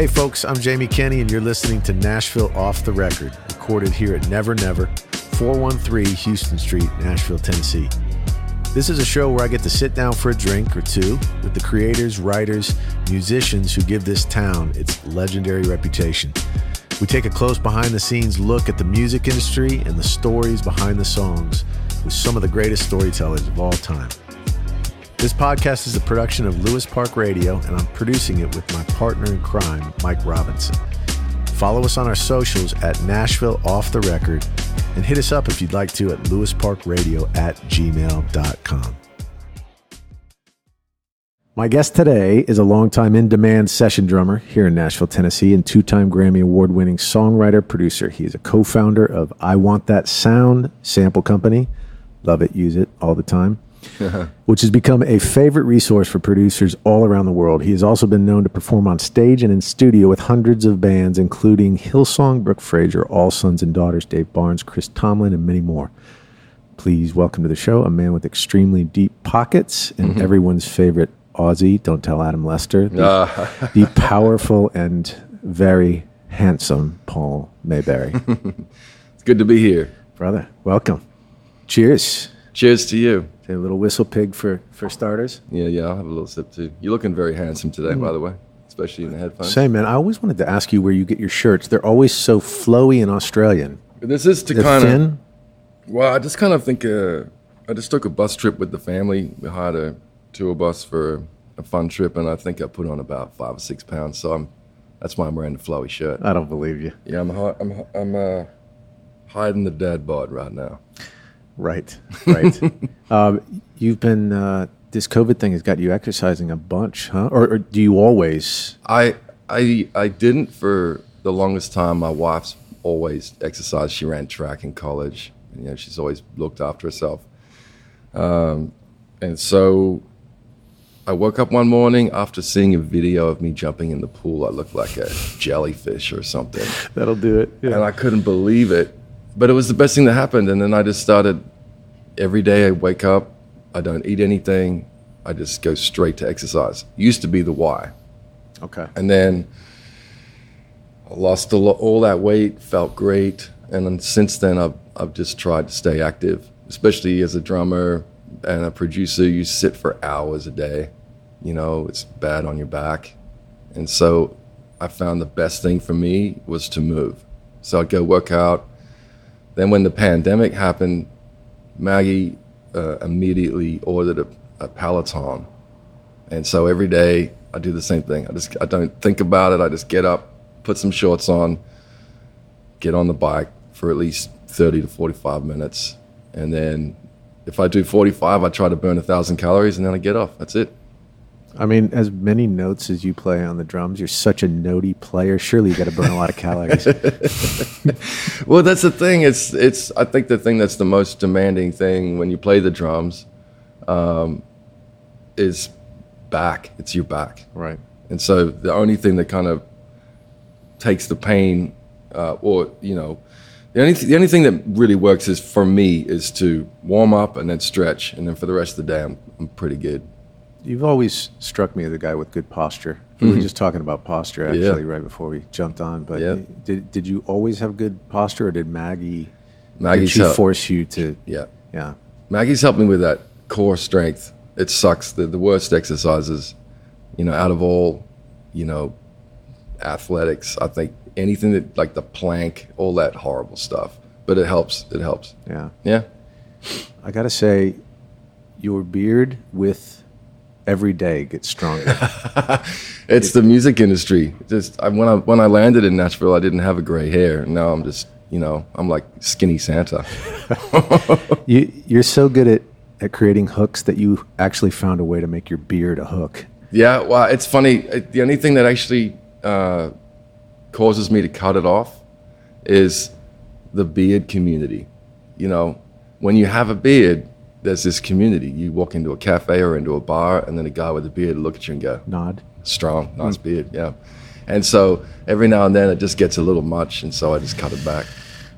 Hey, folks, I'm Jamie Kenny, and you're listening to Nashville Off the Record, recorded here at Never Never, 413 Houston Street, Nashville, Tennessee. This is a show where I get to sit down for a drink or two with the creators, writers, musicians who give this town its legendary reputation. We take a close behind the scenes look at the music industry and the stories behind the songs with some of the greatest storytellers of all time. This podcast is a production of Lewis Park Radio, and I'm producing it with my partner in crime, Mike Robinson. Follow us on our socials at Nashville Off the Record and hit us up if you'd like to at lewisparkradio at gmail.com. My guest today is a longtime in demand session drummer here in Nashville, Tennessee, and two time Grammy Award winning songwriter producer. He is a co founder of I Want That Sound sample company. Love it, use it all the time. which has become a favorite resource for producers all around the world. He has also been known to perform on stage and in studio with hundreds of bands, including Hillsong, Brooke Fraser, All Sons and Daughters, Dave Barnes, Chris Tomlin, and many more. Please welcome to the show a man with extremely deep pockets and mm-hmm. everyone's favorite Aussie. Don't tell Adam Lester. The, uh. the powerful and very handsome Paul Mabury. it's good to be here, brother. Welcome. Cheers. Cheers to you. A little WhistlePig for, for starters. Yeah, yeah, I'll have a little sip too. You're looking very handsome today, mm. by the way, especially in the headphones. Same, man. I always wanted to ask you where you get your shirts. They're always so flowy and Australian. This is to kind of. Well, I just kind of think. Uh, I just took a bus trip with the family. We hired a tour bus for a fun trip, and I think I put on about five or six pounds. So I'm. That's why I'm wearing the flowy shirt. I don't believe you. Yeah, I'm. I'm. I'm uh, hiding the dad bod right now. Right, right. um, you've been uh, this COVID thing has got you exercising a bunch, huh? Or, or, do you always? I I I didn't for the longest time. My wife's always exercised. She ran track in college. And, you know, she's always looked after herself. Um, and so I woke up one morning after seeing a video of me jumping in the pool. I looked like a jellyfish or something. That'll do it. Yeah. And I couldn't believe it but it was the best thing that happened. And then I just started every day. I wake up, I don't eat anything, I just go straight to exercise. Used to be the Y. Okay. And then I lost lo- all that weight, felt great, and then since then I've I've just tried to stay active, especially as a drummer and a producer. You sit for hours a day, you know, it's bad on your back, and so I found the best thing for me was to move. So I'd go work out then when the pandemic happened, Maggie uh, immediately ordered a, a Peloton, and so every day I do the same thing. I just I don't think about it. I just get up, put some shorts on, get on the bike for at least thirty to forty-five minutes, and then if I do forty-five, I try to burn a thousand calories, and then I get off. That's it. I mean, as many notes as you play on the drums, you're such a notey player. Surely you got to burn a lot of calories. well, that's the thing. It's it's. I think the thing that's the most demanding thing when you play the drums um, is back. It's your back, right? And so the only thing that kind of takes the pain, uh, or you know, the only th- the only thing that really works is for me is to warm up and then stretch, and then for the rest of the day, I'm, I'm pretty good. You've always struck me as a guy with good posture. We mm-hmm. were just talking about posture actually yeah. right before we jumped on. But yeah. did did you always have good posture, or did Maggie? Maggie she help. force you to? Yeah, yeah. Maggie's helped me with that core strength. It sucks. The the worst exercises, you know, out of all, you know, athletics. I think anything that like the plank, all that horrible stuff. But it helps. It helps. Yeah. Yeah. I gotta say, your beard with every day gets stronger. it's the music industry. Just I, when I when I landed in Nashville, I didn't have a gray hair. Now I'm just you know I'm like skinny Santa. you you're so good at at creating hooks that you actually found a way to make your beard a hook. Yeah, well, it's funny. The only thing that actually uh, causes me to cut it off is the beard community. You know, when you have a beard, there's this community. You walk into a cafe or into a bar, and then a guy with a beard will look at you and go, nod. Strong, nice mm. beard, yeah. And so every now and then it just gets a little much, and so I just cut it back,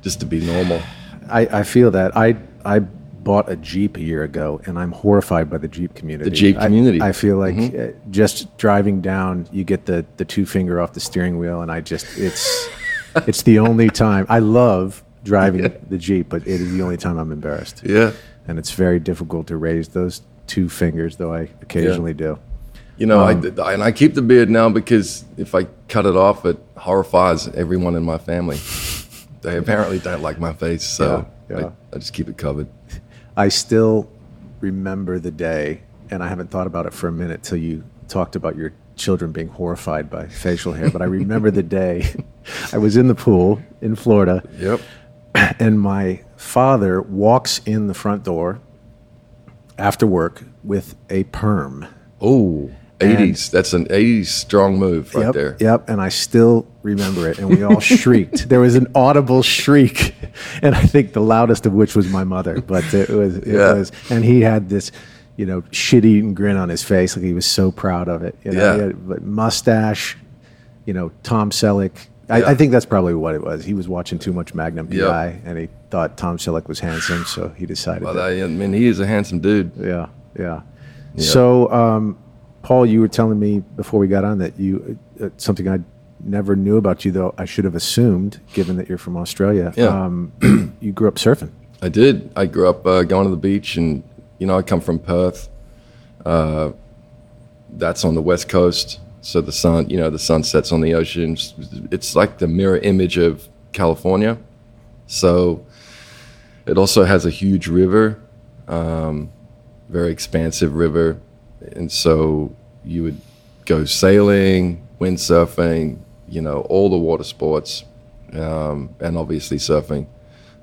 just to be normal. I, I feel that. I I bought a Jeep a year ago, and I'm horrified by the Jeep community. The Jeep community. I, feel like uh, just driving down, you get the the two finger off the steering wheel, and I just it's it's the only time I love driving the Jeep, but it is the only time I'm embarrassed, Yeah. And it's very difficult to raise those two fingers, though I occasionally do. You know, Um, I, and I keep the beard now because if I cut it off, it horrifies everyone in my family. They apparently don't like my face, so Yeah, yeah. I, I just keep it covered. I still remember the day, and I haven't thought about it for a minute till you talked about your children being horrified by facial hair. But I remember the day I was in the pool in Florida, Yep. and my father walks in the front door after work with a perm. Oh, 80s. That's an 80s strong move right yep, there. Yep, and I still remember it, and we all shrieked. There was an audible shriek, and I think the loudest of which was my mother. But it was, it Yeah. was, and he had this, you know, shit-eating grin on his face, like he was so proud of it. You know, Yeah. had, but mustache, you know, Tom Selleck. I, Yeah. I think that's probably what it was. He was watching too much Magnum PI, Yep. and he thought Tom Selleck was handsome, so he decided. Well, that, I, mean, he is a handsome dude. yeah, yeah. So, um, Paul, you were telling me before we got on that you uh, something I never knew about you, though I should have assumed, given that you're from Australia. Yeah. Um, you grew up surfing. I did. I grew up uh, going to the beach, and you know, I come from Perth. Uh, that's on the west coast, so the sun, you know, the sun sets on the ocean. It's like the mirror image of California. So it also has a huge river, um, very expansive river, and so you would go sailing, windsurfing, you know, all the water sports, um, and obviously surfing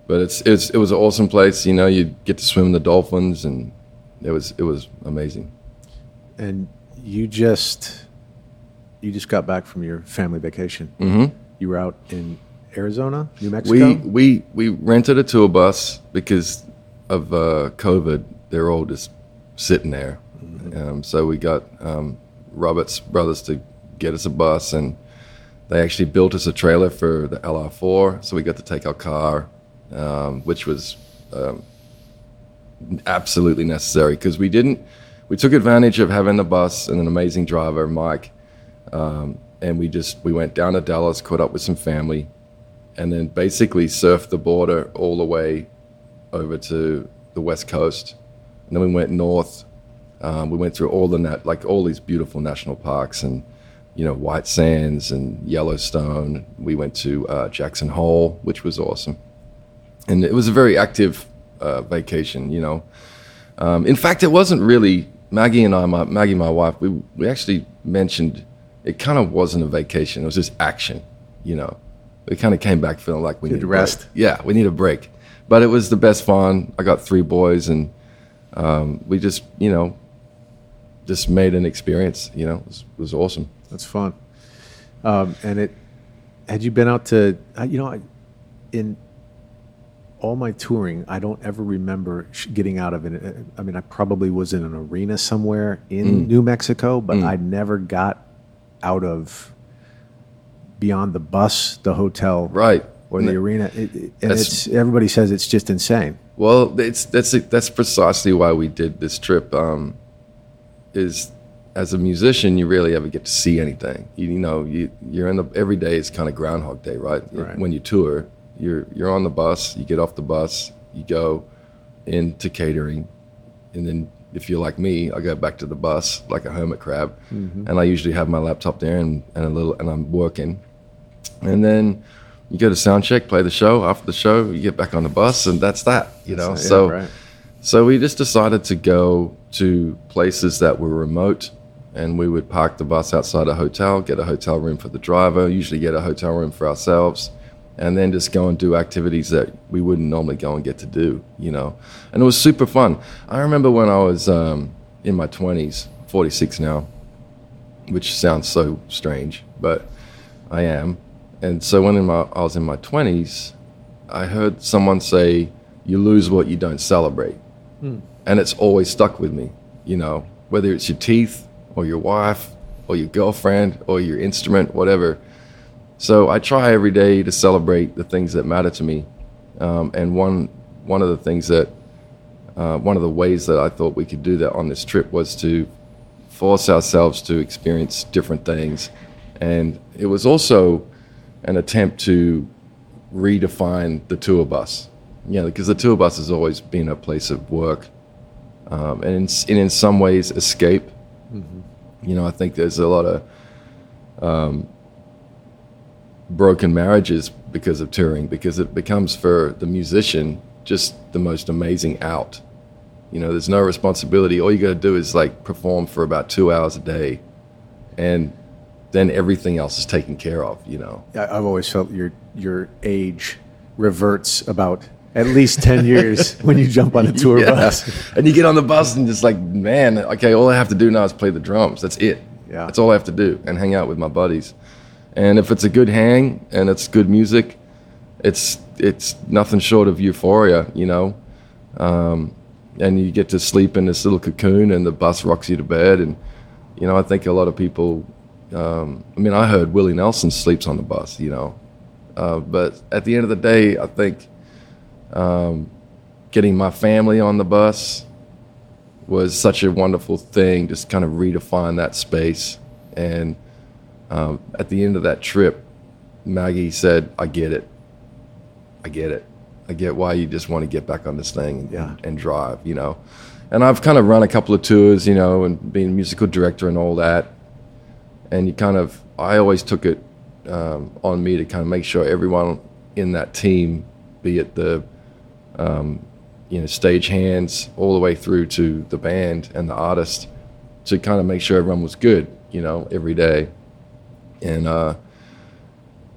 but it's it's it was an awesome place. You know, you get to swim the dolphins, and it was it was amazing. And you just you just got back from your family vacation. Mm-hmm. You were out in Arizona, New Mexico. We we we rented a tour bus because of uh, COVID. They're all just sitting there, um, so we got um, Roberts brothers to get us a bus, and they actually built us a trailer for the LR4. So we got to take our car, um, which was um, absolutely necessary because we didn't. We took advantage of having the bus and an amazing driver, Mike, um, and we just we went down to Dallas, caught up with some family, and then basically surfed the border all the way over to the west coast, and then we went north. Um, we went through all the nat- like all these beautiful national parks and you know White Sands and Yellowstone. We went to uh, Jackson Hole, which was awesome, and it was a very active uh, vacation. You know, um, in fact, it wasn't really Maggie and I. My, Maggie, my wife, we we actually mentioned it kind of wasn't a vacation. It was just action. You know, we kind of came back feeling like we Need a rest. break. Yeah, we need a break. But it was the best fun. I got three boys, and um, we just you know just made an experience. You know, it was, it was awesome. That's fun. Um, and it had you been out to uh, you know I, in all my touring, I don't ever remember getting out of it. I mean, I probably was in an arena somewhere in New Mexico, but I never got out of beyond the bus, the hotel, Right. or the arena. It, it- and it's everybody says it's just insane. Well, it's that's that's precisely why we did this trip. Um, is as a musician, you rarely ever get to see anything. You, you know, you you're in the every day is kind of Groundhog Day, right? Right. When you tour, you're you're on the bus. You get off the bus. You go into catering, and then if you're like me, I go back to the bus like a hermit crab, and I usually have my laptop there and, and a little, and I'm working, and then you go to sound check, play the show. After the show, you get back on the bus, and that's that. You know, Yeah, so right. so we just decided to go to places that were remote, and we would park the bus outside a hotel, get a hotel room for the driver, usually get a hotel room for ourselves, and then just go and do activities that we wouldn't normally go and get to do, you know. And it was super fun. I remember when I was um, in my 20s, 46 now, which sounds so strange, but I am. And so when in my, I was in my 20s, I heard someone say, You lose what you don't celebrate. And it's always stuck with me, you know, whether it's your teeth or your wife or your girlfriend or your instrument, whatever. So I try every day to celebrate the things that matter to me. Um, and one, one of the things that uh, one of the ways that I thought we could do that on this trip was to force ourselves to experience different things. And it was also an attempt to redefine the tour bus. You know, because the tour bus has always been a place of work um, and, in, and in some ways escape. Mm-hmm. You know, I think there's a lot of um, broken marriages because of touring, because it becomes for the musician just the most amazing out. You know, there's no responsibility. All you got to do is like perform for about two hours a day, and then everything else is taken care of. You know, I've always felt your your age reverts about at least 10 years when you jump on a tour yeah. bus. And you get on the bus and just like, man, okay, all I have to do now is play the drums. That's it. Yeah. That's all I have to do and hang out with my buddies. And if it's a good hang and it's good music, it's it's nothing short of euphoria, you know. Um, and you get to sleep in this little cocoon, and the bus rocks you to bed. And you know, I think a lot of people. Um, I mean, I heard Willie Nelson sleeps on the bus, you know. Uh, but at the end of the day, I think um, getting my family on the bus was such a wonderful thing. Just kind of redefine that space. And um, at the end of that trip, Maggie said, "I get it. I get it. I get why you just want to get back on this thing and, yeah. and, and drive, you know. And I've kind of run a couple of tours, you know, and being musical director and all that. And you kind of, I always took it um, on me to kind of make sure everyone in that team, be it the, um, you know, stage hands all the way through to the band and the artist, to kind of make sure everyone was good, you know, every day. And uh,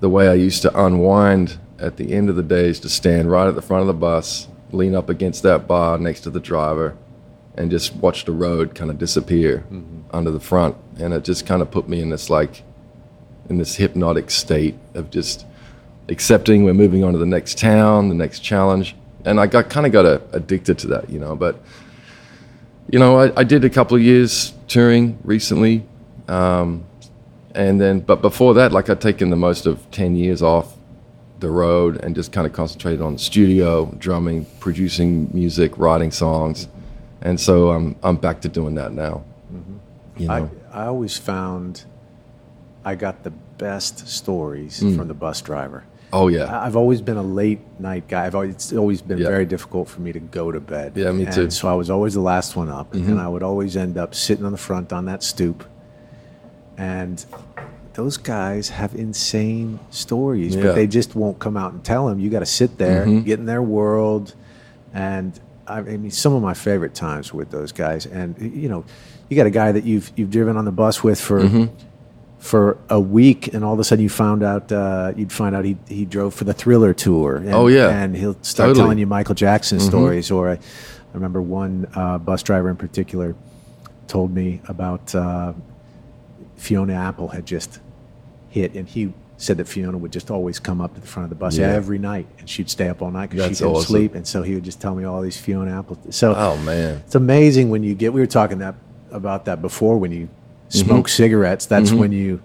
the way I used to unwind at the end of the day is to stand right at the front of the bus, lean up against that bar next to the driver, and just watch the road kind of disappear mm-hmm. Under the front. And it just kind of put me in this like, in this hypnotic state of just accepting we're moving on to the next town, the next challenge. And I got kind of got a, addicted to that, you know. But you know, I, I did a couple of years touring recently, um, and then but before that, like I'd taken the most of ten years off the road and just kind of concentrated on studio, drumming, producing music, writing songs, and so I'm I'm back to doing that now. You know? I I always found I got the best stories mm. from the bus driver. Oh yeah, I've always been a late night guy. I've always, it's always been yeah. very difficult for me to go to bed. Yeah, me too. so I was always the last one up, mm-hmm. and I would always end up sitting on the front on that stoop, and those guys have insane stories, yeah. but they just won't come out and tell them. You got to sit there, mm-hmm. get in their world, and I mean, some of my favorite times with those guys. And you know, you got a guy that you've you've driven on the bus with for. Mm-hmm. For a week, and all of a sudden you found out uh, you'd find out he he drove for the Thriller tour. And, oh yeah, and he'll start totally. telling you Michael Jackson mm-hmm. stories. Or I, I remember one uh, bus driver in particular told me about uh, Fiona Apple had just hit, and he said that Fiona would just always come up to the front of the bus yeah. every night, and she'd stay up all night because she couldn't awesome. sleep, and so he would just tell me all these Fiona Apple. So, oh man, it's amazing when you get. We were talking that about that before when you smoke mm-hmm. cigarettes. That's mm-hmm. when you.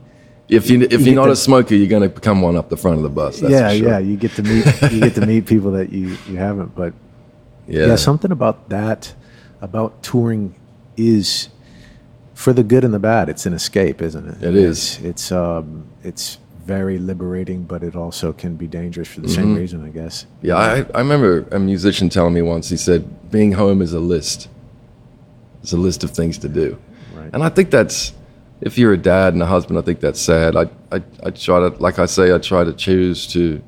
If you if you are not to, a smoker, you're going to become one up the front of the bus. yeah, sure. yeah. You get to meet you get to meet people that you you haven't. But yeah. yeah, something about that about touring is for the good and the bad, it's an escape, isn't it? It is. It's it's, um, it's very liberating, but it also can be dangerous for the mm-hmm. same reason, I guess. Yeah, I, I remember a musician telling me once. He said, "Being home is a list. It's a list of things to do." Right. And I think that's if you're a dad and a husband, I think that's sad. I I, I try to, like I say, I try to choose to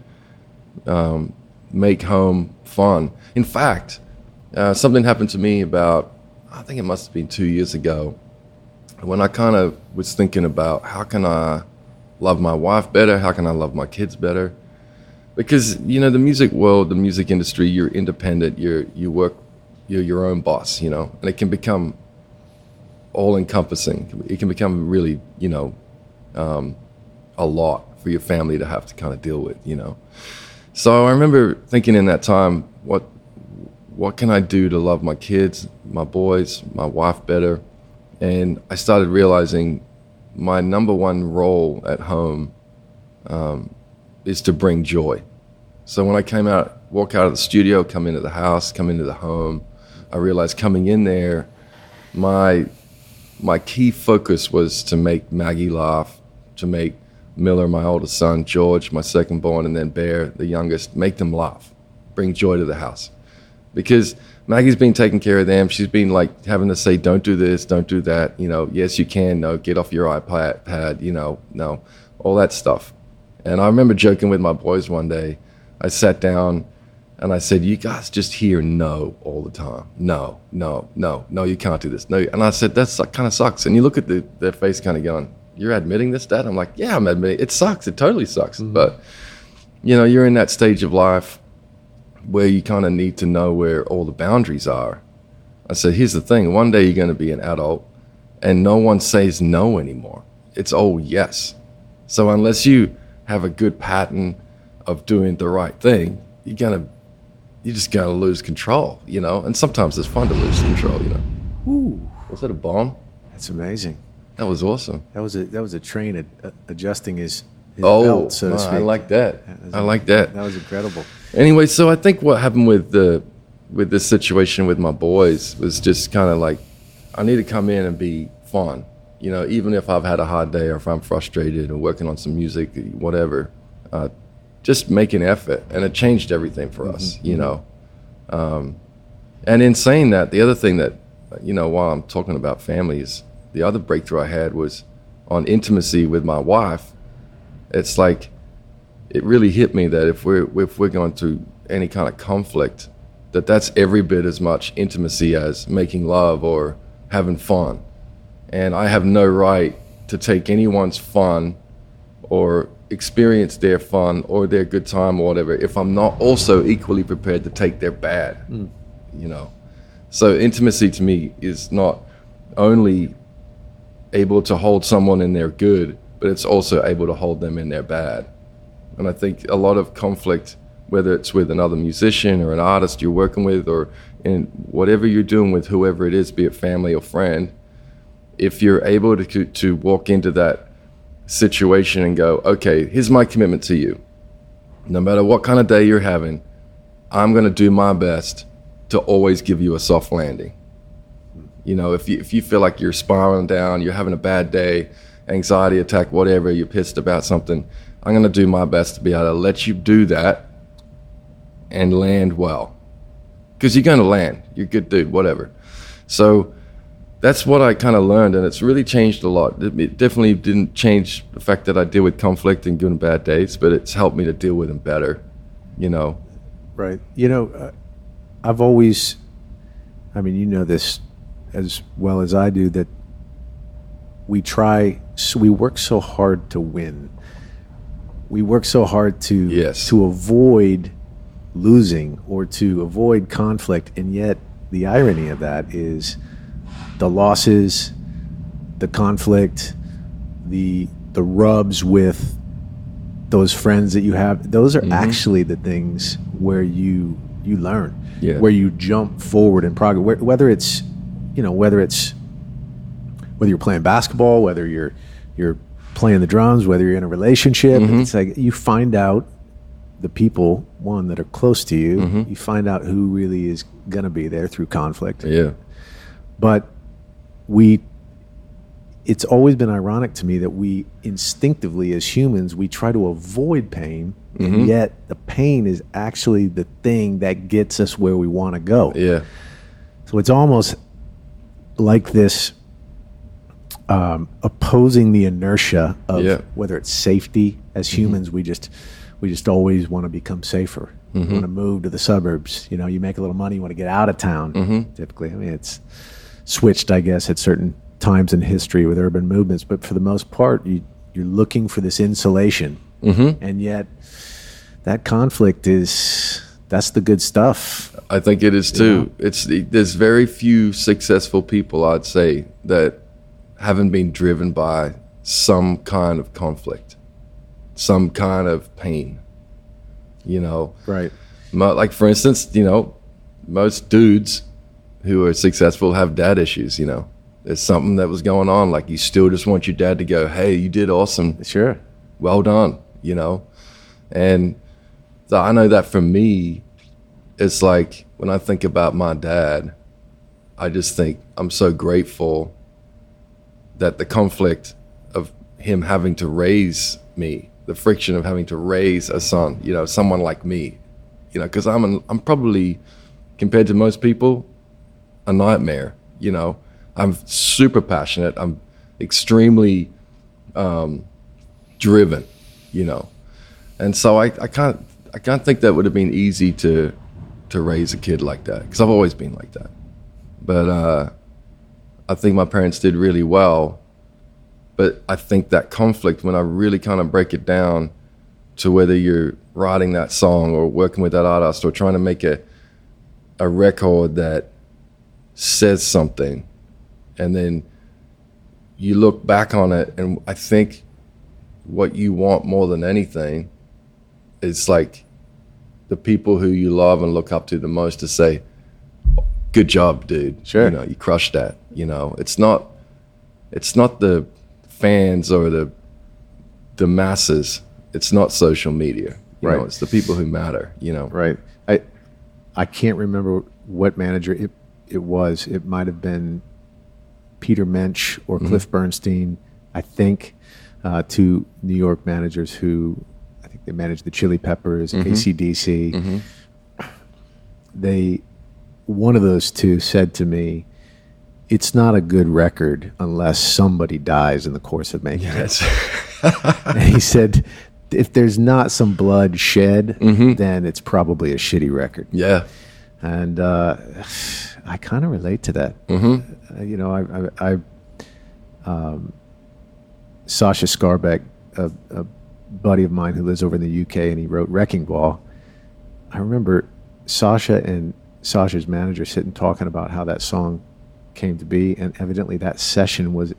um, make home fun. In fact, uh, something happened to me about I think it must have been two years ago when I kind of was thinking about how can I love my wife better, how can I love my kids better, because you know the music world, the music industry, you're independent, you're you work, you're your own boss, you know, and it can become all encompassing. It can become really, you know, um, a lot for your family to have to kind of deal with, you know. So I remember thinking in that time, what what can I do to love my kids, my boys, my wife better? And I started realizing my number one role at home um, is to bring joy. So when I came out, walk out of the studio, come into the house, come into the home, I realized coming in there, my my key focus was to make Maggie laugh, to make Miller, my oldest son, George, my second born, and then Bear, the youngest, make them laugh, bring joy to the house. Because Maggie's been taking care of them. She's been like having to say, don't do this, don't do that. You know, yes, you can. No, get off your iPad, pad, you know, no, all that stuff. And I remember joking with my boys one day. I sat down and I said, You guys just hear no all the time. No, no, no, no, you can't do this. No. And I said, That kind of sucks. And you look at the, their face kind of going, You're admitting this, Dad? I'm like, Yeah, I'm admitting it sucks. It totally sucks. Mm-hmm. But, you know, you're in that stage of life where you kind of need to know where all the boundaries are. I said, Here's the thing one day you're going to be an adult and no one says no anymore. It's all yes. So unless you have a good pattern of doing the right thing, you're gonna you just gotta lose control, you know. And sometimes it's fun to lose control, you know. Ooh, was that a bomb? That's amazing. That was awesome. That was a that was a train ad, adjusting his, his oh, belt, so to speak. I like that. that I like that. That was incredible. Anyway, so I think what happened with the with this situation with my boys was just kind of like I need to come in and be fun you know, even if I've had a hard day or if I'm frustrated or working on some music, whatever, uh, just make an effort. And it changed everything for us, mm-hmm. you know. Um, and in saying that, the other thing that, you know, while I'm talking about families, the other breakthrough I had was on intimacy with my wife. It's like, it really hit me that if we're, if we're going through any kind of conflict, that that's every bit as much intimacy as making love or having fun and I have no right to take anyone's fun or experience their fun or their good time or whatever if I'm not also equally prepared to take their bad. Mm. You know, so intimacy to me is not only able to hold someone in their good, but it's also able to hold them in their bad. And I think a lot of conflict, whether it's with another musician or an artist you're working with, or in whatever you're doing with whoever it is, be it family or friend, if you're able to to walk into that situation and go, okay, here's my commitment to you. No matter what kind of day you're having, I'm going to do my best to always give you a soft landing. You know, if you if you feel like you're spiraling down, you're having a bad day, anxiety attack, whatever, you're pissed about something, I'm going to do my best to be able to let you do that and land well. Because you're going to land. You're a good dude, whatever. So that's what I kind of learned, and it's really changed a lot. It definitely didn't change the fact that I deal with conflict and good and bad days, but it's helped me to deal with them better, you know. Right. You know, uh, I've always, I mean, you know this as well as I do, that we try, so we work so hard to win. We work so hard to yes. to avoid losing or to avoid conflict, and yet the irony of that is the losses, the conflict, the the rubs with those friends that you have, those are mm-hmm. actually the things where you you learn, yeah. where you jump forward in progress. Whether it's you know whether it's whether you're playing basketball, whether you're you're playing the drums, whether you're in a relationship, mm-hmm. it's like you find out the people one that are close to you. Mm-hmm. You find out who really is going to be there through conflict. Yeah, but we it's always been ironic to me that we instinctively as humans we try to avoid pain mm-hmm. and yet the pain is actually the thing that gets us where we want to go yeah so it's almost like this um, opposing the inertia of yeah. whether it's safety as mm-hmm. humans we just we just always want to become safer mm-hmm. we want to move to the suburbs you know you make a little money you want to get out of town mm-hmm. typically i mean it's switched, I guess, at certain times in history with urban movements. But for the most part, you, you're looking for this insulation, mm-hmm. and yet that conflict is that's the good stuff. I think it is too. It's there's very few successful people I'd say that haven't been driven by some kind of conflict, some kind of pain. You know, right? Like for instance, you know, most dudes who are successful have dad issues, you know. There's something that was going on. Like you still just want your dad to go, Hey, you did awesome. Sure. Well done, you know? And so I know that for me, it's like when I think about my dad, I just think I'm so grateful that the conflict of him having to raise me, the friction of having to raise a son, you know, someone like me, you know, because I'm an, I'm probably compared to most people a nightmare. You know, I'm super passionate. I'm extremely um, driven. You know, and so I, I can't I can't think that would have been easy to to raise a kid like that because I've always been like that. But uh, I think my parents did really well. But I think that conflict, when I really kind of break it down to whether you're writing that song or working with that artist or trying to make a a record that says something, and then you look back on it, and I think what you want more than anything is like the people who you love and look up to the most to say, "Good job, dude. Sure. You know, you crushed that." You know, it's not, it's not the fans or the the masses. It's not social media. You Right. know, it's the people who matter. You know. Right. I I can't remember what manager it it was. It might have been Peter Mensch or mm-hmm. Cliff Burnstein. I think uh, two New York managers who I think they managed the Chili Peppers, mm-hmm. ACDC. Mm-hmm. They one of those two said to me, "It's not a good record unless somebody dies in the course of making it." Yes. And he said, if there's not some blood shed, then it's probably a shitty record. yeah. And uh, I kind of relate to that. Uh, you know, I, I, I um, Sacha Skarbek, a, a buddy of mine who lives over in the UK, and he wrote Wrecking Ball. I remember Sacha and Sacha's manager sitting talking about how that song came to be, and evidently that session was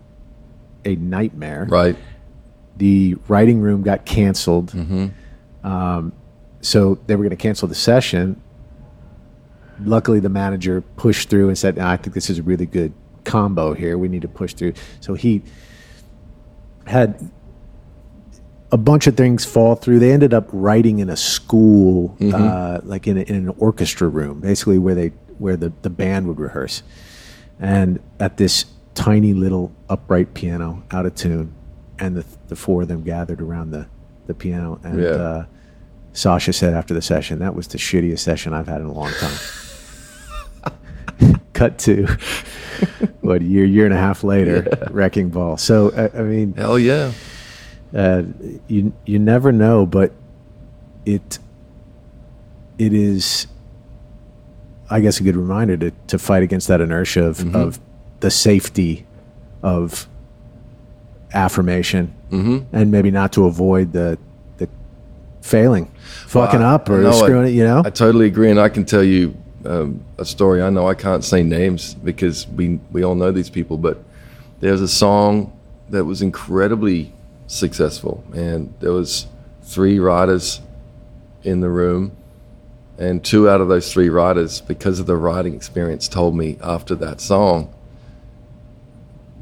a nightmare Right. the writing room got canceled. Um, so they were going to cancel the session. Luckily, the manager pushed through and said, "I think this is a really good combo here. We need to push through." So he had a bunch of things fall through. They ended up writing in a school, uh, like in, a, in an orchestra room, basically where they where the, the band would rehearse, and at this tiny little upright piano, out of tune, and the the four of them gathered around the the piano, and Yeah. uh, Sacha said after the session, "That was the shittiest session I've had in a long time." Cut to what a year, year and a half later, wrecking ball. So I, I mean, Hell yeah. uh, you you never know, but it it is, I guess, a good reminder to to fight against that inertia of of the safety of affirmation, and maybe not to avoid the the failing, fucking I- up or no, I- screwing it. You know, I totally agree, and I can tell you um, a story. I know I can't say names because we we all know these people, but there's a song that was incredibly successful, and there was three writers in the room, and two out of those three writers, because of the writing experience, told me after that song,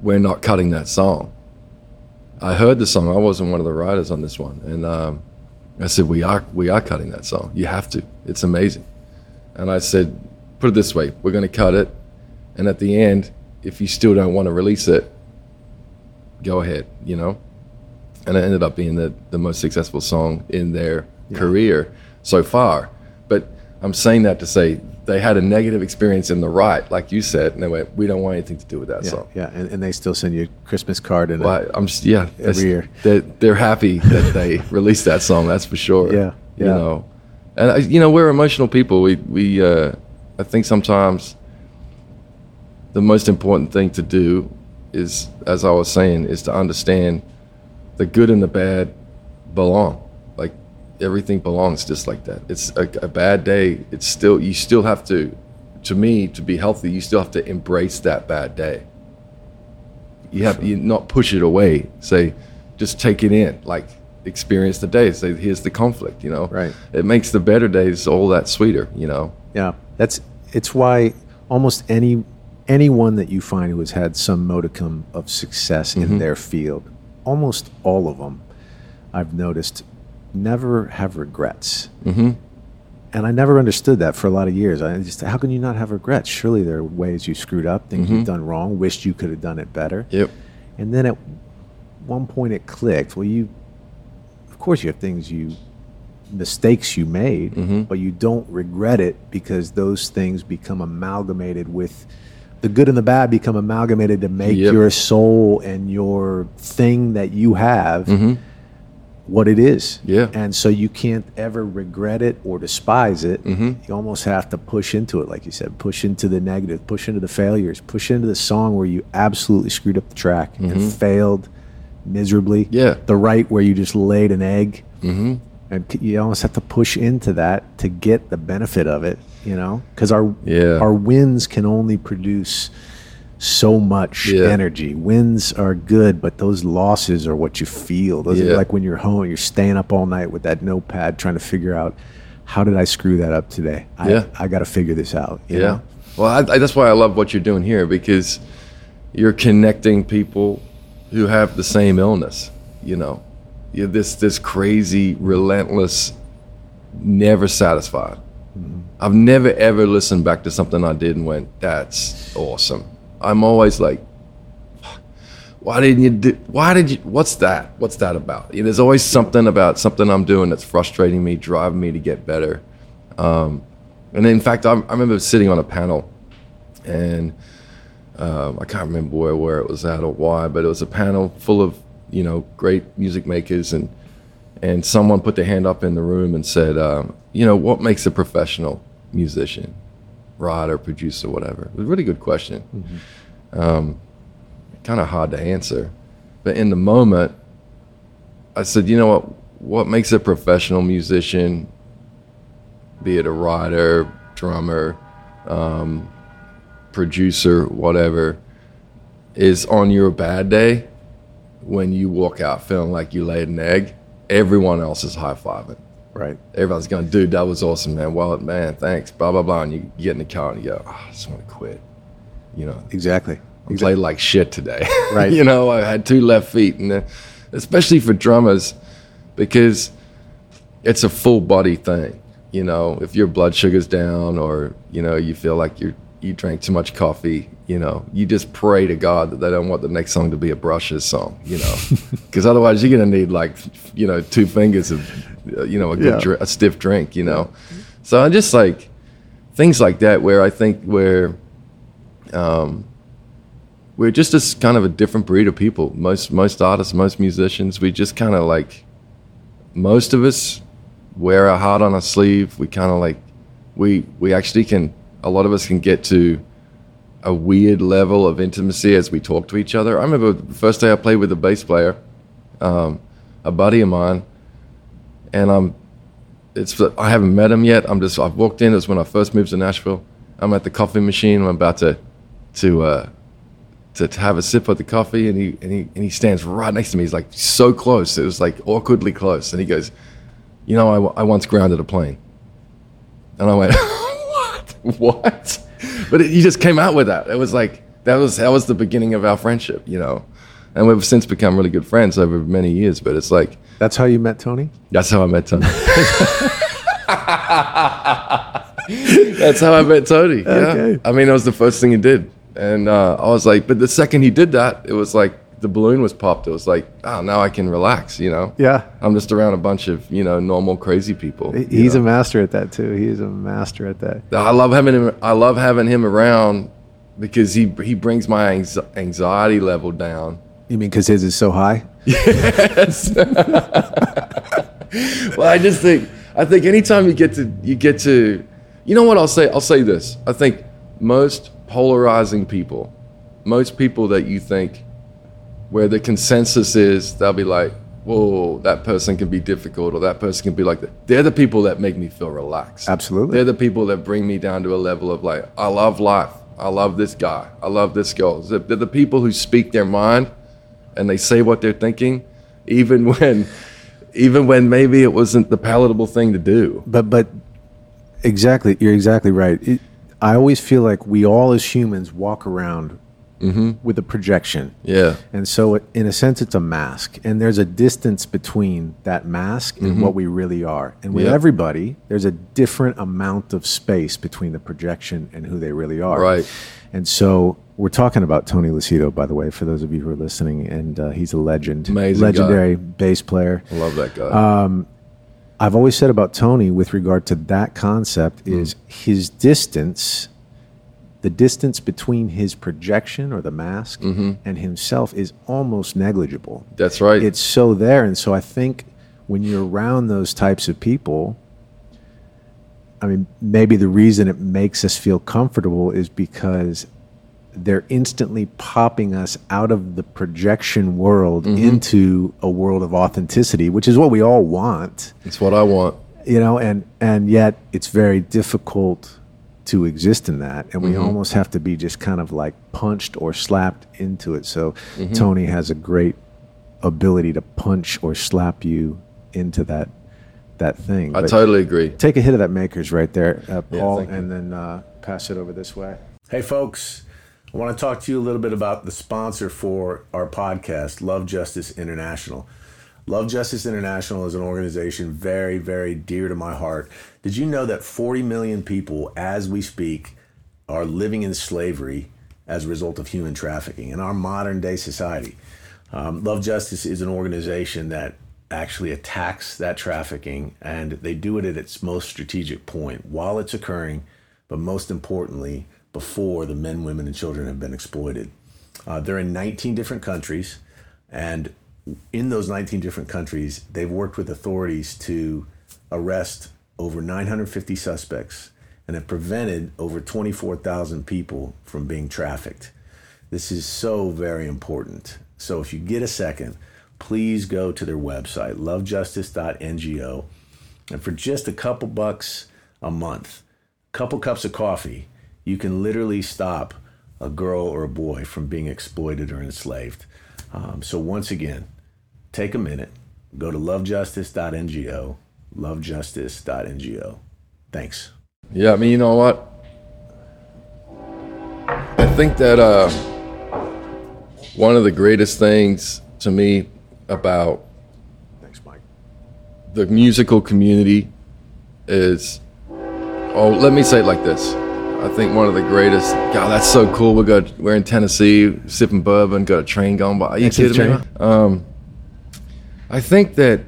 "We're not cutting that song." I heard the song. I wasn't one of the writers on this one, and um, I said, "We are, we are cutting that song. You have to. It's amazing." And I said, "Put it this way: we're going to cut it, and at the end, if you still don't want to release it, go ahead." You know. And it ended up being the the most successful song in their career so far. But I'm saying that to say they had a negative experience in the right, like you said, and they went, "We don't want anything to do with that yeah, song." yeah, and, and they still send you a Christmas card and Well, I'm just yeah. that's- year. they're, they're happy that they released that song. That's for sure. Yeah, you yeah. know, and I, you know we're emotional people. We we uh, I think sometimes the most important thing to do is, as I was saying, is to understand the good and the bad belong. Like everything belongs just like that. It's a, a bad day. It's still you still have to, to me, to be healthy. You still have to embrace that bad day you have you not push it away. Say, just take it in. Like experience the days. Here's the conflict. You know, Right. It makes the better days all that sweeter. You know. Yeah, that's it's why almost any anyone that you find who has had some modicum of success in their field, almost all of them, I've noticed, never have regrets. Mm-hmm. and I never understood that for a lot of years. I just, how can you not have regrets? Surely there are ways you screwed up, things you've done wrong, wished you could have done it better. Yep. And then at one point it clicked. Well, you, course, you have things you, mistakes you made, Mm-hmm. but you don't regret it because those things become amalgamated with the good and the bad become amalgamated to make Yep. your soul and your thing that you have what it is. Mm-hmm. Yeah. And so you can't ever regret it or despise it. Mm-hmm. You almost have to push into it, like you said, push into the negative, push into the failures, push into the song where you absolutely screwed up the track and failed miserably. Yeah. The right where you just laid an egg. Mm-hmm. And you almost have to push into that to get the benefit of it, you know? Because our, Yeah. our wins can only produce so much Yeah. energy. Wins are good, but those losses are what you feel. Those are like when you're home, you're staying up all night with that notepad trying to figure out how did I screw that up today? I, Yeah. I got to figure this out. you Yeah. know? Well, I, I, that's why I love what you're doing here because you're connecting people who have the same illness. You know, you're this this crazy, relentless, never satisfied. I've never ever listened back to something I did and went, "That's awesome." I'm always like, "Why didn't you do? Why did you? What's that? What's that about?" You know, there's always something about something I'm doing that's frustrating me, driving me to get better. Um, and in fact, I, I remember sitting on a panel, and um, I can't remember where, where it was at or why, but it was a panel full of you know great music makers, and and someone put their hand up in the room and said, um, you know, what makes a professional musician, writer, producer, whatever? It was a really good question. Um, kind of hard to answer, but in the moment, I said, you know what? What makes a professional musician be it a writer, drummer, um, producer, whatever, is on your bad day when you walk out feeling like you laid an egg, everyone else is high fiving. Right. Everyone's going, dude, that was awesome, man. Well, man, thanks, blah, blah, blah. And you get in the car and you go, oh, I just want to quit. You know, Exactly. I played like shit today. Right. you know, I had two left feet, and uh, especially for drummers, because it's a full body thing. You know, if your blood sugar's down, or you know, you feel like you you drank too much coffee, you know, you just pray to God that they don't want the next song to be a brushes song. You know, because otherwise you're gonna need like you know two fingers of you know a good Yeah. dri- a stiff drink. You know, so I just like things like that where I think where um, we're just a s- kind of a different breed of people. Most most artists, most musicians, we just kind of like most of us wear our heart on our sleeve. We kind of like we we actually can. A lot of us can get to a weird level of intimacy as we talk to each other. I remember the first day I played with a bass player, um, a buddy of mine, and I'm. It's I haven't met him yet. I'm just I've walked in. It was when I first moved to Nashville. I'm at the coffee machine. I'm about to to uh, to, to have a sip of the coffee, and he and he and he stands right next to me. He's like so close. It was like awkwardly close, and he goes, "You know, I, I once grounded a plane," and I went, "What? What?" But it, he just came out with that. It was like that was that was the beginning of our friendship, you know, and we've since become really good friends over many years. But it's like That's how you met Tony? that's how I met Tony. That's how I met Tony. Yeah. Okay. I mean, that was the first thing he did. And uh, I was like, but the second he did that, it was like the balloon was popped. It was like, oh, now I can relax, you know? Yeah. I'm just around a bunch of, you know, normal, crazy people. He's know? a master at that too. He's a master at that. I love having him. I love having him around because he he brings my anxiety level down. You mean because his is so high? yes. Well, I just think I think anytime you get to you get to you know what I'll say I'll say this. I think most polarizing people, most people that you think where the consensus is they'll be like, "Whoa, that person can be difficult or that person can be like that." They're the people that make me feel relaxed. Absolutely. They're the people that bring me down to a level of like, I love life. I love this guy. I love this girl. They're the people who speak their mind and they say what they're thinking, even when, even when maybe it wasn't the palatable thing to do. But but exactly, you're exactly right. It, I always feel like we all as humans walk around with a projection. Yeah. And so, it, in a sense, it's a mask. And there's a distance between that mask and what we really are. And with Mm-hmm. Everybody, there's a different amount of space between the projection and who they really are. Right. And so, we're talking about Tony Lucido, by the way, for those of you who are listening. And uh, he's a legend, Amazing guy. legendary bass player. I love that guy. Uh, I've always said about Tony with regard to that concept Mm. is his distance, the distance between his projection or the mask mm-hmm. and himself is almost negligible. That's right. It's so there. And so I think when you're around those types of people, I mean, maybe the reason it makes us feel comfortable is because they're instantly popping us out of the projection world mm-hmm. into a world of authenticity, which is what we all want, It's what I want. you know, and and yet it's very difficult to exist in that, and we almost have to be just kind of like punched or slapped into it. So Tony has a great ability to punch or slap you into that that thing. I But- totally agree. Take a hit of that Maker's right there, uh, Yeah, Paul, you. and then uh, pass it over this way. Hey, folks. I want to talk to you a little bit about the sponsor for our podcast, Love Justice International. Love Justice International is an organization very, very dear to my heart. Did you know that 40 million people, as we speak, are living in slavery as a result of human trafficking in our modern day society? Um, Love Justice is an organization that actually attacks that trafficking, and they do it at its most strategic point while it's occurring, but most importantly, before the men, women, and children have been exploited. Uh, they're in 19 different countries, and in those 19 different countries, they've worked with authorities to arrest over 950 suspects and have prevented over 24,000 people from being trafficked. This is so very important. So if you get a second, please go to their website, lovejustice.ngo. And for just a couple bucks a month, a couple cups of coffee, you can literally stop a girl or a boy from being exploited or enslaved. Um, so once again, take a minute, go to lovejustice.ngo, lovejustice.ngo. Thanks. Yeah, I mean, you know what? I think that uh, one of the greatest things to me about Thanks, Mike. the musical community is oh let me say it like this i think one of the greatest god that's so cool we got we're in tennessee sipping bourbon got a train going by are you Next to the kidding me um, i think that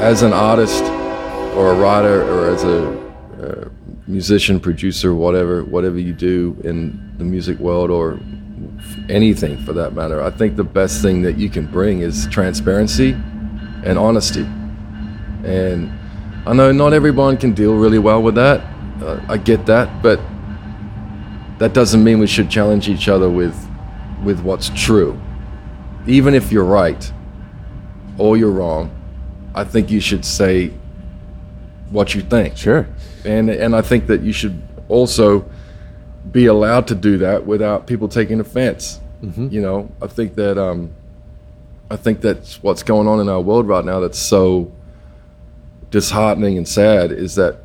as an artist or a writer or as a uh, musician producer whatever whatever you do in the music world or anything for that matter i think the best thing that you can bring is transparency and honesty. And I know not everyone can deal really well with that. Uh, I get that, but that doesn't mean we should challenge each other with with what's true. Even if you're right or you're wrong, I think you should say what you think. Sure. And and I think that you should also be allowed to do that without people taking offense. You know, I think that um, I think that's what's going on in our world right now. That's so disheartening and sad is that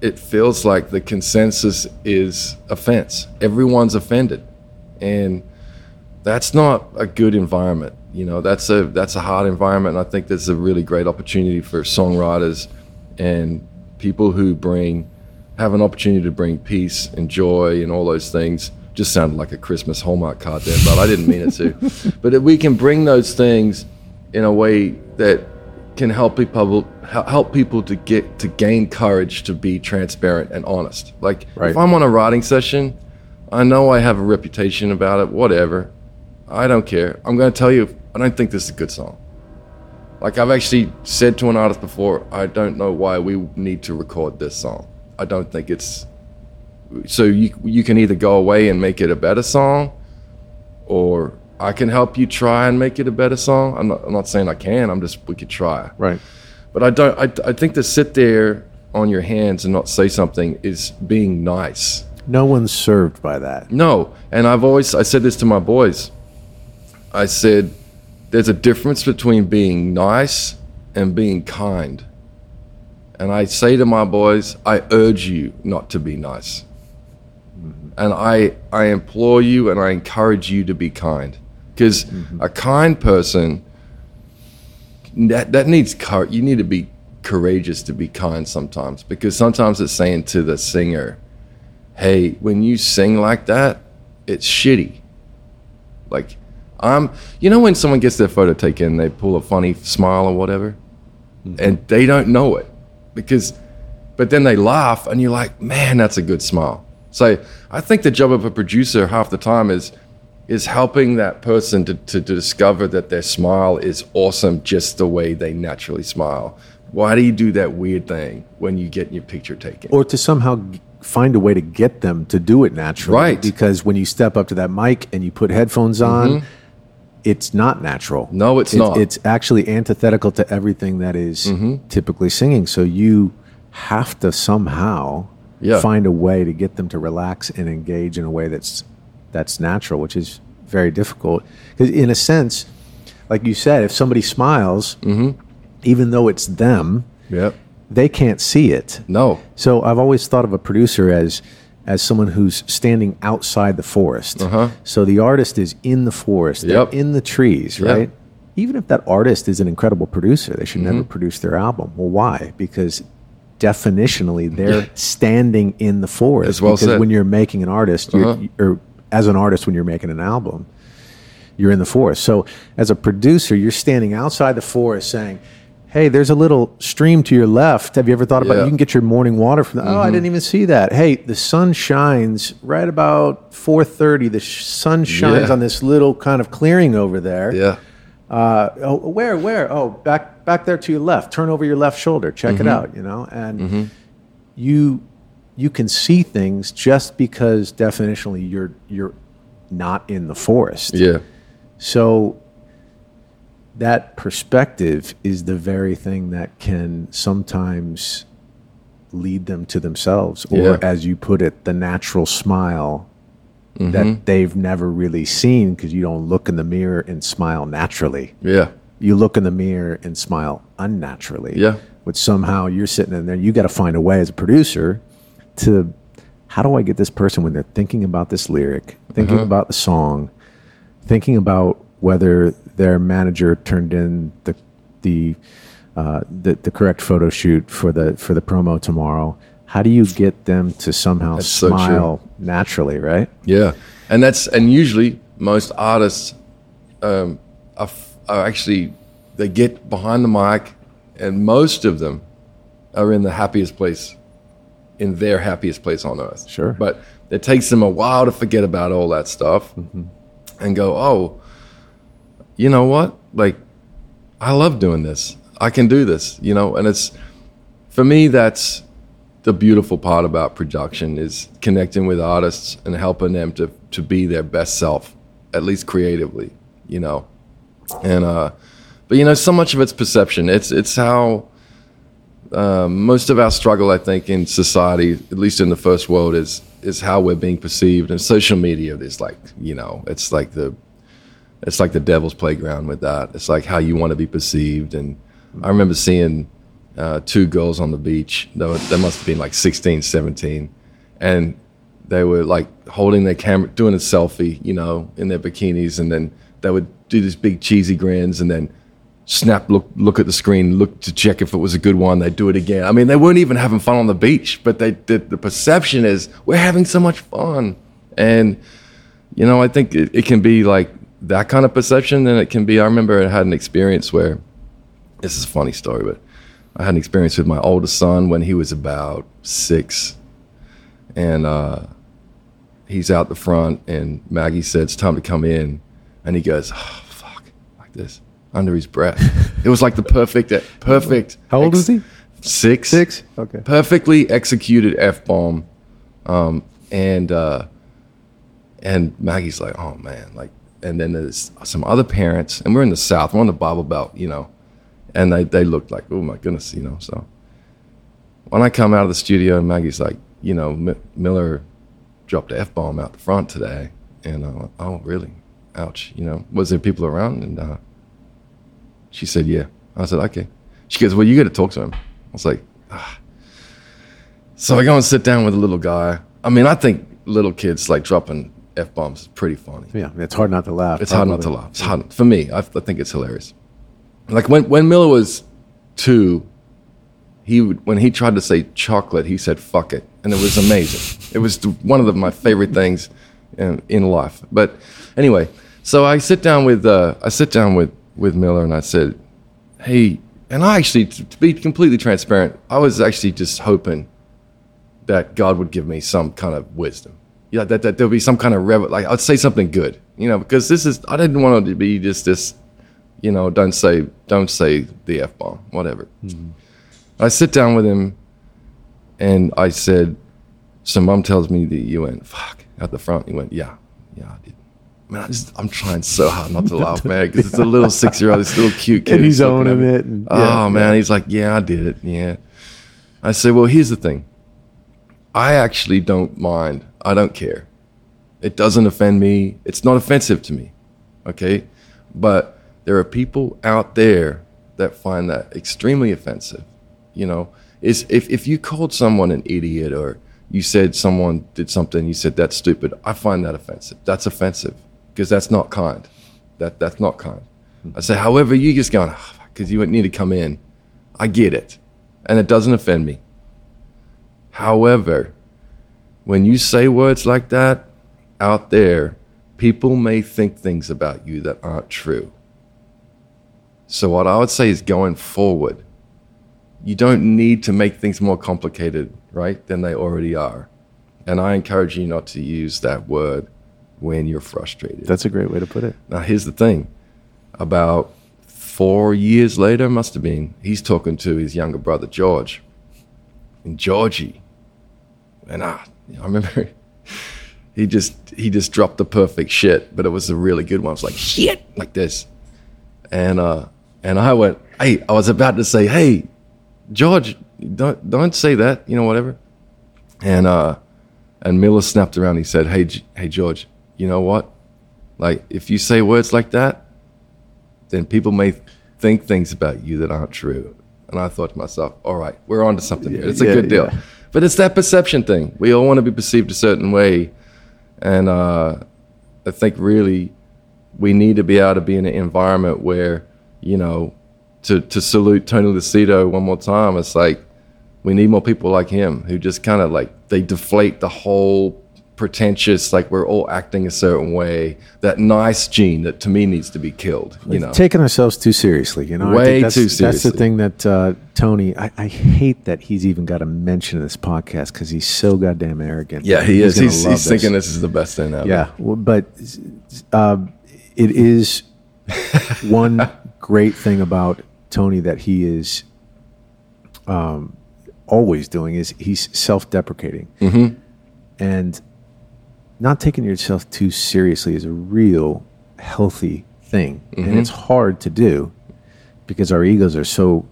it feels like the consensus is offense. Everyone's offended, and that's not a good environment. You know, that's a that's a hard environment. And I think there's a really great opportunity for songwriters and people who bring have an opportunity to bring peace and joy and all those things. Just sounded like a Christmas Hallmark card there, but I didn't mean it to. but if we can bring those things in a way that can help people help people to get to gain courage to be transparent and honest. Like Right. if I'm on a writing session, I know I have a reputation about it. Whatever, I don't care. I'm going to tell you, I don't think this is a good song. Like I've actually said to an artist before, I don't know why we need to record this song. I don't think it's so you you can either go away and make it a better song, or I can help you try and make it a better song. I'm not, I'm not saying I can. I'm just we could try. Right. But I don't. I, I think to sit there on your hands and not say something is being nice. No one's served by that. No, and I've always I said this to my boys. I said, "There's a difference between being nice and being kind." And I say to my boys, "I urge you not to be nice." Mm-hmm. and I I implore you and I encourage you to be kind because mm-hmm. a kind person that that needs courage. You need to be courageous to be kind sometimes because sometimes it's saying to the singer, "Hey, when you sing like that, it's shitty." Like I'm, you know, when someone gets their photo taken, they pull a funny smile or whatever, mm-hmm. and they don't know it because, but then they laugh, and you're like, "Man, that's a good smile." So I think the job of a producer half the time is is helping that person to, to, to discover that their smile is awesome just the way they naturally smile. Why do you do that weird thing when you get your picture taken? or to somehow find a way to get them to do it naturally. Right. Because when you step up to that mic and you put headphones on, mm-hmm. It's not natural. No, it's It- not. It's actually antithetical to everything that is Mm-hmm. typically singing. So you have to somehow Yeah. find a way to get them to relax and engage in a way that's that's natural, which is very difficult. Because in a sense, like you said, if somebody smiles, Mm-hmm. even though it's them, Yep. they can't see it. No. So I've always thought of a producer as as someone who's standing outside the forest. Uh-huh. So the artist is in the forest, they're Yep. in the trees, Yeah. right? Even if that artist is an incredible producer, they should Mm-hmm. never produce their album. Well, why? Because definitionally they're standing in the forest. That's well because said. when you're making an artist, you're, Uh-huh. or as an artist when you're making an album, you're in the forest. So as a producer, you're standing outside the forest saying, Hey, there's a little stream to your left. Have you ever thought about Yeah. Mm-hmm. you can get your morning water from that? Oh, I didn't even see that. Hey, the sun shines right about 4:30. The sh- sun shines Yeah. on this little kind of clearing over there. Yeah. Uh, oh, where, where? Oh, back, back there to your left. Turn over your left shoulder. Check Mm-hmm. it out. You know, and you you can see things just because definitionally you're you're not in the forest. Yeah. So that perspective is the very thing that can sometimes lead them to themselves, or Yeah. as you put it, the natural smile Mm-hmm. that they've never really seen because you don't look in the mirror and smile naturally. Yeah. You look in the mirror and smile unnaturally. Yeah. Which somehow you're sitting in there, you got to find a way as a producer to how do I get this person when they're thinking about this lyric, thinking Uh-huh. about the song, thinking about whether their manager turned in the the uh, the, the correct photo shoot for the for the promo tomorrow. How do you get them to somehow That's so smile naturally, right? Yeah, and that's and usually most artists um, are, are actually they get behind the mic, and most of them are in the happiest place, in their happiest place on earth. Sure. but it takes them a while to forget about all that stuff and go, oh, you know what? Like, I love doing this. I can do this. You know, and it's for me that's the beautiful part about production is connecting with artists and helping them to to be their best self, at least creatively, you know. And uh but you know, so much of it's perception. It's it's how um, most of our struggle, I think, in society, at least in the first world, is is how we're being perceived. And social media is like, you know, it's like the it's like the devil's playground with that. It's like how you want to be perceived. And I remember seeing uh, two girls on the beach. They, must have been like 16, 17. And they were like holding their camera, doing a selfie, you know, in their bikinis. And then they would do these big cheesy grins and then snap, look, look at the screen, look to check if it was a good one. They'd do it again. I mean, they weren't even having fun on the beach, but they did. The perception is we're having so much fun. And, you know, I think it, it can be like that kind of perception. And it can be, I remember I had an experience where, this is a funny story, but I had an experience with my oldest son when he was about six. And uh, he's out the front, and Maggie said, It's time to come in. And he goes, oh, fuck, like this, under his breath. it was like the perfect, perfect. How old is he? Six. Six? Okay. Perfectly executed F bomb. Um, and, uh, and Maggie's like, oh man, like, and then there's some other parents, and we're in the South, we're on the Bible Belt, you know, and they, they looked like, oh my goodness, you know. So when I come out of the studio, and Maggie's like, you know, M- Miller dropped the F bomb out the front today. And I went, oh, really? Ouch. You know, was there people around? And uh, she said, yeah. I said, okay. She goes, well, you got to talk to him. I was like, ah. So I go and sit down with a little guy. I mean, I think little kids like dropping f bombs is pretty funny. Yeah, it's hard not to laugh. It's hard not to laugh. It's hard for me. I, I think it's hilarious. Like when when Miller was two, he would, when he tried to say chocolate, he said "fuck it," and it was amazing. it was one of the, my favorite things in, in life. But anyway, so I sit down with uh, I sit down with with Miller, and I said, "Hey," and I actually, to, to be completely transparent, I was actually just hoping that God would give me some kind of wisdom. Yeah, that, that there'll be some kind of rev- like I'd say something good, you know, because this is I didn't want it to be just this, you know, don't say don't say the f bomb, whatever. Mm-hmm. I sit down with him, and I said, "So mom tells me that you went fuck at the front." He went, "Yeah, yeah, I did." Man, I just, I'm trying so hard not to laugh, man, because it's a little six year old, this little cute kid. And he's owning it. And, yeah, oh, man. He's like, yeah, I did it. Yeah. I said, well, here's the thing. I actually don't mind. I don't care. It doesn't offend me. It's not offensive to me. Okay. But there are people out there that find that extremely offensive. You know, is if, if you called someone an idiot or you said someone did something, you said that's stupid, I find that offensive. That's offensive because that's not kind. That that's not kind. I say, however, you just going because ah, oh, you need to come in. I get it, and it doesn't offend me. However, when you say words like that out there, people may think things about you that aren't true. So what I would say is going forward, you don't need to make things more complicated, right, than they already are. And I encourage you not to use that word when you're frustrated. That's a great way to put it. Now, here's the thing about four years later, must have been, he's talking to his younger brother, George. And Georgie, and I, I remember he just he just dropped the perfect shit, but it was a really good one. It was like shit, like this, and uh, and I went, hey, I was about to say, hey, George, don't don't say that, you know, whatever, and uh, and Miller snapped around. He said, hey, hey, George, you know what? Like, if you say words like that, then people may think things about you that aren't true. And I thought to myself, all right, we're on to something here. It's a yeah, good deal. Yeah. But it's that perception thing. We all want to be perceived a certain way. And uh, I think really we need to be able to be in an environment where, you know, to, to salute Tony Lucido one more time, it's like we need more people like him who just kind of like they deflate the whole pretentious, like we're all acting a certain way. That nice gene that to me needs to be killed. You know, taking ourselves too seriously. You know, way too seriously. That's the thing that uh, Tony. I, I, hate that he's even got a mention in this podcast because he's so goddamn arrogant. Yeah, he he's is. He's, he's thinking this is the best thing ever. Yeah, well, but uh, it is one great thing about Tony that he is. Um, always doing is he's self-deprecating mm-hmm. and not taking yourself too seriously is a real healthy thing, mm-hmm. and it's hard to do because our egos are so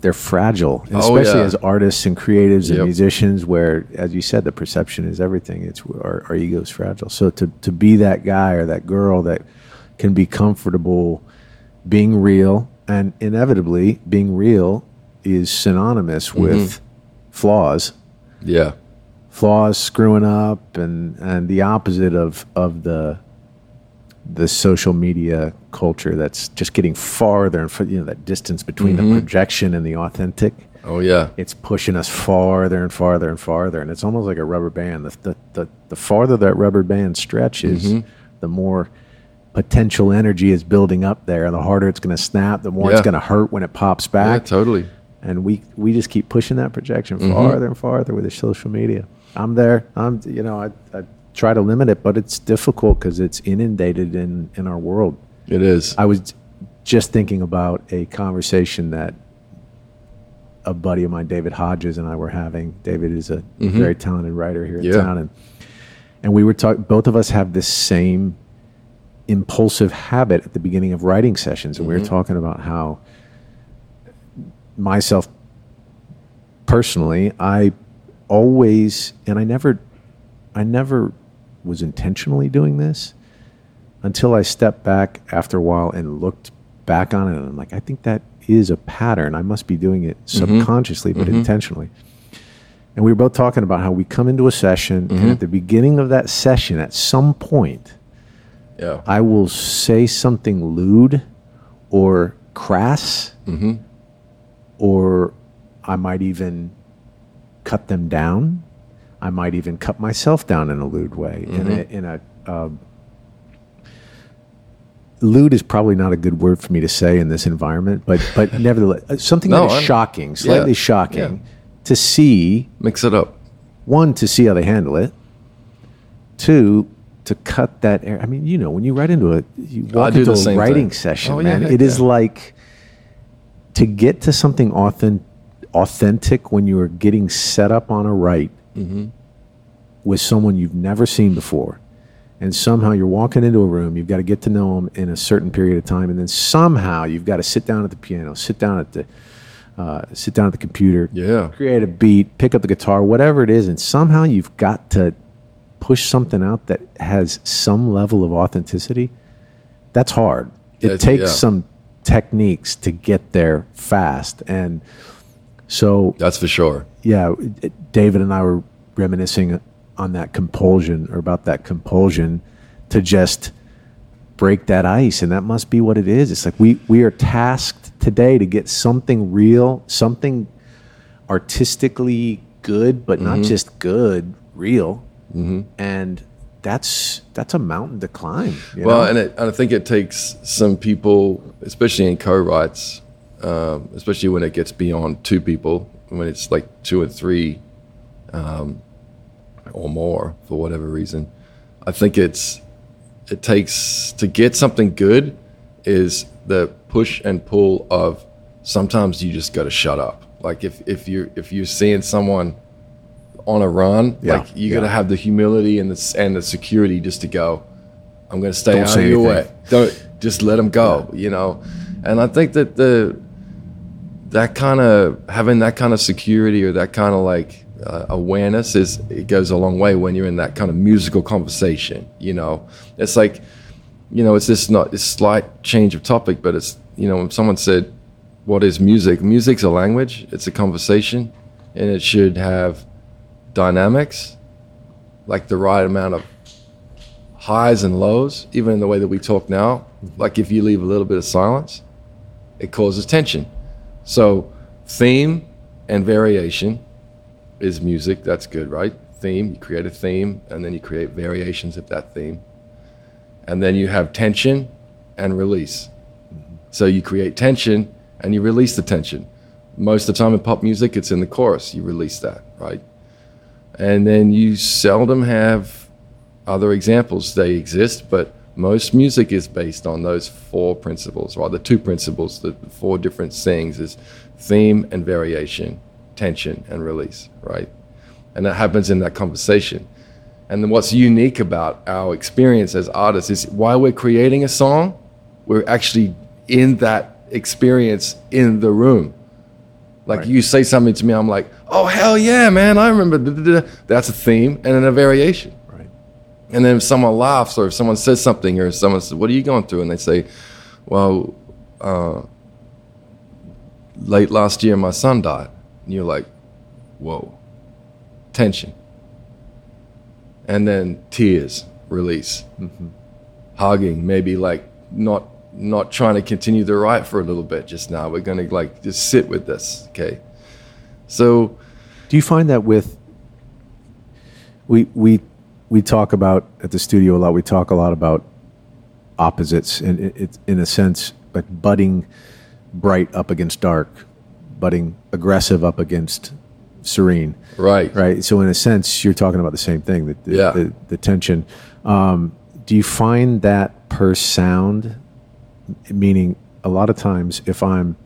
they're fragile, oh, especially yeah. as artists and creatives and yep. musicians. Where, as you said, the perception is everything. It's our, our ego is fragile. So to to be that guy or that girl that can be comfortable being real, and inevitably being real is synonymous mm-hmm. with flaws. Yeah flaws, screwing up, and and the opposite of of the the social media culture that's just getting farther and further, you know that distance between mm-hmm. the projection and the authentic. Oh yeah, it's pushing us farther and farther and farther, and it's almost like a rubber band. The the the, the farther that rubber band stretches, mm-hmm. the more potential energy is building up there, and the harder it's going to snap, the more yeah. it's going to hurt when it pops back. Yeah, totally. And we we just keep pushing that projection mm-hmm. farther and farther with the social media. I'm there. I'm you know I, I try to limit it, but it's difficult because it's inundated in in our world. It is. I was just thinking about a conversation that a buddy of mine, David Hodges, and I were having. David is a mm-hmm. very talented writer here in yeah. town, and and we were talking. Both of us have this same impulsive habit at the beginning of writing sessions, and mm-hmm. we were mm-hmm. talking about how myself personally, I always, and I never, I never was intentionally doing this until I stepped back after a while and looked back on it. And I'm like, I think that is a pattern. I must be doing it mm-hmm. subconsciously, mm-hmm. but mm-hmm. intentionally. and we were both talking about how we come into a session, and at the beginning of that session, at some point, Yeah. I will say something lewd or crass, or I might even cut them down. I might even cut myself down in a lewd way. In a, in a um, lewd is probably not a good word for me to say in this environment, but but nevertheless, uh, something No, that is shocking, slightly yeah, shocking, yeah. to see Mix it up. one to see how they handle it two to cut that air i mean you know when you write into a you walk do into the a writing thing. session Oh, man heck it is yeah. like to get to something authentic authentic when you are getting set up on a write Mm-hmm. with someone you've never seen before and somehow you're walking into a room you've got to get to know them in a certain period of time and then somehow you've got to sit down at the piano sit down at the uh, sit down at the computer Yeah. create a beat, pick up the guitar, whatever it is, and somehow you've got to push something out that has some level of authenticity. That's hard. It That's- takes yeah. some techniques to get there fast. And so, That's for sure. yeah, David and I were reminiscing on that compulsion or about that compulsion to just break that ice and that must be what it is. It's like we we are tasked today to get something real something artistically good but not mm-hmm. just good real. Mm-hmm. And that's that's a mountain to climb you Well, and, it, and I think it takes some people, especially in co-writes, um, especially when it gets beyond two people, when it's like two or three, um, or more for whatever reason. I think it's it takes to get something good is the push and pull of sometimes you just got to shut up. Like if if you if you're seeing someone on a run, Yeah, like you got to have the humility and the and the security just to go. I'm going to stay Don't out of your anything. way. Don't just let them go. You know, and I think that the that kind of having that kind of security or that kind of like uh, awareness is it goes a long way when you're in that kind of musical conversation. You know, it's like you know, it's just not it's slight change of topic, but it's you know, when someone said, "What is music?" Music's a language. It's a conversation, and it should have dynamics, like the right amount of highs and lows, even in the way that we talk now. Like if you leave a little bit of silence, it causes tension. So, theme and variation is music. That's good, right? Theme, you create a theme, and then you create variations of that theme. And then you have tension and release. So, you create tension and you release the tension. Most of the time in pop music, it's in the chorus. You release that, right? And then you seldom have other examples. They exist, but most music is based on those four principles, or the two principles, the four different things is theme and variation, tension and release, right? And that happens in that conversation. And then what's unique about our experience as artists is while we're creating a song, we're actually in that experience in the room. Like Right. you say something to me, I'm like, oh hell yeah, man, I remember. da, da, da." That's a theme and then a variation. And then if someone laughs or if someone says something or someone says, What are you going through? And they say, Well, uh, late last year my son died. And you're like, Whoa. Tension. And then tears, release. Hugging, maybe like not not trying to continue the write for a little bit just now. We're gonna like just sit with this. Okay. So Do you find that with we we we talk about at the studio a lot. We talk a lot about opposites, and it, it's in a sense like budding bright up against dark, budding aggressive up against serene. right. Right. So in a sense, you're talking about the same thing. The, the, Yeah. the, the tension. Um, do you find that per sound? Meaning, a lot of times, if I'm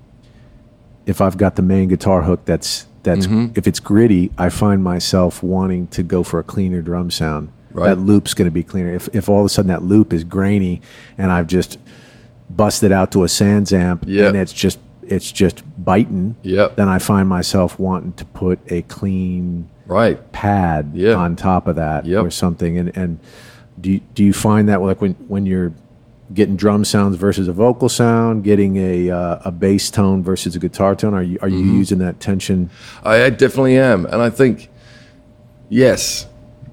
if I've got the main guitar hook that's that's Mm-hmm. if it's gritty, I find myself wanting to go for a cleaner drum sound. Right. That loop's going to be cleaner. If if all of a sudden that loop is grainy and I've just busted out to a SansAmp Yeah. and it's just it's just biting, Yep. then I find myself wanting to put a clean Right. pad Yeah. on top of that Yep. or something. And and do you, do you find that like when when you're getting drum sounds versus a vocal sound, getting a uh, a bass tone versus a guitar tone, are you are you Mm-hmm. using that tension? I, I definitely am, and I think Yes.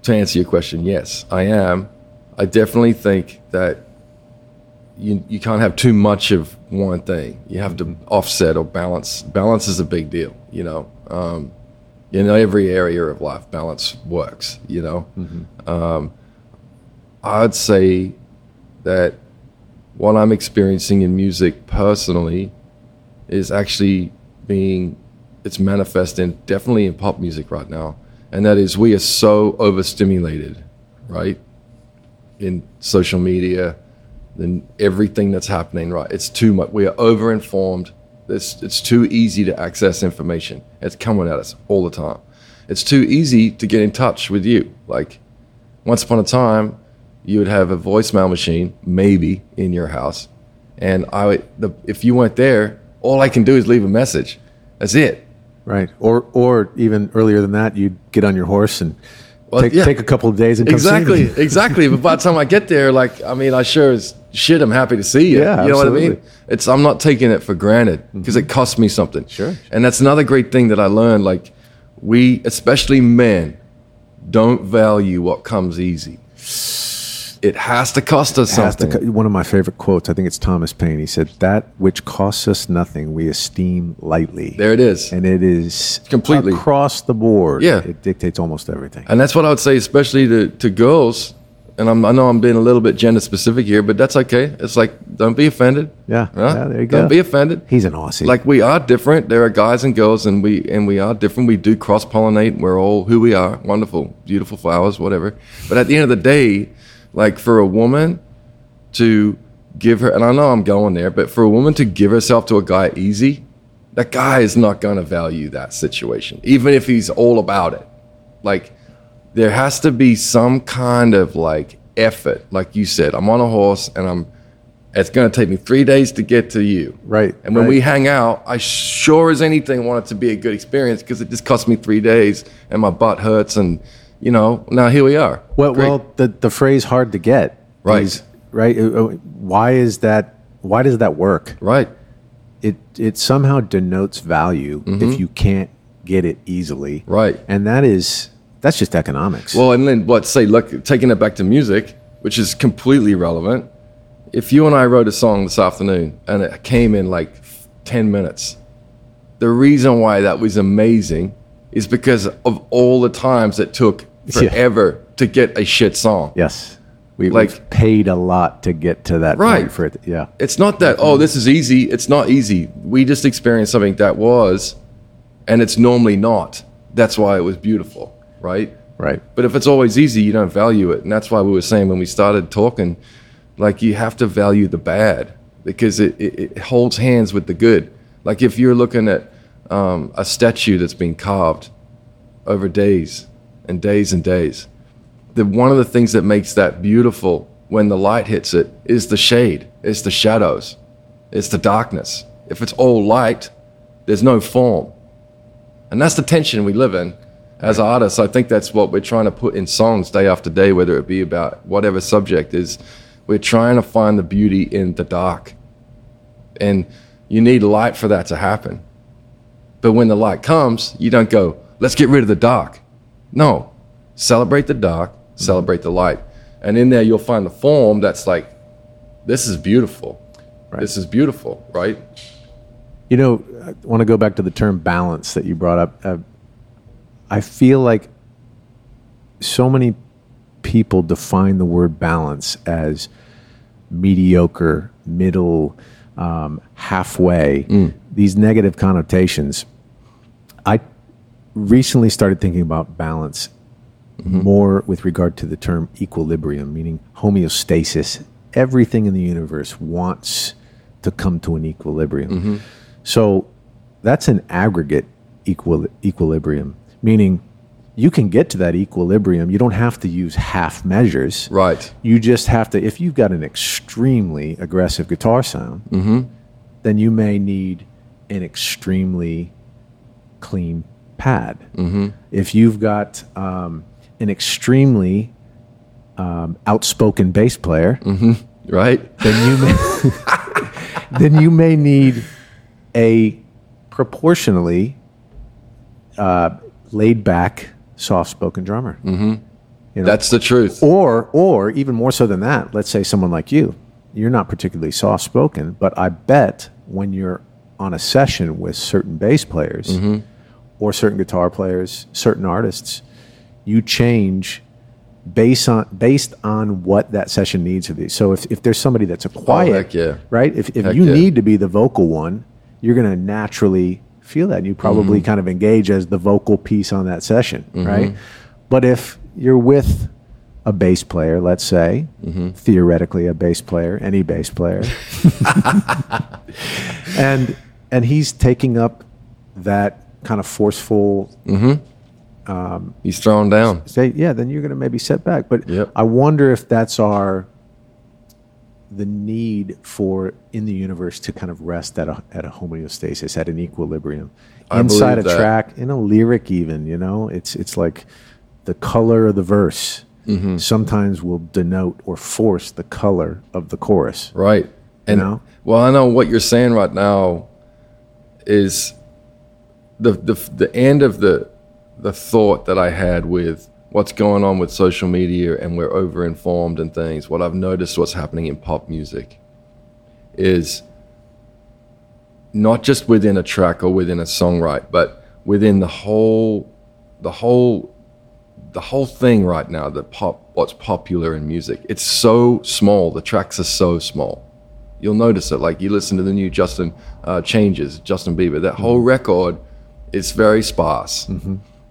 To answer your question, yes, I am. I definitely think that you you can't have too much of one thing. You have to offset or balance. Balance is a big deal. You know, um, in every area of life, balance works. You know, um, I'd say that what I'm experiencing in music personally is actually being it's manifesting definitely in pop music right now, and that is we are so overstimulated, right? In social media, then everything that's happening, right? It's too much. We are overinformed. It's, it's too easy to access information. It's coming at us all the time. It's too easy to get in touch with you. Like once upon a time, you would have a voicemail machine, maybe in your house, and I would, the, if you weren't there, all I can do is leave a message. That's it. Right. Or or even earlier than that, you'd get on your horse and Well, take, yeah. take a couple of days and come see exactly, me. exactly. But by the time I get there, like, I mean, I sure as shit, I'm happy to see you. Yeah, you know what I mean? It's I'm not taking it for granted because it mm-hmm. costs me something. Sure. And that's another great thing that I learned. Like, we, especially men, don't value what comes easy. It has to cost us something. co- one of my favorite quotes, I think it's Thomas Paine. He said, That which costs us nothing, we esteem lightly. there it is. and it is Completely. across the board. Yeah. It dictates almost everything. And that's what I would say, especially to, to girls. And I'm, I know I'm being a little bit gender specific here, but that's okay. It's like, don't be offended. Yeah. Huh? Yeah, there you go. Don't be offended. He's an Aussie. like we are different. There are guys and girls, and we and we are different. We do cross pollinate. We're all who we are. Wonderful, beautiful flowers, whatever. But at the end of the day, like for a woman to give her, and I know I'm going there, but for a woman to give herself to a guy easy, that guy is not going to value that situation, even if he's all about it. Like there has to be some kind of like effort. Like you said, I'm on a horse, and I'm. It's going to take me three days to get to you. Right, And when right. we hang out, I sure as anything want it to be a good experience because it just cost me three days and my butt hurts. And, you know, now here we are. well, Great. well, the, the phrase hard to get. Right. is- right. Uh, uh, Why is that? Why does that work? right. It, it somehow denotes value if you can't get it easily. Mm-hmm. Right. And that is, that's just economics. Well, and then what, say, look, taking it back to music, which is completely relevant. If you and I wrote a song this afternoon and it came in like 10 minutes, the reason why that was amazing is because of all the times it took Yeah. forever to get a shit song. yes. We, like- we've paid a lot to get to that Right. point for it. Yeah. It's not that, oh, this is easy. It's not easy. We just experienced something that was, and it's normally not. That's why it was beautiful, right? Right. But if it's always easy, you don't value it. And that's why we were saying when we started talking, like you have to value the bad because it, it, it holds hands with the good. Like if you're looking at um, a statue that's been carved over days and days and days, the, one of the things that makes that beautiful when the light hits it is the shade, it's the shadows, it's the darkness. If it's all light, there's no form. And that's the tension we live in as artists. I think that's what we're trying to put in songs day after day, whether it be about whatever subject is. We're trying to find the beauty in the dark. And you need light for that to happen. But when the light comes, you don't go, let's get rid of the dark. No, celebrate the dark, celebrate the light. And in there, you'll find the form that's like, this is beautiful. Right. This is beautiful, right? You know, I want to go back to the term balance that you brought up. Uh, I feel like so many people define the word balance as mediocre, middle, um, halfway, these negative connotations. I recently started thinking about balance mm-hmm. more with regard to the term equilibrium, meaning homeostasis. Everything in the universe wants to come to an equilibrium. Mm-hmm. So that's an aggregate equilibrium, meaning you can get to that equilibrium. You don't have to use half measures. Right. You just have to, if you've got an extremely aggressive guitar sound, mm-hmm. then you may need an extremely clean pad. If you've got um, an extremely um, outspoken bass player, Right? then you may then you may need a proportionally uh, laid back soft spoken drummer. Mm-hmm. You know? That's the truth. or or even more so than that. Let's say someone like you, you're not particularly soft spoken, but I bet when you're on a session with certain bass players Mm-hmm. or certain guitar players, certain artists, you change based on based on what that session needs of you. So if, if there's somebody that's a quiet, Oh, yeah. right? If if Heck you yeah. need to be the vocal one, you're going to naturally feel that. And you probably Mm-hmm. kind of engage as the vocal piece on that session, right? But if you're with a bass player, let's say, Mm-hmm. theoretically a bass player, any bass player, and and he's taking up that kind of forceful He's thrown down. say, yeah, then you're going to maybe set back. But Yep. I wonder if that's our the need for in the universe to kind of rest at a at a homeostasis, at an equilibrium, inside a that. track, in a lyric, even. You know, it's it's like the color of the verse Mm-hmm. sometimes will denote or force the color of the chorus. Right. And know? well, I know what you're saying right now is the the the end of the the thought that I had with what's going on with social media and we're overinformed and things. What I've noticed what's happening in pop music is not just within a track or within a song right, but within the whole the whole the whole thing right now, the pop what's popular in music. It's so small. The tracks are so small. You'll notice it. Like you listen to the new Justin uh, Changes, Justin Bieber. That whole record is very sparse.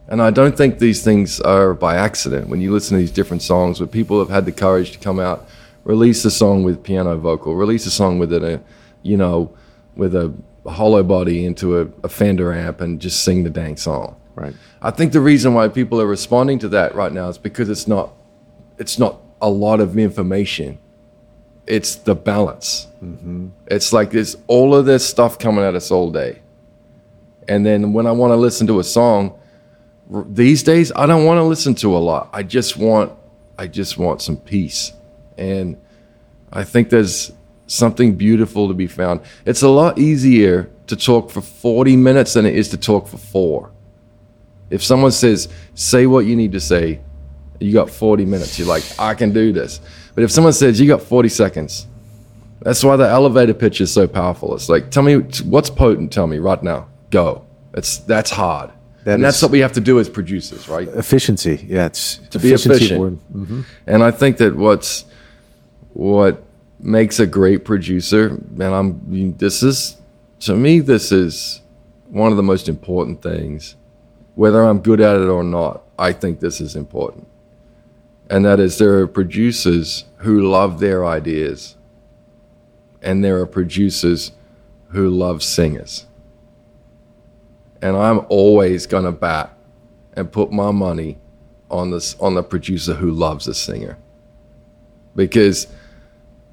And I don't think these things are by accident. When you listen to these different songs, where people have had the courage to come out, release a song with piano vocal, release a song with a, you know, with a hollow body into a, a Fender amp, and just sing the dang song. Right. I think the reason why people are responding to that right now is because it's not it's not a lot of information. It's the balance. Mm-hmm. It's like there's all of this stuff coming at us all day, and then when I want to listen to a song, r- these days I don't want to listen to a lot. I just want I just want some peace, and I think there's something beautiful to be found. It's a lot easier to talk for 40 minutes than it is to talk for four. If someone says, say what you need to say, you got 40 minutes, you're like, I can do this. But if someone says, you got 40 seconds, that's why the elevator pitch is so powerful. It's like, tell me what's potent, tell me right now, go. That's, that's hard. That and that's what we have to do as producers, right? Efficiency. Yeah, it's To be efficient. Mhm. And I think that what's what makes a great producer, and I'm this is to me this is one of the most important things. Whether I'm good at it or not, I think this is important. And that is there are producers who love their ideas and there are producers who love singers. And I'm always going to bat and put my money on this on the producer who loves a singer because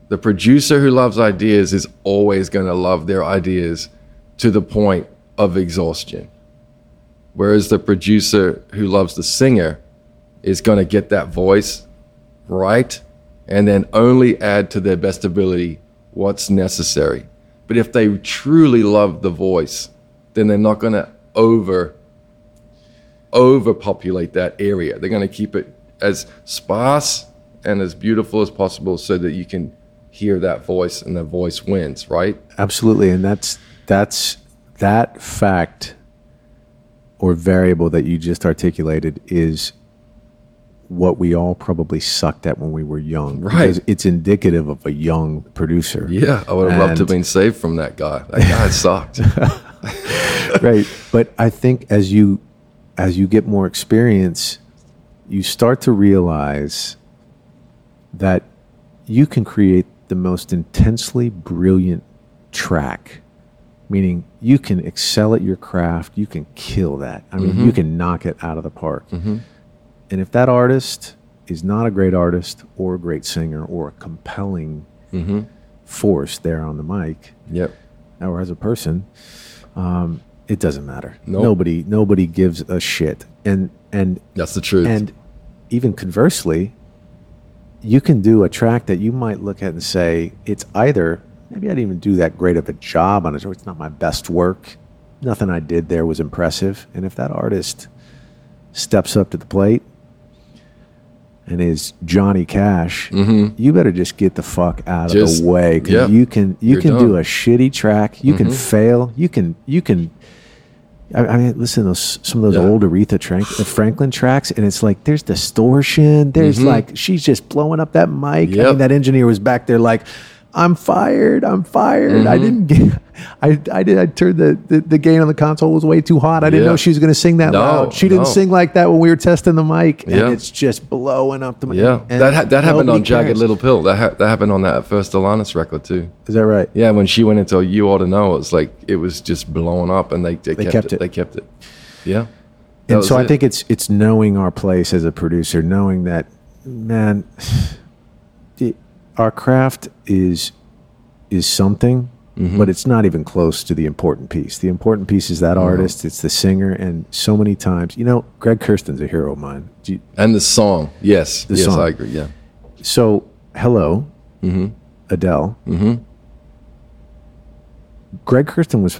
the producer who loves ideas is always going to love their ideas to the point of exhaustion whereas the producer who loves the singer is going to get that voice right and then only add to their best ability what's necessary but if they truly love the voice then they're not going to over overpopulate that area. They're going to keep it as sparse and as beautiful as possible so that you can hear that voice and the voice wins, right? Absolutely, and that's that's that fact or variable that you just articulated is what we all probably sucked at when we were young. Right. Because it's indicative of a young producer. Yeah, I would have loved to have been saved from that guy. That guy sucked. right. But I think as you as you get more experience, you start to realize that you can create the most intensely brilliant track. Meaning you can excel at your craft, you can kill that. I mean, you mm-hmm. can knock it out of the park. Mm-hmm. And if that artist is not a great artist or a great singer or a compelling force there on the mic, yep. or as a person, um, it doesn't matter. Nope. Nobody nobody gives a shit. And and That's the truth. and even conversely, you can do a track that you might look at and say it's either maybe I didn't even do that great of a job on it, or it's not my best work. Nothing I did there was impressive. And if that artist steps up to the plate and is Johnny Cash, you better just get the fuck out of Mm-hmm. The way because yep. you can you can do done. Mm-hmm. a shitty track, you can fail, you can you can. I, I mean, listen to those, some of those Yeah. old Aretha Trank, uh, Franklin tracks, and it's like there's distortion. There's like she's just blowing up that mic. I Mm-hmm. Mean, that engineer was back there like, "I'm fired. I'm fired. I Mm-hmm. didn't get. I I did. I turned the, the the gain on the console was way too hot. I didn't Yeah. know she was going to sing that No, loud. She didn't no. sing like that when we were testing the mic, and Yeah. it's just blowing up the mic. Yeah, And that ha- that happened on Jagged cares. Little Pill. That ha- that happened on that first Alanis record too. Is that right? Yeah, when she went into You Ought to Know, it was like it was just blowing up, and they, they, kept, kept it. it. They kept it. Yeah, That and so I it. think it's it's knowing our place as a producer, knowing that man, our craft is is something, Mm-hmm. but it's not even close to the important piece. The important piece is that artist, it's the singer, and so many times, you know, Greg Kurstin's a hero of mine. You- and the song. Yes, The yes, song. I agree. Yeah, So, hello, Mm-hmm. Adele. Greg Kurstin was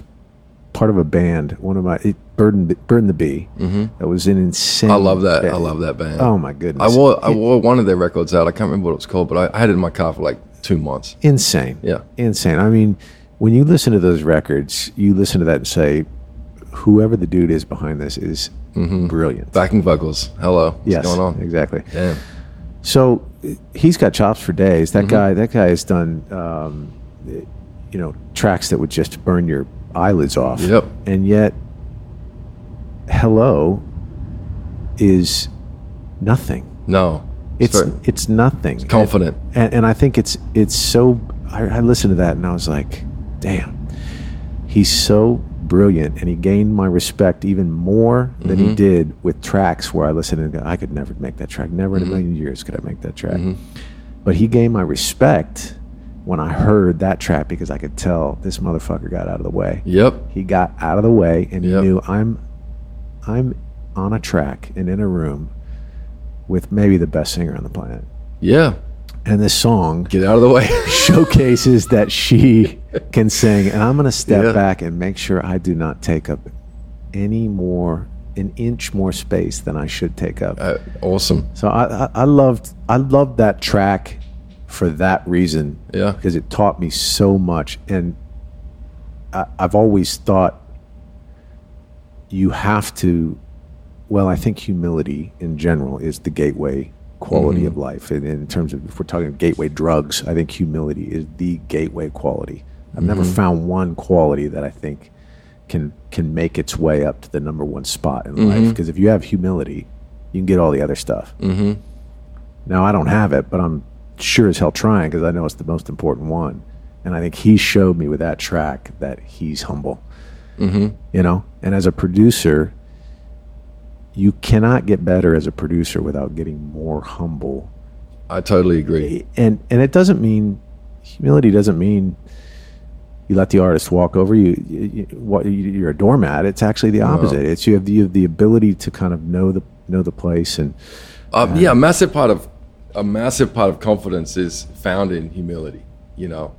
part of a band, one of my it, Bird and the Bee. That was an insane. Mm-hmm. I love that. I love that band. Oh my goodness! I wore I wore one of their records out. I can't remember what it was called, but I, I had it in my car for like two months. insane. Yeah. insane. I mean, when you listen to those records, you listen to that and say, whoever the dude is behind this is brilliant. Backing vocals. Hello. What's yes, going on? exactly. Damn. So he's got chops for days. Mm-hmm. That guy, that guy has done, um, you know, tracks that would just burn your eyelids off. Yep. And yet, "Hello" is nothing. No. It's it's nothing. confident. and, and I think it's it's so. I, I listened to that and I was like, damn, he's so brilliant, and he gained my respect even more than Mm-hmm. he did with tracks where I listened and go, I could never make that track. Never in Mm-hmm. a million years could I make that track. But he gained my respect when I heard that track because I could tell this motherfucker got out of the way. Yep. He got out of the way and he knew I'm I'm on a track and in a room with maybe the best singer on the planet. Yeah. And this song Get out of the way. showcases that she can sing. And I'm going to step Yeah. back and make sure I do not take up any more, an inch more space than I should take up. Uh, awesome. So I, I, I loved, I loved that track for that reason. Yeah. Because it taught me so much. And I, I've always thought you have to, well, I think humility in general is the gateway quality mm-hmm. of life. And in terms of, if we're talking gateway drugs, I think humility is the gateway quality. I've never mm-hmm. found one quality that I think can can make its way up to the number one spot in life. Mm-hmm. Because if you have humility, you can get all the other stuff. Mm-hmm. Now I don't have it, but I'm sure as hell trying because I know it's the most important one. And I think he showed me with that track that he's humble. Mm-hmm. You know, and as a producer, you cannot get better as a producer without getting more humble. I totally agree. And and it doesn't mean humility doesn't mean you let the artist walk over you, you, you you're a doormat it's actually the opposite it's you have the, you have the ability to kind of know the know the place and Um, yeah, a massive part of a massive part of confidence is found in humility. You know,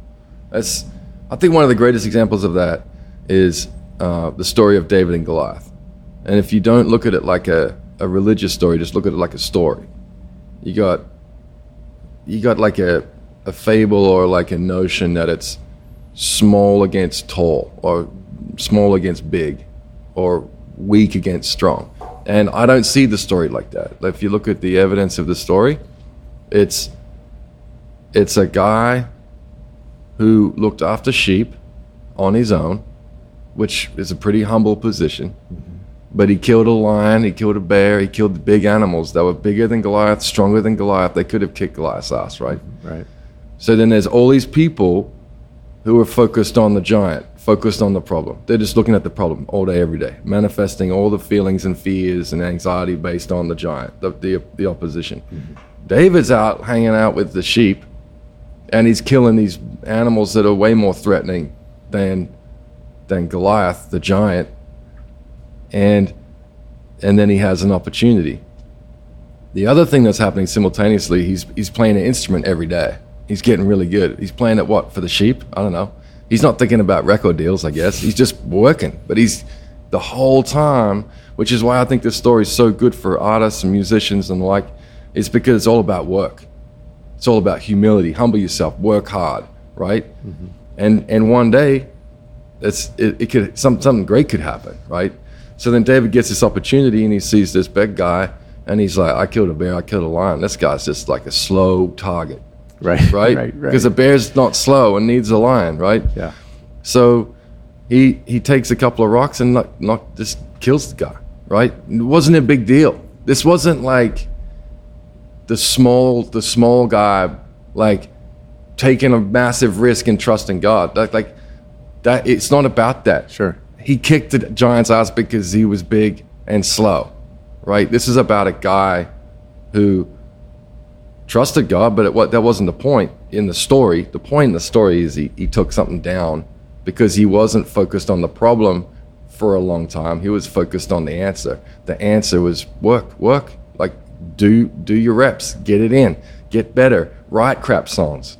that's I think one of the greatest examples of that is uh, the story of David and Goliath. And if you don't look at it like a, a religious story, just look at it like a story. You got you got like a a fable or like a notion that it's small against tall or small against big or weak against strong. And I don't see the story like that. If you look at the evidence of the story, it's it's a guy who looked after sheep on his own, which is a pretty humble position. But he killed a lion, he killed a bear, he killed the big animals that were bigger than Goliath, stronger than Goliath. They could have kicked Goliath's ass, right? right So then there's all these people who are focused on the giant, focused on the problem. They're just looking at the problem all day, every day, manifesting all the feelings and fears and anxiety based on the giant, the, the, the opposition. Mm-hmm. David's out hanging out with the sheep and he's killing these animals that are way more threatening than, than Goliath, the giant. And, and then he has an opportunity. The other thing that's happening simultaneously, he's he's playing an instrument every day. He's getting really good. He's playing at what for the sheep? I don't know. He's not thinking about record deals, I guess. He's just working. But he's the whole time which is why I think this story is so good for artists and musicians and the like. It's because it's all about work. It's all about humility. Humble yourself. Work hard. Right. Mm-hmm. And and one day, it's it, it could some, something great could happen. Right. So then David gets this opportunity and he sees this big guy and he's like, I killed a bear. I killed a lion. This guy's just like a slow target. Right. Right. Right. Right. Because a bear's not slow and needs a lion. Right. yeah. So he he takes a couple of rocks and knock, knock, just kills the guy. Right? It wasn't a big deal. This wasn't like the small the small guy like taking a massive risk and trusting God. Like like that. It's not about that. Sure. He kicked the giant's ass because he was big and slow. Right? This is about a guy who trusted God, but it, what that wasn't the point in the story. The point in the story is he, he took something down because he wasn't focused on the problem for a long time. He was focused on the answer. The answer was work, work, like do do your reps, get it in, get better, write crap songs,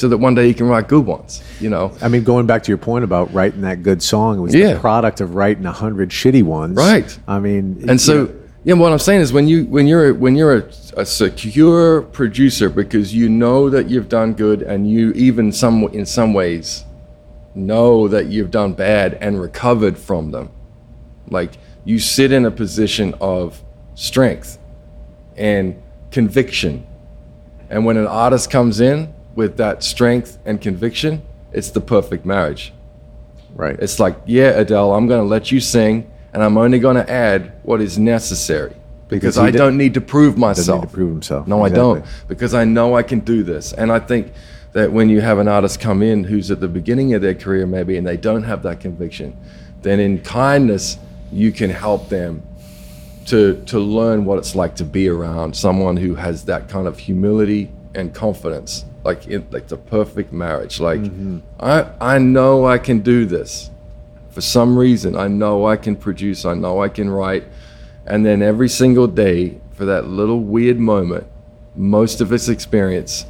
so that one day you can write good ones. You know, I mean, going back to your point about writing that good song, it was Yeah. the product of writing a hundred shitty ones. Right. I mean, and so know, yeah what i'm saying is when you when you're when you're a, a secure producer because you know that you've done good and you even some in some ways know that you've done bad and recovered from them like you sit in a position of strength and conviction and when an artist comes in with that strength and conviction it's the perfect marriage right. it's like, yeah, Adele, I'm going to let you sing, and I'm only going to add what is necessary because, Because I don't need to prove myself. need to prove himself. no, I don't because I know I can do this. And I think that when you have an artist come in who's at the beginning of their career, maybe, and they don't have that conviction, then in kindness, you can help them to to learn what it's like to be around someone who has that kind of humility and confidence like it, like the perfect marriage. Like mm-hmm. i i know i can do this. For some reason i know i can produce i know i can write. And then every single day for that little weird moment most of us experience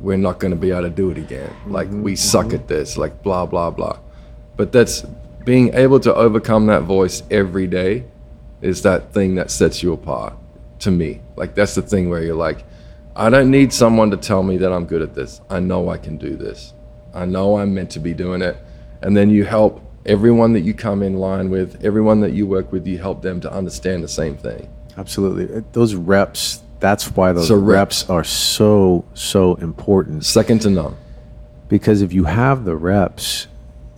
we're not going to be able to do it again. Mm-hmm. Like we suck mm-hmm. at this like blah blah blah. But that's being able to overcome that voice every day is that thing that sets you apart to me. Like that's the thing where you're like, I don't need someone to tell me that I'm good at this. I know I can do this. I know I'm meant to be doing it. And then you help everyone that you come in line with, everyone that you work with, you help them to understand the same thing. Absolutely. Uh, Those reps, that's why those So reps reps. are so, so important. Second to none. Because if you have the reps,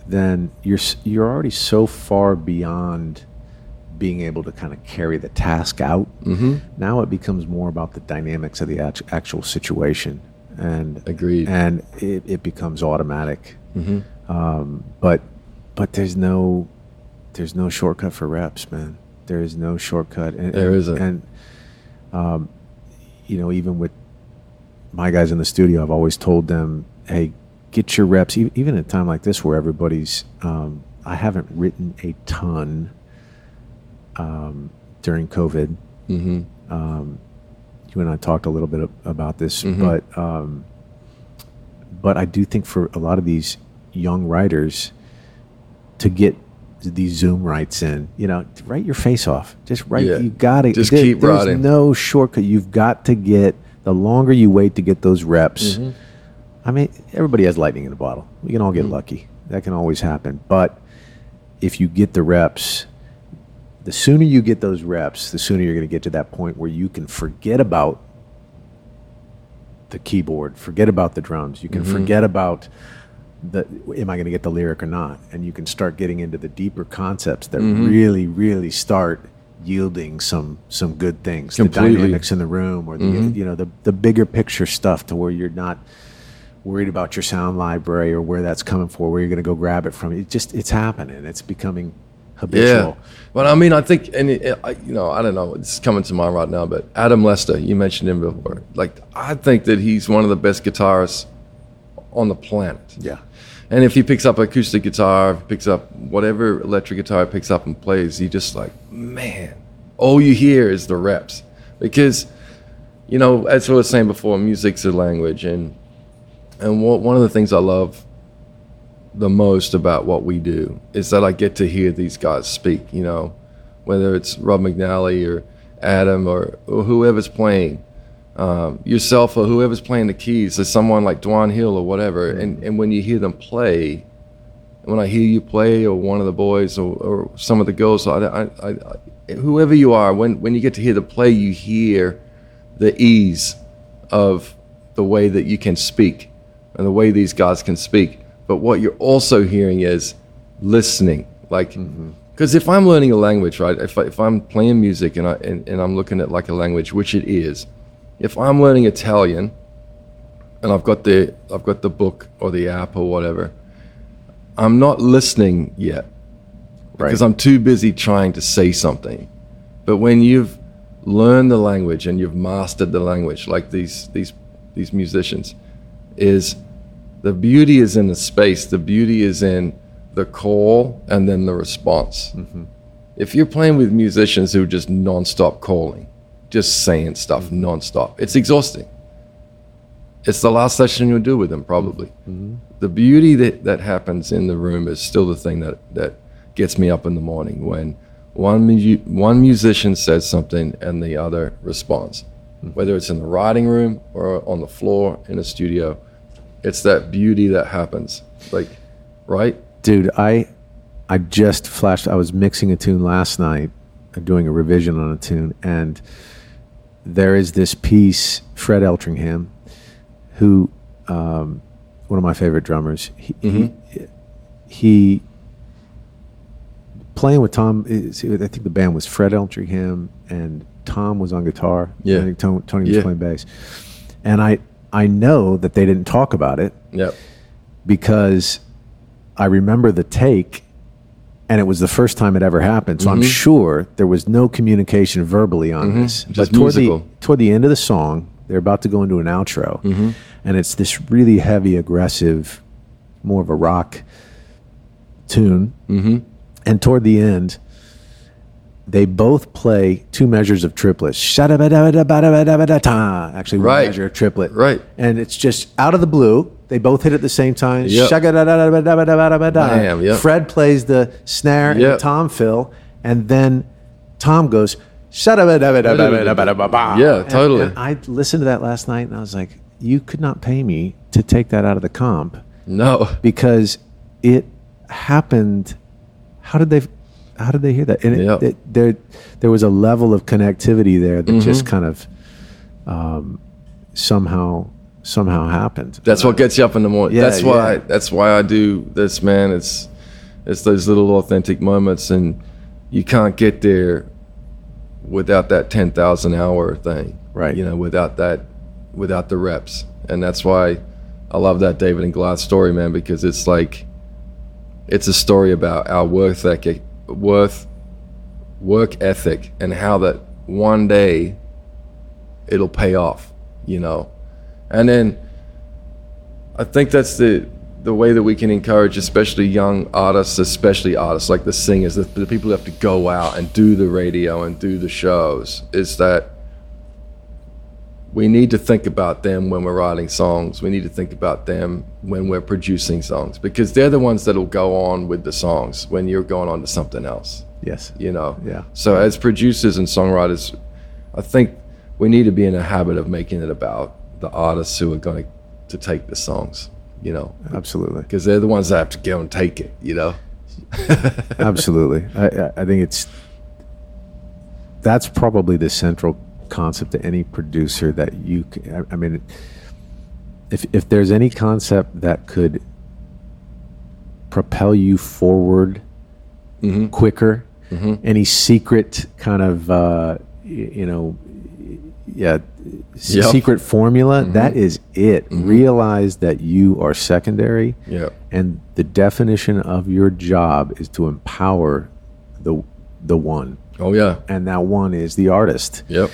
then you're you're already so far beyond being able to kind of carry the task out. Mm-hmm. Now it becomes more about the dynamics of the act- actual situation, and Agreed. and it, it becomes automatic. Um, but but there's no there's no shortcut for reps, man. There is no shortcut. And, There isn't. And um, you know, even with my guys in the studio, I've always told them, "Hey, get your reps." Even at a time like this, where everybody's, um, I haven't written a ton um, during COVID. hmm Um, you and I talked a little bit about this, Mhm. but um, but I do think for a lot of these young writers to get these Zoom writes in, you know, write your face off. Just write. Yeah. You got to Just keep There's no shortcut. You've got to get. The longer you wait to get those reps, Mm-hmm. I mean, everybody has lightning in a bottle. We can all Mm-hmm. get lucky. That can always happen. But if you get the reps, the sooner you get those reps, the sooner you're going to get to that point where you can forget about the keyboard, forget about the drums. You can Mm-hmm. forget about the am I going to get the lyric or not, and you can start getting into the deeper concepts that Mm-hmm. really, really start yielding some some good things. Completely. The dynamics in the room, or the Mhm. you know the the bigger picture stuff, to where you're not worried about your sound library or where that's coming for, where you're going to go grab it from. It just it's happening. It's becoming habitual. Yeah, but I mean, I think, and it, it, I, you know, I don't know, it's coming to mind right now, but Adam Lester, you mentioned him before. Like, I think that he's one of the best guitarists on the planet. Yeah. And if he picks up acoustic guitar, picks up whatever electric guitar he picks up and plays, you just like, man, all you hear is the reps. Because, you know, as I was saying before, music's a language, and and what, one of the things I love the most about what we do is that I get to hear these guys speak. You know, whether it's Rob McNelley or Adam or, or whoever's playing, um, yourself or whoever's playing the keys, or someone like Dwan Hill or whatever. And, and when you hear them play, when I hear you play, or one of the boys, or, or some of the girls, I, I, I, whoever you are, when, when you get to hear the play, you hear the ease of the way that you can speak and the way these guys can speak. But what you're also hearing is listening. Like, mm-hmm. because if I'm learning a language, right? If, I, if I'm playing music and, I, and, and I'm looking at like a language, which it is, if I'm learning Italian and I've got the I've got the book or the app or whatever, I'm not listening yet right. because I'm too busy trying to say something. But when you've learned the language and you've mastered the language, like these these these musicians, is the beauty is in the space. The beauty is in the call and then the response. Mm-hmm. If you're playing with musicians who are just nonstop calling, just saying stuff mm-hmm. nonstop, it's exhausting. It's the last session you'll do with them, probably. Mm-hmm. The beauty that, that happens in the room is still the thing that, that gets me up in the morning when one, mu- one musician says something and the other responds. Whether it's in the writing room or on the floor in a studio, it's that beauty that happens. Like, right? dude i i just flashed i was mixing a tune last night doing a revision on a tune and there is this piece fred eltringham who um, one of my favorite drummers he, he, he playing with tom is- i think the band was fred eltringham and tom was on guitar Yeah. i think tony, tony was Yeah. playing bass and i i know that they didn't talk about it Yep. because I remember the take and it was the first time it ever happened. So I'm mm-hmm. sure there was no communication verbally on mm-hmm. this. Just but toward musical. the toward the end of the song, they're about to go into an outro. Mm-hmm. And it's this really heavy, aggressive, more of a rock tune. Mm-hmm. And toward the end, they both play two measures of triplets. Actually, one Right. measure of triplet. Right. And it's just out of the blue. They both hit at the same time. Yep. Bam, yep. Fred plays the snare and Yep. Tom fill, and then Tom goes. Yeah, And- totally. and I listened to that last night, and I was like, "You could not pay me to take that out of the comp No. because it happened. How did they? How did they hear that? And it, it, there, there was a level of connectivity there that just kind of um, somehow somehow happened. That's what gets you up in the morning. Yeah, that's why. yeah. That's why I do this, man. It's it's those little authentic moments, and you can't get there without that ten thousand hour thing, Right. You know, without that, without the reps, and that's why I love that David and Glass story, man, because it's like it's a story about our worth ethic, worth work ethic, and how that one day it'll pay off, you know, and then I think that's the the way that we can encourage, especially young artists, especially artists like the singers, the, the people who have to go out and do the radio and do the shows, is that we need to think about them when we're writing songs. We need to think about them when we're producing songs because they're the ones that'll go on with the songs when you're going on to something else yes. you know Yeah. so as producers and songwriters i think we need to be in a habit of making it about the artists who are going to, to take the songs you know Absolutely. because they're the ones that have to go and take it you know Absolutely. I, I- I think it's that's probably the central concept to any producer that you. I mean, if if there's any concept that could propel you forward mm-hmm. quicker, mm-hmm. any secret kind of uh, you know, yeah, Yep. secret formula, mm-hmm. that is it. Realize that you are secondary. Yeah. And the definition of your job is to empower the the one. oh yeah And that one is the artist. yep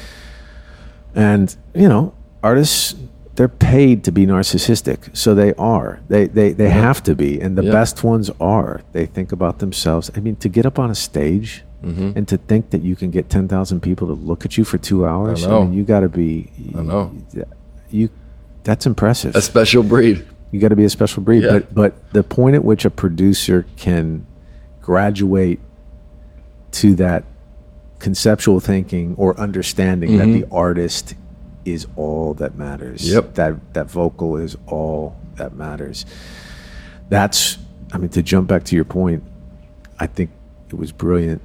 And, you know, artists they're paid to be narcissistic. So they are. They they, they have to be. And the Yeah. best ones are. They think about themselves. I mean, to get up on a stage Mm-hmm. and to think that you can get 10,000 people to look at you for 2 hours, know. mean, you got to be I know. you that's impressive. a special breed You got to be a special breed. Yeah. But but the point at which a producer can graduate to that conceptual thinking or understanding that the artist is all that matters. Yep. That that vocal is all that matters. That's I mean to jump back to your point, I think it was brilliant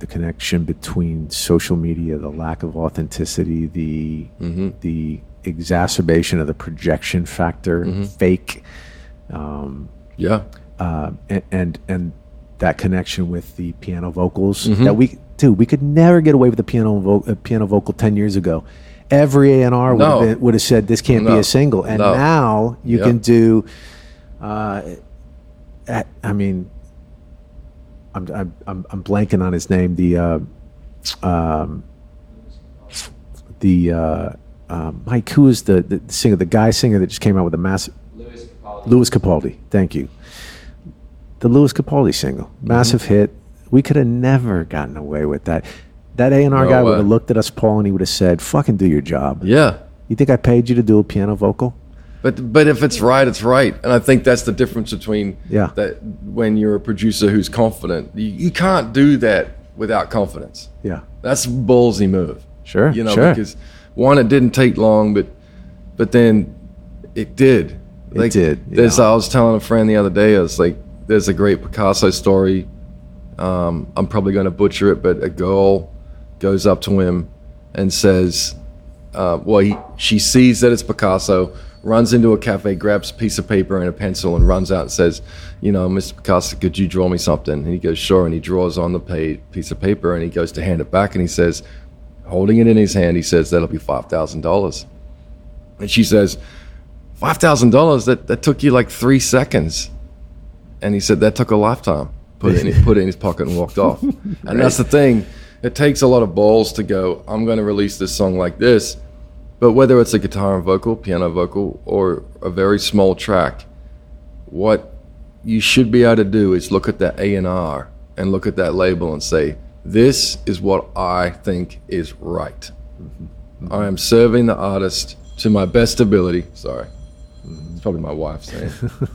the connection between social media, the lack of authenticity, the the exacerbation of the projection factor, fake Yeah. uh, and, and and that connection with the piano vocals Mm-hmm. that we dude we could never get away with the piano vo- uh, piano vocal 10 years ago every A&R would, have, been, would have said this can't be a single and No. now you Yep. can do uh, at, I mean I'm, I'm, I'm, I'm blanking on his name the uh, um, the uh, um, Mike who is the, the singer the guy singer that just came out with a massive Lewis Capaldi. Thank you. The Lewis Capaldi single, Mm-hmm. massive hit. We could have never gotten away with that. That A and R No guy would have looked at us, Paul, and he would have said, "Fucking do your job." Yeah. You think I paid you to do a piano vocal? But but if it's right, it's right, and I think that's the difference between Yeah. that when you're a producer who's confident, you, you can't do that without confidence. Yeah, That's a ballsy move. Sure, You know, sure. because one, it didn't take long, but but then it did. It did, There's. I was telling a friend the other day, I was like, there's a great Picasso story. Um, I'm probably going to butcher it, but a girl goes up to him and says, uh, well, he, she sees that it's Picasso, runs into a cafe, grabs a piece of paper and a pencil, and runs out and says, you know, Mr. Picasso, could you draw me something? And he goes, sure. And he draws on the piece of paper and he goes to hand it back and he says, holding it in his hand, he says, that'll be $5,000. And she says, $5,000? That, that took you like three seconds. And he said, that took a lifetime. Put it, in, put it in his pocket and walked off. And that's the thing. It takes a lot of balls to go, I'm going to release this song like this. But whether it's a guitar and vocal, piano vocal, or a very small track, what you should be able to do is look at that A&R and look at that label and say, this is what I think is right. I am serving the artist to my best ability. Sorry. It's probably my wife saying.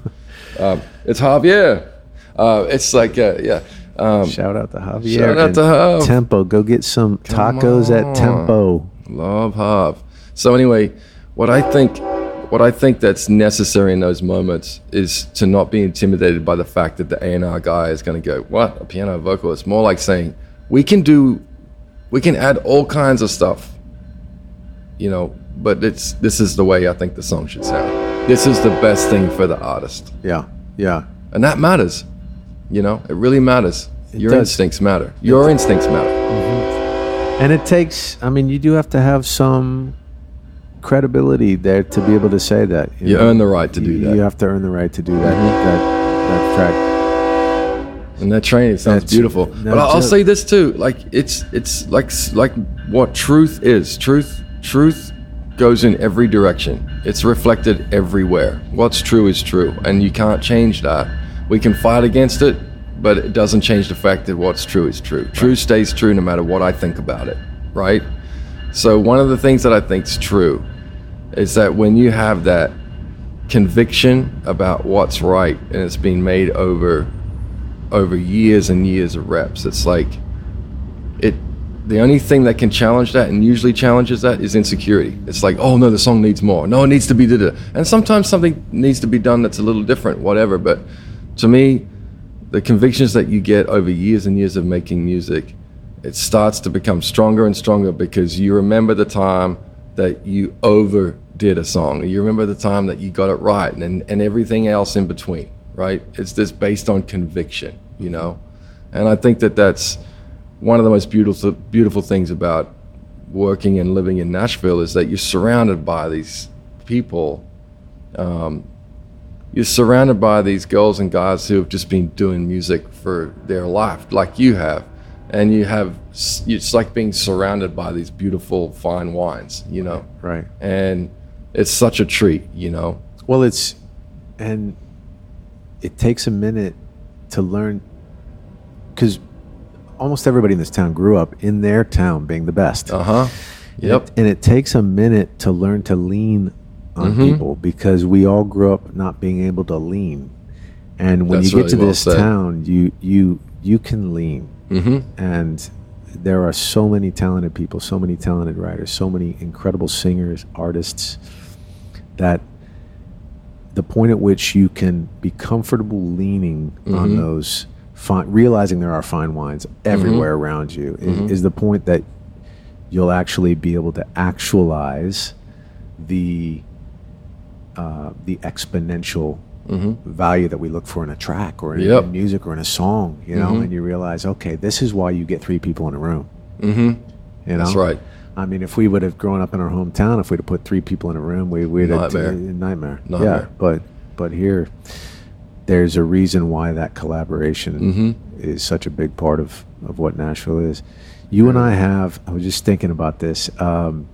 um, it's Javier. Uh, it's like, uh, yeah. Um, shout out to Javier. Shout out and to Jav. Tempo. Go get some tacos at. Tempo. Love Hav. So anyway, what I think what I think that's necessary in those moments is to not be intimidated by the fact that the A&R guy is going to go, "What? A piano vocal?" It's more like saying, "We can do we can add all kinds of stuff." You know, but it's this is the way I think the song should sound. This is the best thing for the artist. Yeah, yeah. And that matters. You know, it really matters. Your does. instincts matter. Your instincts matter. And it takes. I mean, you do have to have some credibility there to be able to say that. You know? earn the right to do You- that. Mm-hmm. You have to earn the right to do that. That that track. And that training sounds That's- beautiful. no but I'll, I'll say this too: like it's it's like like what truth is. Truth truth goes in every direction. It's reflected everywhere. What's true is true, and you can't change that. We can fight against it, but it doesn't change the fact that what's true is true. True stays true no matter what I think about it. Right. So one of the things that I think is true is that when you have that conviction about what's right and it's been made over over years and years of reps. It's like it the only thing that can challenge that and usually challenges that is insecurity. It's like, oh no, the song needs more. No, it needs to be da And sometimes something needs to be done that's a little different, whatever. But to me, the convictions that you get over years and years of making music, it starts to become stronger and stronger because you remember the time that you overdid a song. You remember the time that you got it right and, and everything else in between, right? It's just based on conviction, you know? And I think that that's one of the most beautiful, beautiful things about working and living in Nashville is that you're surrounded by these people um, you're surrounded by these girls and guys who have just been doing music for their life, like you have, and you have. It's like being surrounded by these beautiful fine wines, you know. Right. And it's such a treat, you know. Well, it's and it takes a minute to learn because almost everybody in this town grew up in their town being the best. Uh huh. Yep. And it takes a minute to learn to lean on Mm-hmm. people because we all grew up not being able to lean. And when That's you get really to well this said. town, you you you can lean. Mm-hmm. And there are so many talented people, so many talented writers, so many incredible singers, artists that the point at which you can be comfortable leaning on Mhm. those fine, realizing there are fine wines everywhere around you i- Mhm. is the point that you'll actually be able to actualize the uh, the exponential hmm value that we look for in a track or in, Yep. in music or in a song, you know, Mhm. and you realize, okay, this is why you get three people in a room. hmm You know, That's right. I mean, if we would have grown up in our hometown, if we'd have put three people in a room, we would have Nightmare. nightmare. Yeah, Nightmare. but but here, there's a reason why that collaboration hmm is such a big part of of what Nashville is. You and I have. I was just thinking about this. Um,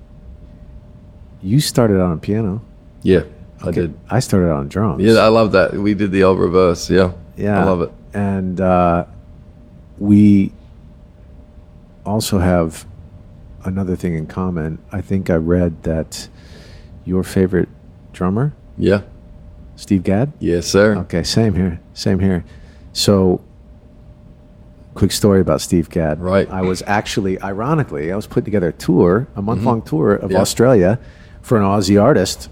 you started out on piano. Yeah, I did. I started on drums. Yeah, I love that. We did the old reverse. Yeah. Yeah, I love it. And uh, we also have another thing in common. I think I read that your favorite drummer, Yeah. Steve Gadd. Yes, sir. Okay, same here. Same here. So, quick story about Steve Gadd. Right. I was actually, ironically, I was putting together a tour, a month long tour of Mm-hmm. Yeah. Australia for an Aussie artist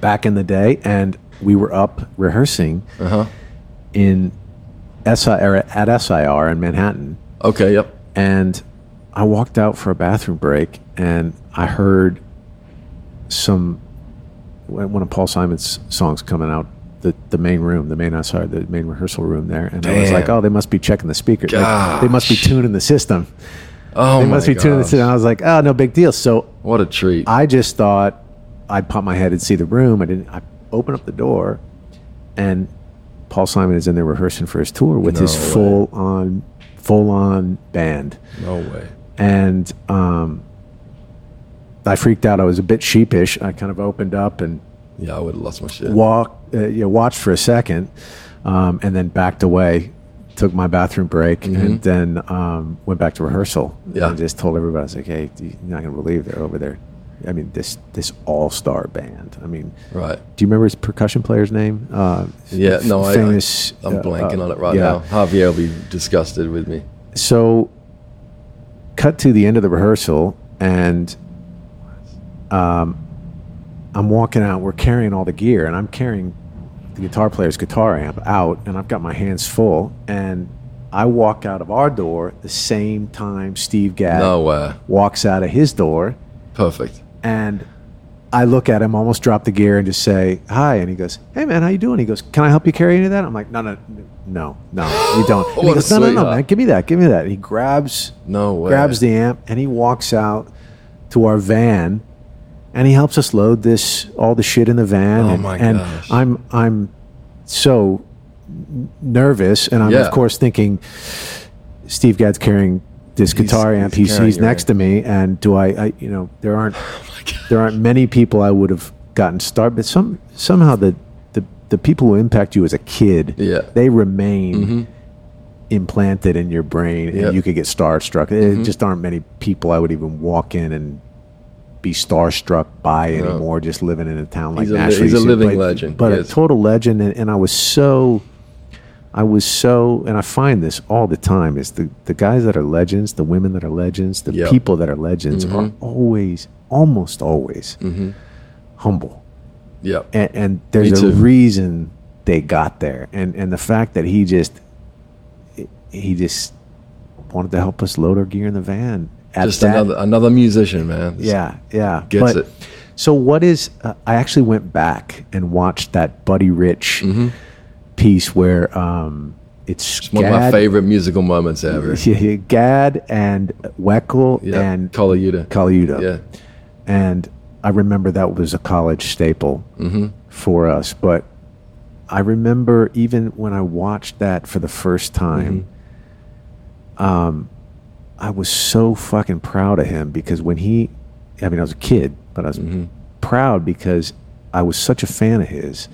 back in the day, and we were up rehearsing Uh huh. in SIR at SIR in Manhattan, Okay. Yep. and I walked out for a bathroom break, and I heard some one of Paul Simon's songs coming out the the main room, the main SIR, the main rehearsal room there, and I was like, oh, they must be checking the speaker, like, they must be tuning the system. Oh they must be tuning the system. I was like, oh, no big deal. So What a treat. I just thought I'd pop my head and see the room. I didn't. I opened up the door, and Paul Simon is in there rehearsing for his tour with his way. full on, full on band, no way. and um, I freaked out. I was a bit sheepish. I kind of opened up and Yeah, I would have lost my shit. walked, uh, you know, watched for a second, um, and then backed away. Took my bathroom break and then um, went back to rehearsal. Mm-hmm. Yeah. and just told everybody, I was like, "Hey, you're not gonna believe they're over there." I mean, this this all star band. I mean, Right. do you remember his percussion player's name? Uh, Yeah. No, I. famous. I, I'm uh, blanking uh, on it right yeah. now. Javier will be disgusted with me. So, cut to the end of the rehearsal, and um, I'm walking out. We're carrying all the gear, and I'm carrying the guitar player's guitar amp out, and I've got my hands full. And I walk out of our door the same time Steve Gadd No walks out of his door, Perfect. And I look at him, almost drop the gear, and just say hi. And he goes, "Hey man, how you doing?" He goes, "Can I help you carry any of that?" I'm like, "No, no, no, no, you don't." And he goes, "No, no, no, man, give me that, give me that." He grabs No way. grabs the amp and he walks out to our van and he helps us load this all the shit in the van Oh and, my and gosh. I'm I'm so nervous and I'm Yeah. of course thinking Steve Gadd's carrying this He's- guitar amp he's he's, carrying he's next amp. to me and do I, I you know there aren't Oh there aren't many people I would have gotten started but some somehow the the, the people who impact you as a kid Yeah. they remain Mhm. implanted in your brain and Yep. you could get starstruck. There Mhm. just aren't many people I would even walk in and be starstruck by No. anymore. Just living in a town like He's a Nashville, he's a living but- legend, but he a total legend. And, and I was so, I was so, and I find this all the time is the the guys that are legends, the women that are legends, the Yep. people that are legends are Mhm. always, almost always Mhm. humble Yep. and, and there's a reason they got there and and the fact that he just he just wanted to help us load our gear in the van Just that- another another musician, man. yeah yeah Gets But- it. so what is uh, i actually went back and watched that buddy rich Mhm. Piece where um it's It's one of my favorite musical moments ever. yeah, Gadd and Weckl and Colaiuta. Kaluuta. Yeah. and I remember that was a college staple Mm-hmm. for us. But I remember even when I watched that for the first time, um, I was so fucking proud of him because when he, I mean, I was a kid, but I was Mm-hmm. proud because I was such a fan of his.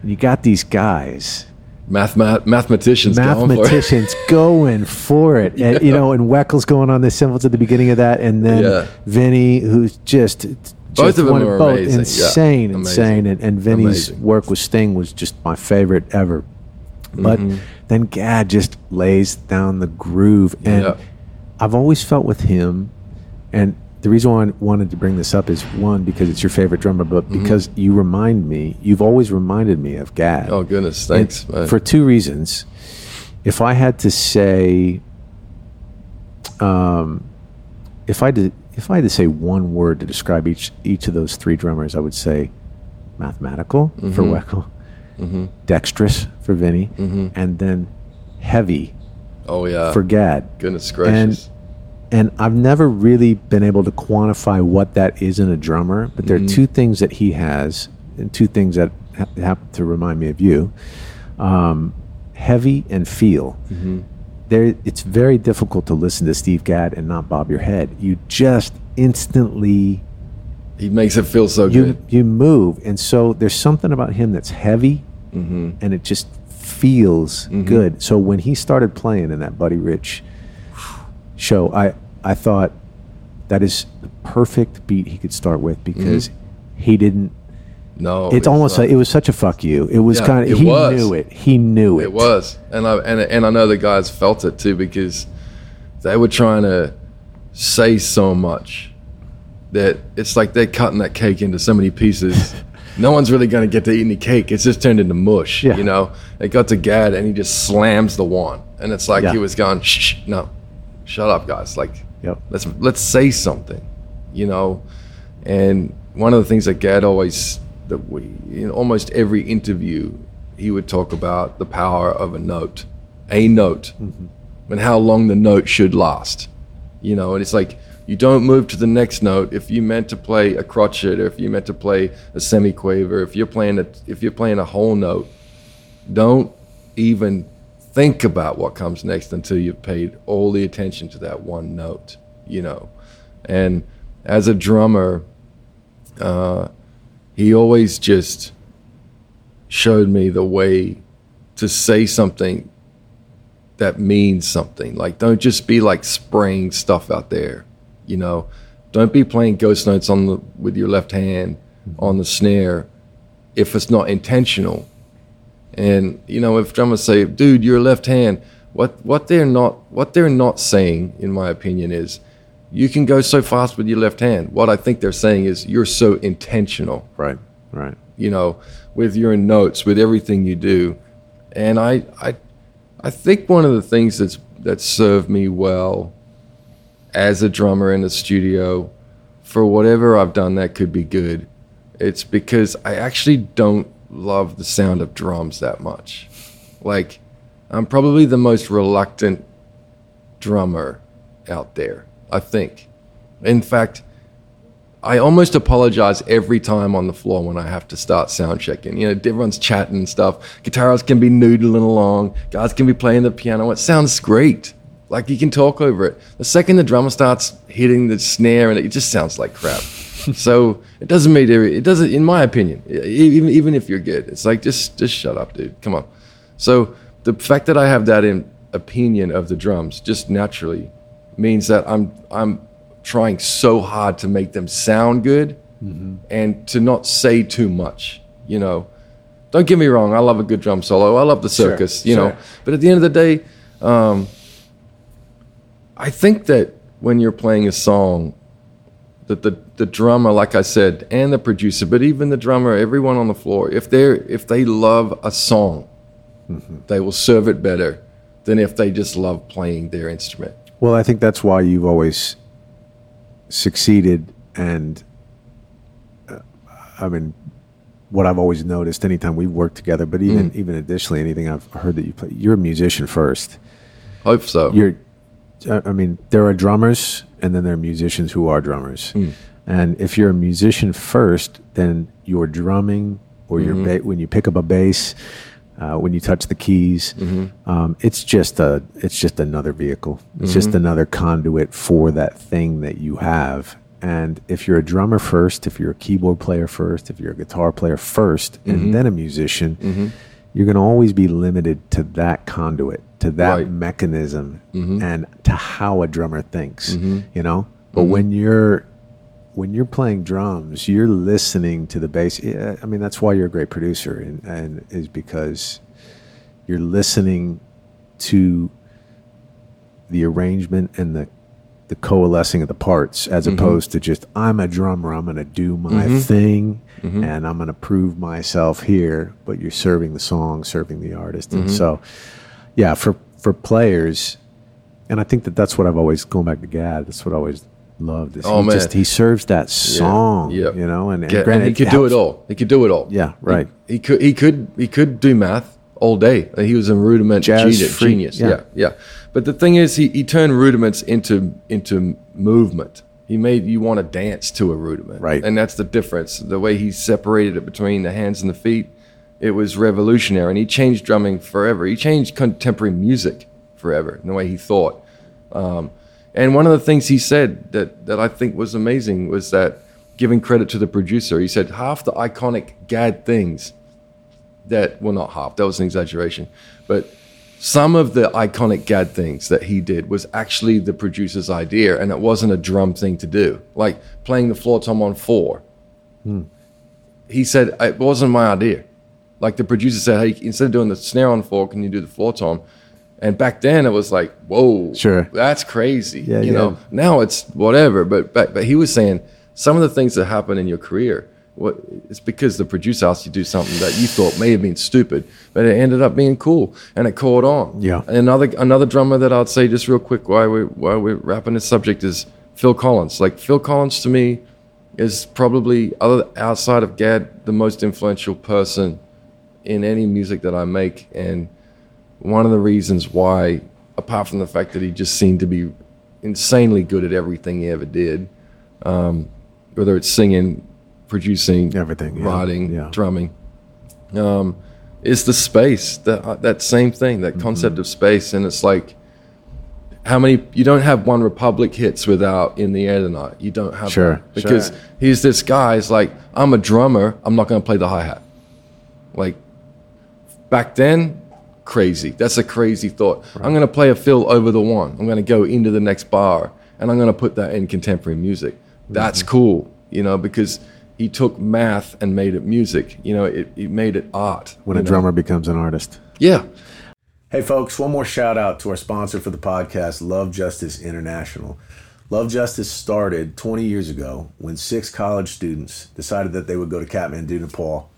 Mm-hmm. You got these guys, Mathema- mathmaticians, going for it. mathematicians going for it. And, you know, and Weckl's going on the cymbals at the beginning of that. And then Yeah. Vinny, who's just. Both just of them are both amazing. Insane, Amazing. insane, and, and Vinny's Amazing. work with Sting was just my favorite ever. But Mhm. then Gadd just lays down the groove, and Yeah. I've always felt with him, and the reason why I wanted to bring this up is one because it's your favorite drummer, but Mm-hmm. because you remind me, you've always reminded me of Gadd. Oh goodness, thanks. man. For two reasons. If I had to say, um, if I did, if I had to say one word to describe each each of those three drummers, I would say mathematical for Mhm. Weckl, hmm dexterous for Vinny, hmm and then heavy Oh yeah. for Gadd. goodness gracious. And I've never really been able to quantify what that is in a drummer, but there Mhm. are two things that he has, and two things that ha- happen to remind me of you um, heavy and feel. hmm There, it's very difficult to listen to Steve Gadd and not bob your head. You just instantly He makes it feel so you good. you move, and so there's something about him that's heavy, hmm and it just feels Mhm. good. So when he started playing in that Buddy Rich show, I I thought that is the perfect beat he could start with mm-hmm. because he didn't. No, It's almost like it was such a fuck you. It was Yeah, kind of he was. knew it. He knew it. It was, and I and and I know the guys felt it too because they were trying to say so much that it's like they're cutting that cake into so many pieces. no one's really going to get to eat any cake. It's just turned into mush. Yeah. You know, it got to Gadd and he just slams the one, and it's like Yeah. he was going, shh, shh, no, shut up, guys. Like Yep. let's let's say something, you know. And one of the things that Gadd always that we in almost every interview he would talk about the power of a note, a note, mm-hmm. and how long the note should last. You know, and it's like you don't move to the next note if you meant to play a crotchet or if you meant to play a semiquaver, if you're playing a if you're playing a whole note, don't even think about what comes next until you've paid all the attention to that one note, you know. And as a drummer, uh, he always just showed me the way to say something that means something. Like, don't just be like spraying stuff out there, you know. Don't be playing ghost notes on the with your left hand on the snare if it's not intentional. And you know, if drummers say, "Dude, you're left hand," what what they're not what they're not saying, in my opinion, is you can go so fast with your left hand. What I think they're saying is you're so intentional Right. Right. you know, with your notes, with everything you do. And I, I, I think one of the things that's that served me well as a drummer in the studio, for whatever I've done that could be good, it's because I actually don't love the sound of drums that much. Like, I'm probably the most reluctant drummer out there. I think. In fact, I almost apologize every time on the floor when I have to start sound checking. You know, everyone's chatting and stuff. Guitarists can be noodling along. Guys can be playing the piano. It sounds great. Like you can talk over it. The second the drummer starts hitting the snare and it just sounds like crap. so it doesn't make it. It doesn't, in my opinion. Even even if you're good, it's like just just shut up, dude. Come on. So the fact that I have that in opinion of the drums just naturally means that I'm I'm trying so hard to make them sound good and to not say too much. You know, don't get me wrong. I love a good drum solo. I love the Sure, circus. you know, but at the end of the day, um, I think that when you're playing a song, that the the drummer, like I said, and the producer, but even the drummer, everyone on the floor, if they're if they love a song, they will serve it better than if they just love playing their instrument. Well, I think that's why you've always succeeded. And uh, I mean, what I've always noticed anytime we've worked together, but even even additionally, anything I've heard that you play, you're a musician first. Hope so. You're, I mean, there are drummers, and then there are musicians who are drummers. Hmm. And if you're a musician first, then your drumming or your mm-hmm. ba- when you pick up a bass, uh, when you touch the keys, mm-hmm. um, it's just a it's just another vehicle. It's just mm-hmm. another conduit for that thing that you have. And if you're a drummer first, if you're a keyboard player first, if you're a guitar player 1st and then a musician, you're going to always be limited to that conduit, to that Right. mechanism, and to how a drummer thinks. You know, but when you're when you're playing drums, you're listening to the bass. I mean, that's why you're a great producer, and, and is because you're listening to the arrangement and the the coalescing of the parts as Mm-hmm. opposed to just I'm a drummer, I'm going to do my thing Mm-hmm. and I'm going to prove myself here, but you're serving the song, serving the artist. Mm-hmm. And so yeah, for for players and I think that that's what I've always going back to Gadd, that's what I always loved is Oh, he man. just he serves that song, yeah. you know, and, and Yeah, granted and he could do it all. He could do it all. Yeah, right. He, he could. He could. He could do math all day. He was a rudiment genius. genius. yeah. Yeah. yeah, But the thing is, he, he turned rudiments into into movement. He made you want to dance to a rudiment. Right. And that's the difference. The way he separated it between the hands and the feet, it was revolutionary. And he changed drumming forever. He changed contemporary music forever in the way he thought. Um, and one of the things he said that, that I think was amazing was that giving credit to the producer, he said half the iconic Gadd things that, well, not half, that was an exaggeration, but some of the iconic Gadd things that he did was actually the producer's idea and it wasn't a drum thing to do. Like playing the floor tom on four. He said, it wasn't my idea. Like the producer said, hey, instead of doing the snare on four, can you do the floor tom? And back then it was like, whoa, Sure. that's crazy. Yeah, you yeah. know, now it's whatever. But, but but he was saying some of the things that happen in your career, what it's because the producer asked you to do something that you thought may have been stupid, but it ended up being cool and it caught on. Yeah. And another another drummer that I'd say just real quick while we while we're wrapping this subject is Phil Collins. Like Phil Collins to me is probably other outside of Gadd the most influential person in any music that I make and one of the reasons why apart from the fact that he just seemed to be insanely good at everything he ever did um, whether it's singing producing Everything, yeah, writing yeah. drumming um, is the space that uh, that same thing that concept Mm-hmm. of space and it's like how many you don't have OneRepublic hits without in the air tonight you don't have Sure, because sure. he's this guy is like i'm a drummer i'm not going to play the hi-hat like back then crazy. That's a crazy thought. I'm going to play a fill over the one. I'm going to go into the next bar and i'm going to put that in contemporary music. That's mm-hmm. cool you know because he took math and made it music. You know it, it made it art when a know? drummer becomes an artist. yeah. Hey, folks, one more shout out to our sponsor for the podcast, Love Justice International. Love Justice started 20 years ago when six college students decided that they would go to Kathmandu, Nepal,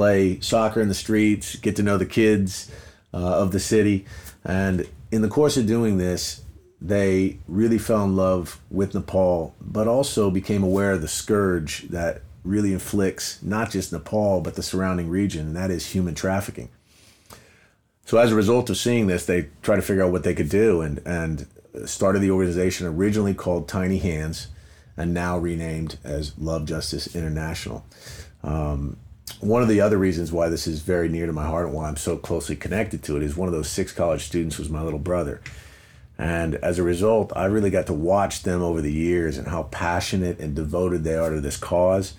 play soccer in the streets, get to know the kids uh, of the city. And in the course of doing this, they really fell in love with Nepal, but also became aware of the scourge that really inflicts not just Nepal, but the surrounding region, and that is human trafficking. So as a result of seeing this, they tried to figure out what they could do and and started the organization originally called Tiny Hands and now renamed as Love Justice International. Um, one of the other reasons why this is very near to my heart and why I'm so closely connected to it is one of those six college students was my little brother. And as a result, I really got to watch them over the years and how passionate and devoted they are to this cause.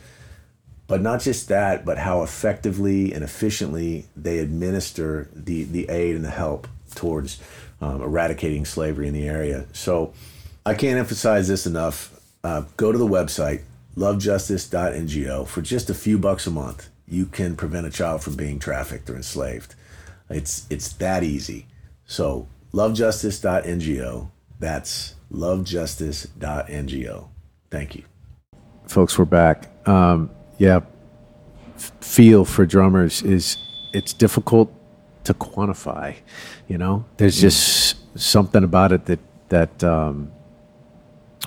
But not just that, but how effectively and efficiently they administer the, the aid and the help towards um, eradicating slavery in the area. So I can't emphasize this enough. Uh, go to the website, lovejustice.ngo. For just a few bucks a month, you can prevent a child from being trafficked or enslaved. It's, it's that easy. So lovejustice.ngo. That's lovejustice.ngo. Thank you. Folks, we're back. Um, yeah, f- feel for drummers is it's difficult to quantify. You know, there's just something about it that that um,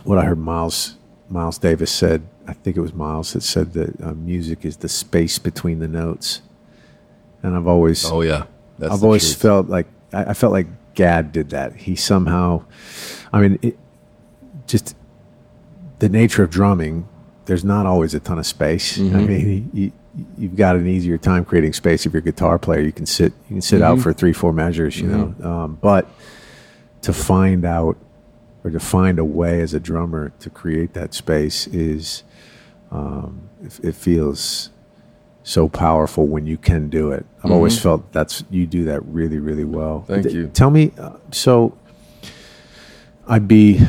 what I heard Miles Miles Davis said. I think it was Miles that said that uh, music is the space between the notes, and I've always oh yeah that's I've always truth. felt like I, I felt like Gadd did that. He somehow, I mean, it, just the nature of drumming. There's not always a ton of space. I Mm-hmm. mean, you, you've got an easier time creating space if you're a guitar player. You can sit you can sit Mm-hmm. out for three four measures, you know. Um, but to find out or to find a way as a drummer to create that space is um, it, it feels so powerful when you can do it. I've always felt that's you do that really really well. Thank D- you. Tell me, uh, so I'd be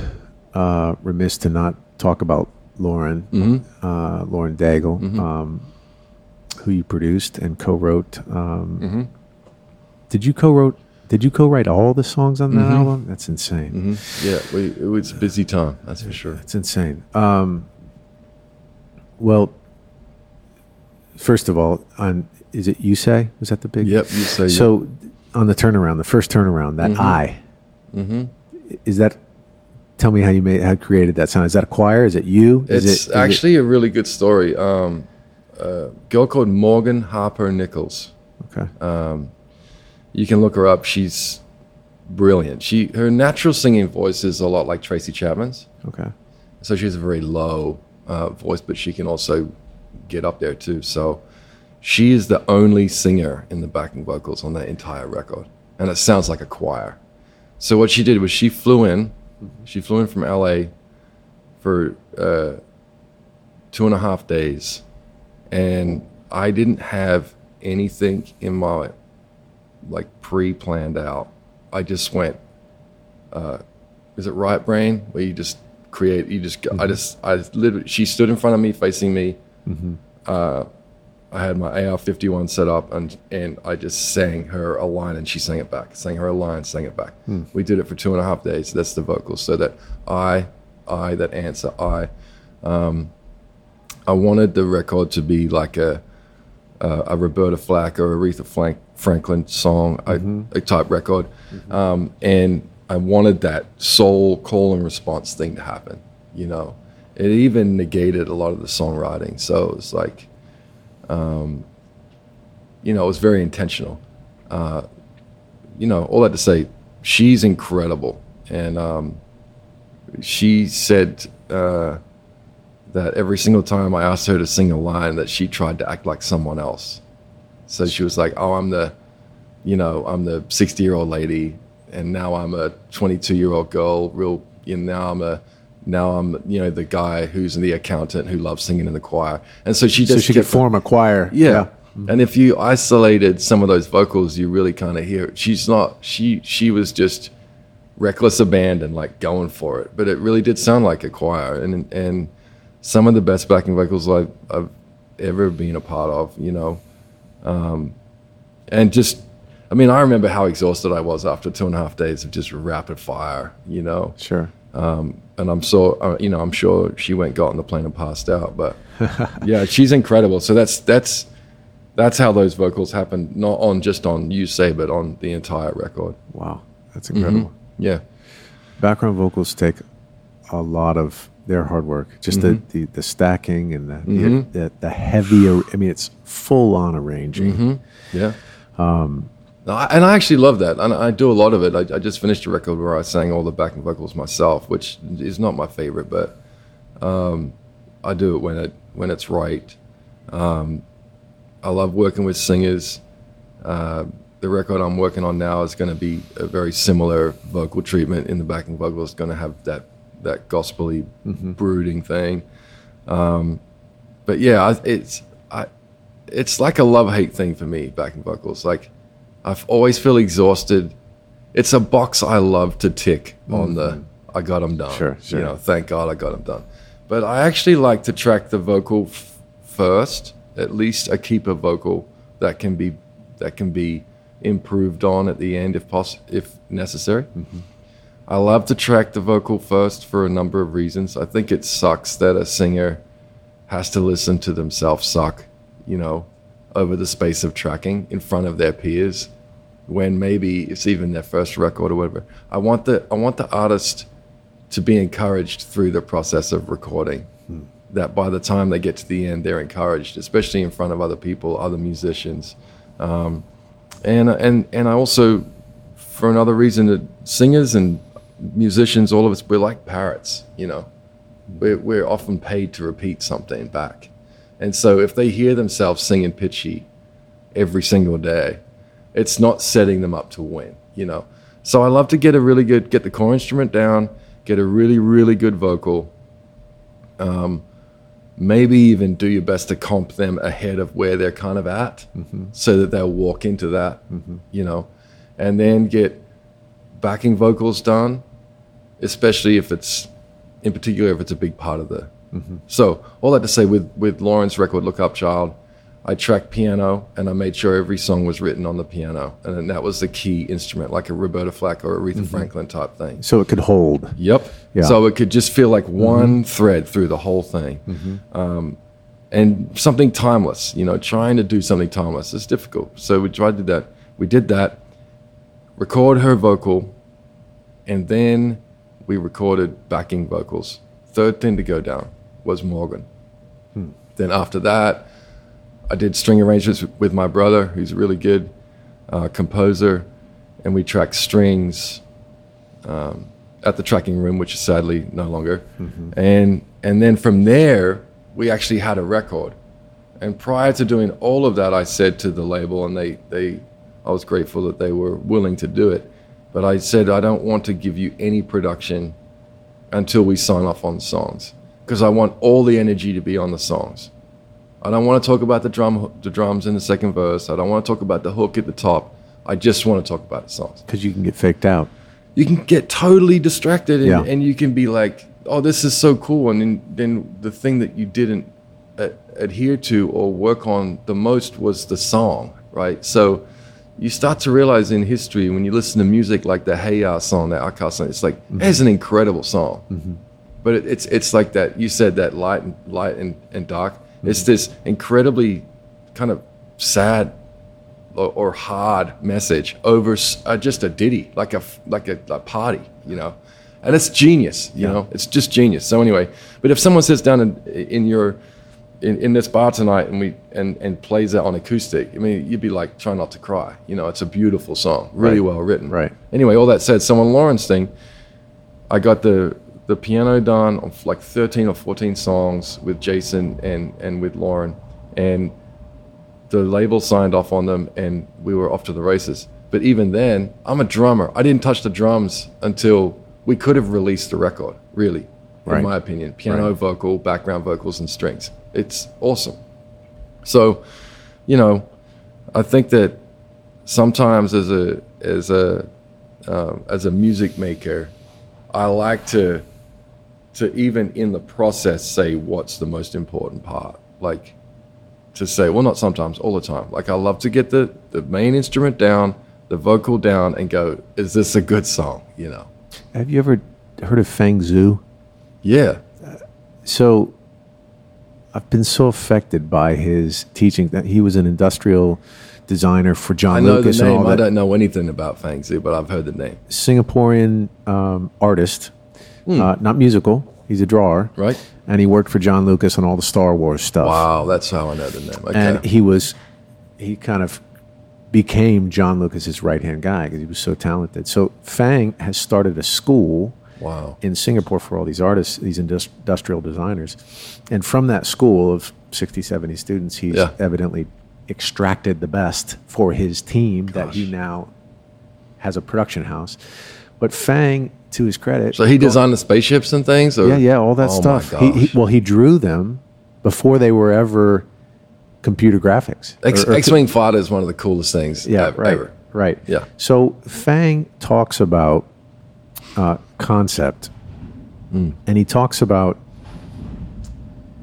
uh, remiss to not talk about Lauren, uh, Lauren Daigle, um, who you produced and co-wrote. Um, Did you co-wrote Did you co-write all the songs on that Mm-hmm. album? That's insane. hmm Yeah, we, it was a busy time. That's for sure. It's insane. Um, well, first of all, on is it you say was that the big? Yep, you say. So on the turnaround, the first turnaround, that I hmm is that. Tell me how you made how created that sound. Is that a choir? Is it you? Is It's it, is it- actually a really good story. Um, a girl called Morgan Harper Nichols. okay. Um, you can look her up. She's brilliant. She her natural singing voice is a lot like Tracy Chapman's. Okay. So she has a very low uh, voice, but she can also get up there too. So she is the only singer in the backing vocals on that entire record, and it sounds like a choir. So what she did was she flew in. She flew in from LA for uh, two and a half days, and I didn't have anything in my like pre-planned out. I just went. Uh, is it right brain where you just create? You just. I just. I literally. She stood in front of me, facing me. Uh, I had my AR-51 set up, and and I just sang her a line, and she sang it back. Sang her a line, sang it back. We did it for two and a half days. That's the vocals. So that I, I, that answer, I. Um, I wanted the record to be like a a, a Roberta Flack or Aretha Frank, Franklin song, a, a type record, um, and I wanted that soul call and response thing to happen. You know, it even negated a lot of the songwriting, so it was like, um, you know, it was very intentional. Uh, you know, all that to say, she's incredible, and um, she said. Uh, that every single time I asked her to sing a line that she tried to act like someone else. So she was like, "Oh, I'm the, you know, I'm the 60 year old lady, and now I'm a 22 year old girl. Real, you know, now I'm a, now I'm, you know, the guy who's the accountant who loves singing in the choir." And so she So just she could form a choir. yeah. And if you isolated some of those vocals, you really kind of hear it. She's not. She she was just reckless abandon, like going for it. But it really did sound like a choir, and and some of the best backing vocals I've I've ever been a part of. You know, um, and just. I mean, I remember how exhausted I was after two and a half days of just rapid fire, you know Sure. and I'm so uh, you know I'm sure she went got on the plane and passed out. But yeah, she's incredible. So that's that's that's how those vocals happen, not on just on you say, but on the entire record. Wow. That's incredible. Yeah, Background vocals take a lot of their hard work. Just the, the, the stacking and the, Mhm. the, the, the heavier, I mean, it's full on arranging. hmm yeah. Um, and I actually love that, and I do a lot of it. I, I just finished a record where I sang all the backing vocals myself, which is not my favorite, but um, I do it when it when it's right. Um, I love working with singers. Uh, the record I'm working on now is going to be a very similar vocal treatment in the backing vocal. It's going to have that that gospely brooding thing. Um, but yeah, I, it's I, it's like a love hate thing for me. Backing vocals, like I always feel exhausted. It's a box I love to tick on the mm-hmm. I got them done. Sure, sure. You know, thank God I got them done. But I actually like to track the vocal f- first. At least I keep a vocal that can be that can be improved on at the end if poss- if necessary. Mm-hmm. I love to track the vocal first for a number of reasons. I think it sucks that a singer has to listen to themselves suck, you know, over the space of tracking in front of their peers when maybe it's even their first record or whatever. I want the I want the artist to be encouraged through the process of recording. That by the time they get to the end, they're encouraged, especially in front of other people, other musicians, um, and and and I also, for another reason, that singers and musicians, all of us, we're like parrots. You know, we're we're often paid to repeat something back, and so if they hear themselves singing pitchy every single day, it's not setting them up to win, you know. So I love to get a really good, get the core instrument down, get a really, really good vocal. Um, maybe even do your best to comp them ahead of where they're kind of at, mm-hmm. so that they'll walk into that, mm-hmm. you know, and then get backing vocals done, especially if it's, in particular, if it's a big part of the. Mm-hmm. So all that to say, with with Lauren's record, "Look Up, Child," I tracked piano and I made sure every song was written on the piano. And that was the key instrument, like a Roberta Flack or Aretha mm-hmm. Franklin type thing. So it could hold. Yep. Yeah. So it could just feel like mm-hmm. one thread through the whole thing. Mm-hmm. Um, and something timeless, you know, trying to do something timeless is difficult. So we tried to do that. We did that, record her vocal, and then we recorded backing vocals. Third thing to go down was Morgan. Hmm. Then after that, I did string arrangements with my brother, who's a really good uh, composer, and we tracked strings um, at the tracking room, which is sadly no longer. And and then from there, we actually had a record. And prior to doing all of that, I said to the label, and they they, I was grateful that they were willing to do it. But I said I don't want to give you any production until we sign off on songs because I want all the energy to be on the songs. I don't want to talk about the drum, the drums in the second verse. I don't want to talk about the hook at the top. I just want to talk about the songs. Because you can get faked out. You can get totally distracted, and, Yeah. and you can be like, "Oh, this is so cool," and then, then the thing that you didn't uh, adhere to or work on the most was the song, right? So you start to realize in history when you listen to music like the Hey Ya song, that Outkast song, it's like it's an incredible song but it, it's it's like that you said that light and light and, and dark it's this incredibly kind of sad or, or hard message over uh, just a ditty like a like a, a party you know and it's genius you Yeah. know it's just genius so anyway but if someone sits down in, in your in, in this bar tonight and we and, and plays that on acoustic i mean you'd be like try not to cry you know it's a beautiful song really Right. well written Right. anyway all that said so on lauren's thing I got the the piano done on like 13 or 14 songs with Jason and and with Lauren and the label signed off on them and we were off to the races. But even then I'm a drummer. I didn't touch the drums until we could have released the record really Right. in my opinion. Piano Right. vocal background vocals and strings. It's awesome. So you know I think that sometimes as a as a um, as a music maker, I like to to even in the process say what's the most important part. Like to say, well, not sometimes, all the time. Like I love to get the the main instrument down, the vocal down, and go, is this a good song? You know? Have you ever heard of Feng Zhu? Yeah. So I've been so affected by his teaching that he was an industrial designer for John I know Lucas the and all name. I don't know anything about Fang Zhu, but I've heard the name. Singaporean um, artist. Uh, not musical. He's a drawer, Right? and he worked for John Lucas on all the Star Wars stuff. Wow, that's how I know the name. Okay. And he was, he kind of became John Lucas's right hand guy because he was so talented. So Fang has started a school wow. in Singapore for all these artists, these indus- industrial designers. And from that school of 60, 70 students, he's Yeah. evidently extracted the best for his team that he now has a production house. But Fang, to his credit, So he designed the spaceships and things? Or? yeah, yeah, all that oh stuff. He, he, well, he drew them before they were ever computer graphics. X, Or- or- X-wing fighter is one of the coolest things yeah, ever. right, ever. right. Yeah. So Fang talks about uh, concept, Hmm. and he talks about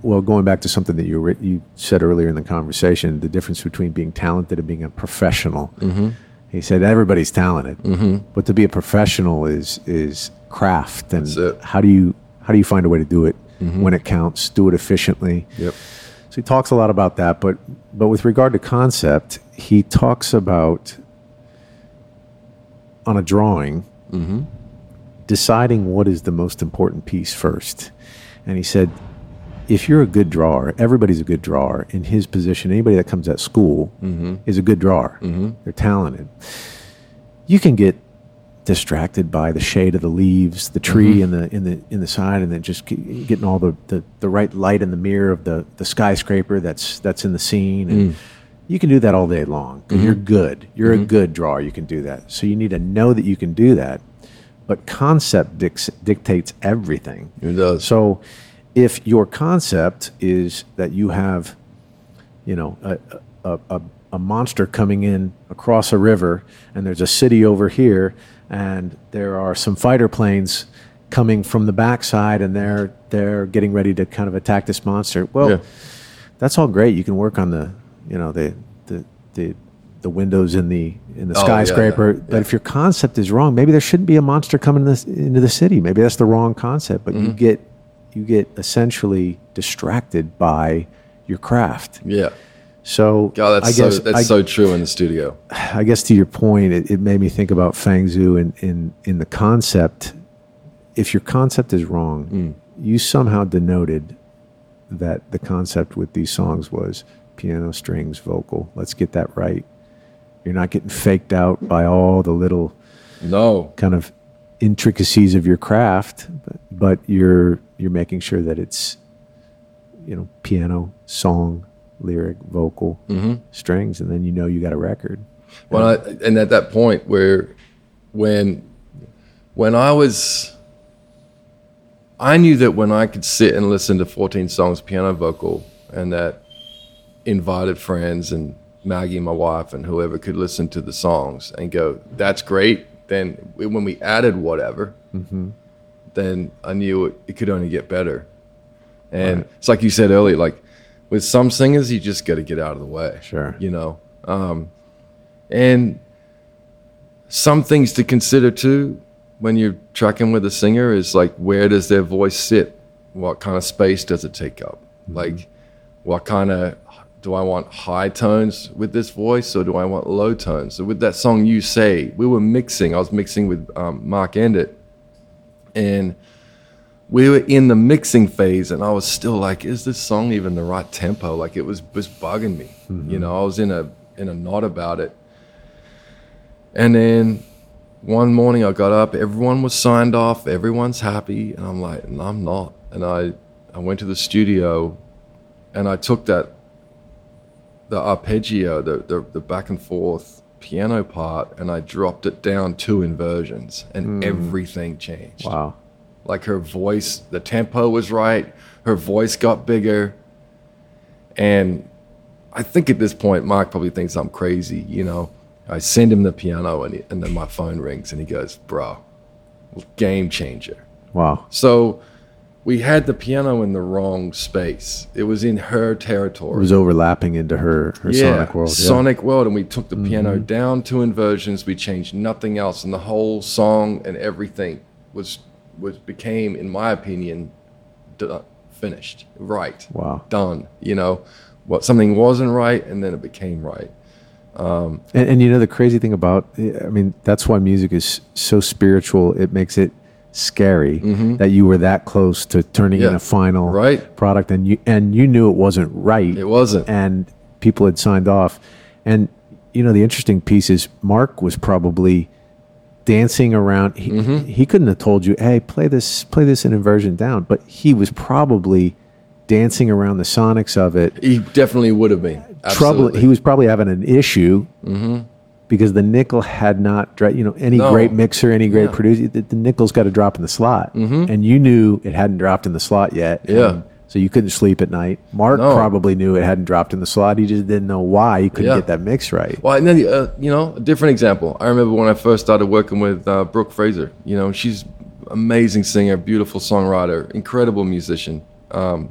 well, going back to something that you re- you said earlier in the conversation, the difference between being talented and being a professional. Mm-hmm. He said everybody's talented, but to be a professional is is craft, and. Mm-hmm. how do you how do you find a way to do it when it counts, do it efficiently. Yep. So he talks a lot about that, but but with regard to concept, he talks about on a drawing deciding what is the most important piece first. And he said, if you're a good drawer, everybody's a good drawer. In his position, anybody that comes at school mm-hmm. is a good drawer. Mm-hmm. They're talented. You can get distracted by the shade of the leaves, the tree mm-hmm. in the in the in the side, and then just getting all the, the, the right light in the mirror of the, the skyscraper that's that's in the scene. And mm. you can do that all day long. You're good. You're a good drawer. You can do that. So you need to know that you can do that. But concept dic- dictates everything. It does. So if your concept is that you have, you know, a, a, a, a monster coming in across a river and there's a city over here and there are some fighter planes coming from the backside and they're they're getting ready to kind of attack this monster. Well, Yeah. that's all great. You can work on the you know the the the the windows in the in the Oh, yeah, skyscraper. yeah, But if your concept is wrong, maybe there shouldn't be a monster coming this, into the city. Maybe that's the wrong concept. But Mm-hmm. you get you get essentially distracted by your craft. Yeah. So God, that's I guess so that's I, so true in the studio. I guess to your point, it, it made me think about Fang Zhu in, in, in the concept. If your concept is wrong, Mm. you somehow denoted that the concept with these songs was piano, strings, vocal. Let's get that right. You're not getting faked out by all the little No. kind of intricacies of your craft, but, you're you're making sure that it's you know piano, song, lyric, vocal, Mm-hmm. strings, and then you know you got a record. When I and at that point where when when I was I knew that when I could sit and listen to 14 songs piano vocal and that invited friends and Maggie, my wife, and whoever could listen to the songs and go, that's great. Then when we added whatever, then I knew it, it could only get better. And it's like you said earlier, like with some singers, you just got to get out of the way. Sure. You know, um, and some things to consider too when you're tracking with a singer is like where does their voice sit? What kind of space does it take up? Like, what kind of do I want high tones with this voice or do I want low tones? So with that song, you say we were mixing. I was mixing with um, Mark Endert, and we were in the mixing phase, and I was still like, is this song even the right tempo? Like it was was bugging me. You know, I was in a in a knot about it. And then one morning I got up, everyone was signed off, everyone's happy, and I'm like, and I'm not. And I I went to the studio, and I took that the arpeggio, the the, the back and forth piano part, and I dropped it down two inversions, and hmm. everything changed Wow. like her voice the tempo was right her voice got bigger and i think at this point mark probably thinks i'm crazy you know i send him the piano and, he, and then my phone rings and he goes bro game changer Wow. so we had the piano in the wrong space it was in her territory. It was overlapping into her, her sonic world. yeah. Mm-hmm. Sonic World, and we took the piano down two inversions. We changed nothing else, and the whole song and everything was was became, in my opinion, d- finished, right, Wow. done. You know, what something wasn't right, and then it became right. And, and you know the crazy thing about, I mean, that's why music is so spiritual. It makes it scary that you were that close to turning in Mm-hmm. A final Right. product, and you and you knew it wasn't right. It wasn't. and people had signed off. And you know the interesting piece is Mark was probably dancing around. He, Mm-hmm. he couldn't have told you, "Hey, play this, play this in inversion down," but he was probably dancing around the sonics of it He definitely would have been. trouble. He was probably having an issue because the nickel had not, you know, any No. great mixer, any great Yeah. producer, the, the nickel's got to drop in the slot, and you knew it hadn't dropped in the slot yet. Yeah. so you couldn't sleep at night. Mark No. probably knew it hadn't dropped in the slot. He just didn't know why he couldn't Yeah. get that mix right. Well, and then uh, you know, a different example. I remember when I first started working with uh, Brooke Fraser. You know, she's amazing singer, beautiful songwriter, incredible musician, um,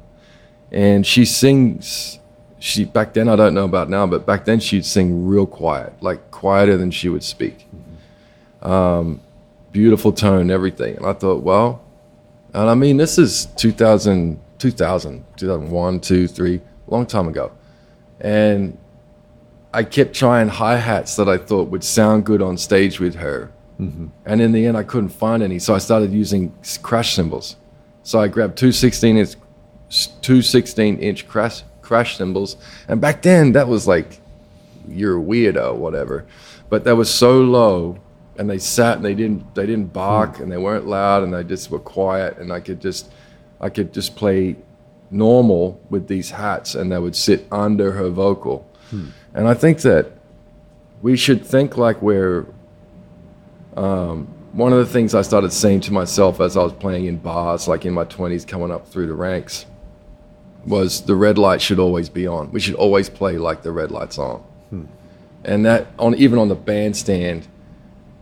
and she sings. She back then I don't know about now, but back then she'd sing real quiet, like quieter than she would speak. Um, beautiful tone, everything, and I thought, well, and I mean, this is 2000, 2000, 2001, 2, 3, long time ago. And I kept trying hi hats that I thought would sound good on stage with her. And in the end, I couldn't find any. So I started using crash cymbals. So I grabbed two 16 inch, two 16 inch crash, crash cymbals. And back then, that was like, you're a weirdo, whatever. But that was so low. And they sat and they didn't they didn't bark and they weren't loud and they just were quiet and I could just I could just play normal with these hats and they would sit under her vocal. And I think that we should think like we're. Um, one of the things I started saying to myself as I was playing in bars, like in my 20s, coming up through the ranks, was the red light should always be on. We should always play like the red light's on. Hmm. And that, on even on the bandstand,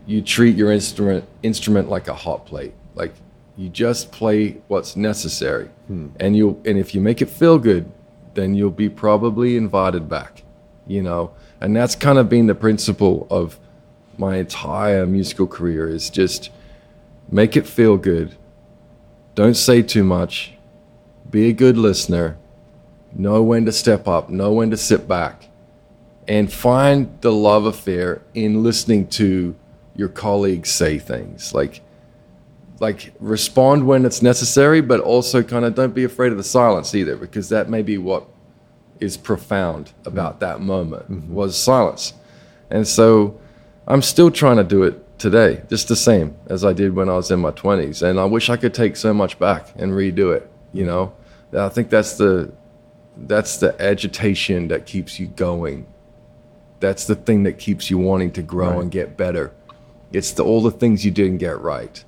you treat your instrument instrument like a hot plate. Like you just play what's necessary, hmm. and you and if you make it feel good, then you'll be probably invited back. you know, and that's kind of been the principle of my entire musical career is just make it feel good. Don't say too much. Be a good listener. Know when to step up, know when to sit back, and find the love affair in listening to your colleagues say things. Like, like respond when it's necessary, but also kind of don't be afraid of the silence either, because that may be what is profound about that moment Mm-hmm. was silence. And so I'm still trying to do it today, just the same as I did when I was in my 20s. And I wish I could take so much back and redo it, you know? I think that's the that's the agitation that keeps you going. That's the thing that keeps you wanting to grow Right. and get better. It's the, all the things you didn't get right.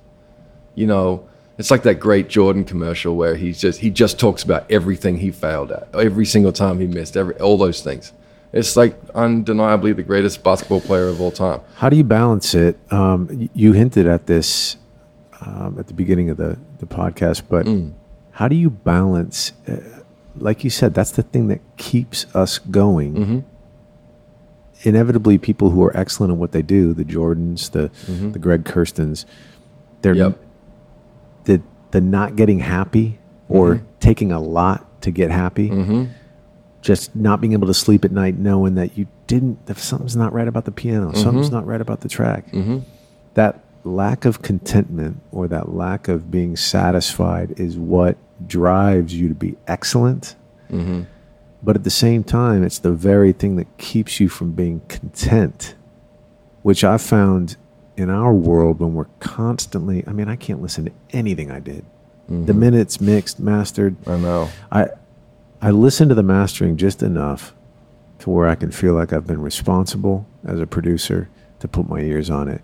You know, it's like that great Jordan commercial where he's just he just talks about everything he failed at, every single time he missed, every all those things. It's like undeniably the greatest basketball player of all time. How do you balance it? Um, you hinted at this um, at the beginning of the, the podcast, but Mm. How do you balance? Uh, like you said, that's the thing that keeps us going. Mm-hmm. Inevitably, people who are excellent at what they do, the Jordans, the the Greg Kurstins, they're Mm-hmm. Yep. the the not getting happy or Mm-hmm. taking a lot to get happy. Just not being able to sleep at night, knowing that you didn't if something's not right about the piano. Something's Mm-hmm. not right about the track. That lack of contentment or that lack of being satisfied is what drives you to be excellent. Mm-hmm. But at the same time, it's the very thing that keeps you from being content, which I found in our world when we're constantly. I mean, I can't listen to anything I did. The minute it's mixed, mastered, I know. I I listen to the mastering just enough to where I can feel like I've been responsible as a producer to put my ears on it.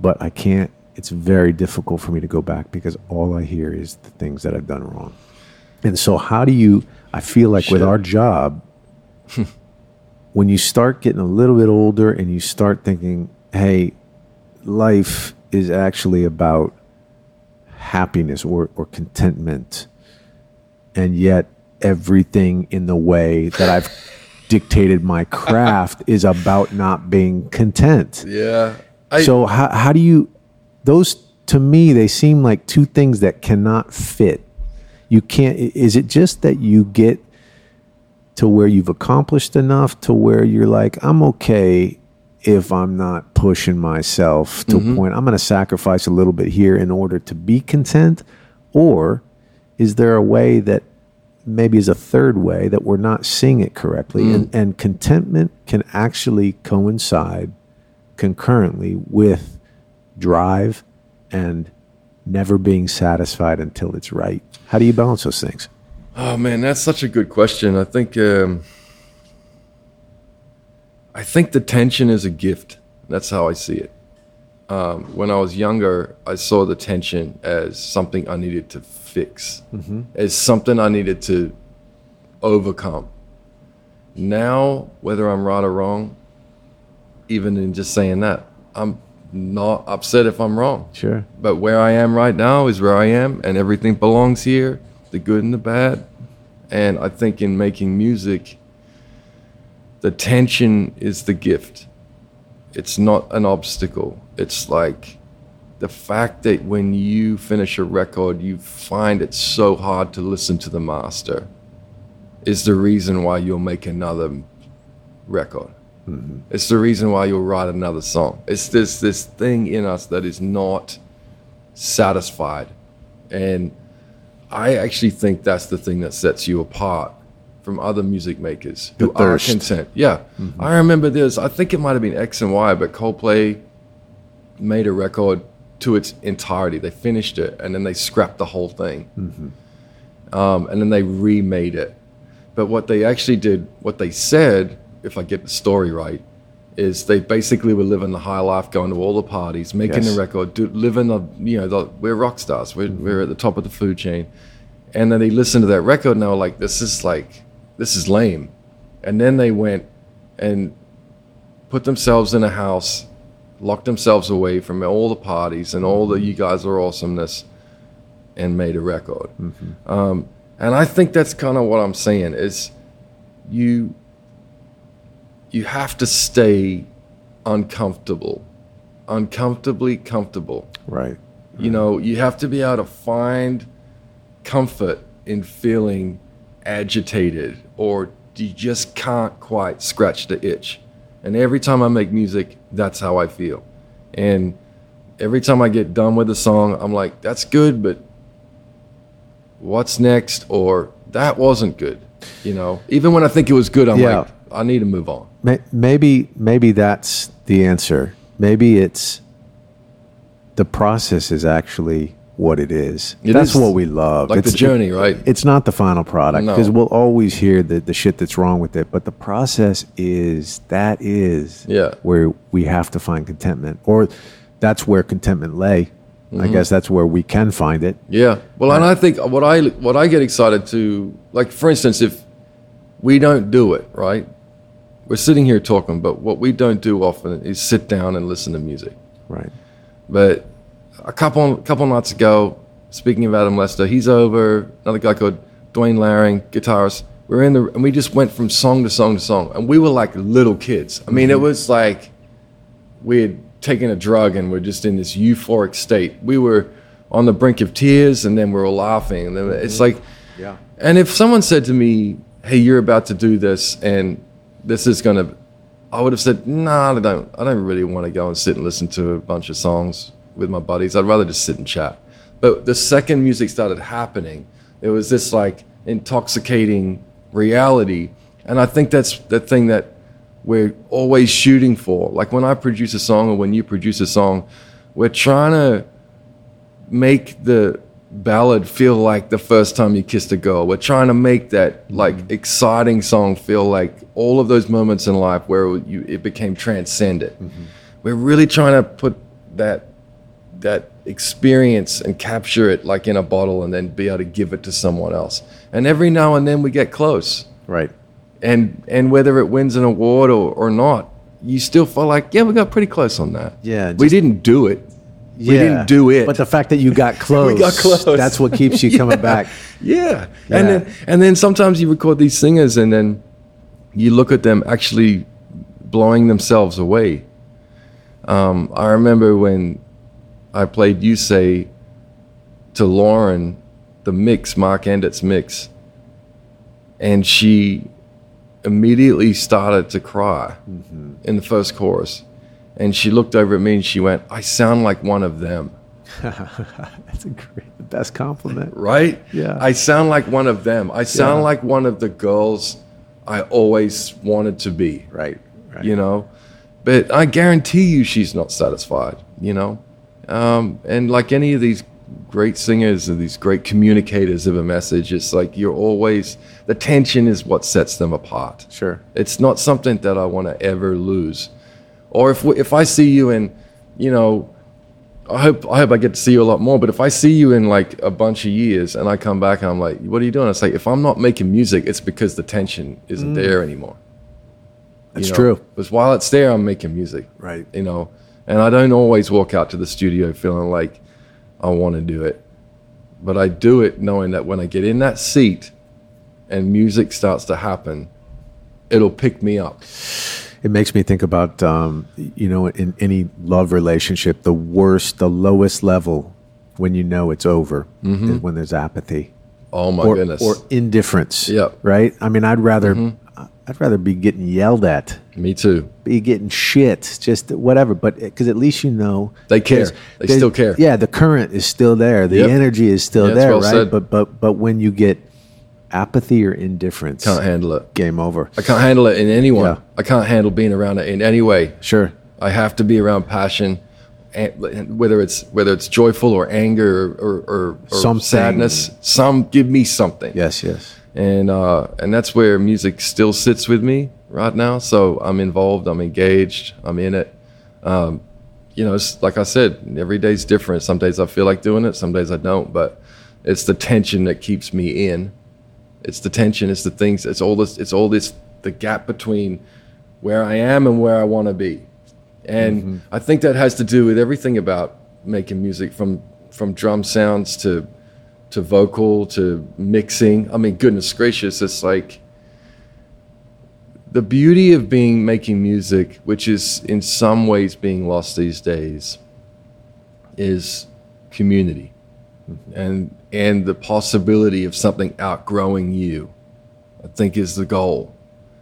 But I can't it's very difficult for me to go back because all I hear is the things that I've done wrong. And so how do you I feel like with our job when you start getting a little bit older and you start thinking, "Hey, life is actually about happiness or, or contentment and yet everything in the way that I've dictated my craft is about not being content. Yeah. I, so how how do you those to me they seem like two things that cannot fit. You can't is it just that you get to where you've accomplished enough to where you're like I'm okay if I'm not pushing myself to a point I'm going to sacrifice a little bit here in order to be content or is there a way that maybe is a third way that we're not seeing it correctly and, and contentment can actually coincide concurrently with drive and never being satisfied until it's right how do you balance those things Oh man, that's such a good question. I think um, I think the tension is a gift. That's how I see it. Um, when I was younger, I saw the tension as something I needed to fix, mm-hmm. as something I needed to overcome. Now, whether I'm right or wrong, even in just saying that, I'm not upset if I'm wrong. sure But where I am right now is where I am, and everything belongs here the good and the bad. And I think in making music, the tension is the gift. It's not an obstacle. It's like the fact that when you finish a record, you find it so hard to listen to the master is the reason why you'll make another record. Mm-hmm. It's the reason why you'll write another song. It's this this thing in us that is not satisfied. And I actually think that's the thing that sets you apart from other music makers The who are content. Yeah. Mm-hmm. I remember this. I think it might have been X and Y, but Coldplay made a record to its entirety. They finished it and then they scrapped the whole thing. Um, and then they remade it. But what they actually did, what they said, if I get the story right, is they basically were living the high life, going to all the parties, making Yes. the record, do, living the, you know, the, we're rock stars. We're, we're at the top of the food chain. And then they listened to that record and they were like, this is like, this is lame. And then they went and put themselves in a house, locked themselves away from all the parties and all the you guys are awesomeness, and made a record. Um, and I think that's kind of what I'm saying is you you have to stay uncomfortable, uncomfortably comfortable. Right. You know, you have to be able to find comfort in feeling agitated or you just can't quite scratch the itch. And every time I make music, that's how I feel. And every time I get done with a song, I'm like, that's good, but what's next? Or that wasn't good. You know, even when I think it was good, I'm Yeah. like, I need to move on. Maybe maybe that's the answer. Maybe it's the process is actually what it is. It that's is what we love. Like It's- the journey, right? It's not the final product No. because we'll always hear the, the shit that's wrong with it. But the process is that is Yeah. where we have to find contentment, or that's where contentment lay. I Mm-hmm. guess that's where we can find it. Yeah. Well, and I think what I what I get excited to, like for instance, if we don't do it right, we're sitting here talking, but what we don't do often is sit down and listen to music. Right. But a couple couple nights ago, speaking of Adam Lester, he's over. Another guy called Dwayne Laring, guitarist. We're in the and we just went from song to song to song, and we were like little kids. I mean, it mm-hmm. was like we had taken a drug and we're just in this euphoric state. We were on the brink of tears, and then we were laughing, and then it's mm-hmm. like. Yeah. And if someone said to me, "Hey, you're about to do this, and this is gonna," I would have said, "Nah, I don't. I don't really want to go and sit and listen to a bunch of songs with my buddies. I'd rather just sit and chat." But the second music started happening, it was this like intoxicating reality, and I think that's the thing that we're always shooting for. Like when I produce a song or when you produce a song, we're trying to make the ballad feel like the first time you kissed a girl. We're trying to make that like mm-hmm. exciting song feel like all of those moments in life where you it became transcendent. Mm-hmm. We're really trying to put that that experience and capture it like in a bottle and then be able to give it to someone else. And every now and then we get close. Right. And and whether it wins an award or, or not, you still feel like, yeah, we got pretty close on that. Yeah, we didn't do it. We Yeah. didn't do it. But the fact that you got close, we got close. that's what keeps you coming back. Yeah. Yeah. And then and then sometimes you record these singers and then you look at them actually blowing themselves away. Um, I remember when I played You Say to Lauren, the mix, Mark Endert's mix, and she immediately started to cry mm-hmm. in the first chorus. And she looked over at me and she went, I sound like one of them. That's a great, the best compliment. right? Yeah. I sound like one of them. I sound Yeah. like one of the girls I always wanted to be, Right. Right. you know? But I guarantee you she's not satisfied, you know? Um, and like any of these great singers and these great communicators of a message, it's like you're always, the tension is what sets them apart. Sure. It's not something that I want to ever lose. Or if we, if I see you in, you know, I hope I hope I get to see you a lot more. But if I see you in like a bunch of years and I come back and I'm like, "What are you doing?" It's like if I'm not making music, it's because the tension isn't there anymore. Mm. That's you know? true. Because while it's there, I'm making music. Right. You know, and I don't always walk out to the studio feeling like I want to do it, but I do it knowing that when I get in that seat and music starts to happen, it'll pick me up. It makes me think about, um, you know, in any love relationship, the worst, the lowest level when you know it's over is when there's apathy Oh my or, goodness! or indifference. Yep. Right. I mean, I'd rather, I'd rather be getting yelled at, me too. be getting shit, just whatever. But because at least you know They care. They still care. Yeah, the current is still there. The Yep. energy is still Yeah, there, well right? said. But but but when you get apathy or indifference, Can't handle it. game over. I can't handle it in anyone. Yeah. I can't handle being around it in any way. Sure. I have to be around passion, whether it's whether it's joyful or anger or or, or Something. sadness. Some give me something. Yes. Yes. And uh, and that's where music still sits with me right now. So I'm involved. I'm engaged. I'm in it. Um, you know, it's like I said, every day's different. Some days I feel like doing it. Some days I don't. But it's the tension that keeps me in. It's the tension. It's the things. It's all this. It's all this. The gap between where I am and where I want to be. And I think that has to do with everything about making music from from drum sounds to to vocal to mixing. I mean, goodness gracious, it's like the beauty of being making music, which is in some ways being lost these days, is community, and and the possibility of something outgrowing you. I think is the goal.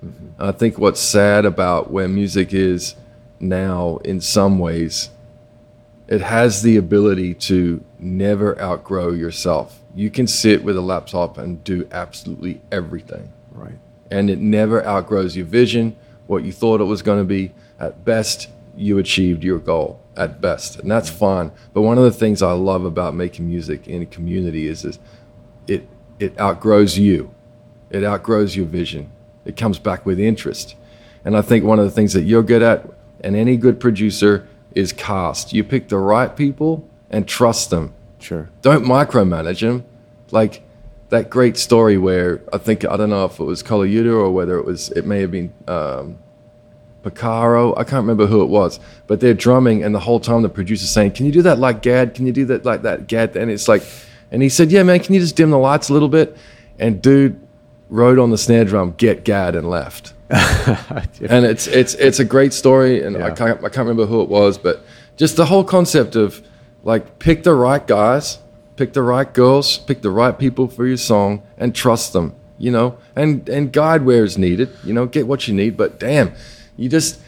Mm-hmm. I think what's sad about where music is now, in some ways, it has the ability to never outgrow yourself. You can sit with a laptop and do absolutely everything Right. and it never outgrows your vision, what you thought it was going to be. At best, you achieved your goal. At best, and that's mm-hmm. fine. But one of the things I love about making music in a community is, is it it outgrows you, it outgrows your vision. It comes back with interest, and I think one of the things that you're good at, and any good producer, is cast. You pick the right people and trust them Sure. don't micromanage them. Like that great story where I think I don't know if it was Colaiuta or whether it was it may have been um, Porcaro. I can't remember who it was, but they're drumming and the whole time the producer's saying, "Can you do that like Gadd? Can you do that like that Gadd?" And it's like, and he said, "Yeah, man. Can you just dim the lights a little bit?" And dude wrote on the snare drum, "Get Gadd," and left and it's it's it's a great story, and I can't I can't remember who it was, but just the whole concept of like pick the right guys, pick the right girls, pick the right people for your song, and trust them, you know, and and guide where is needed, you know, get what you need, but damn, you just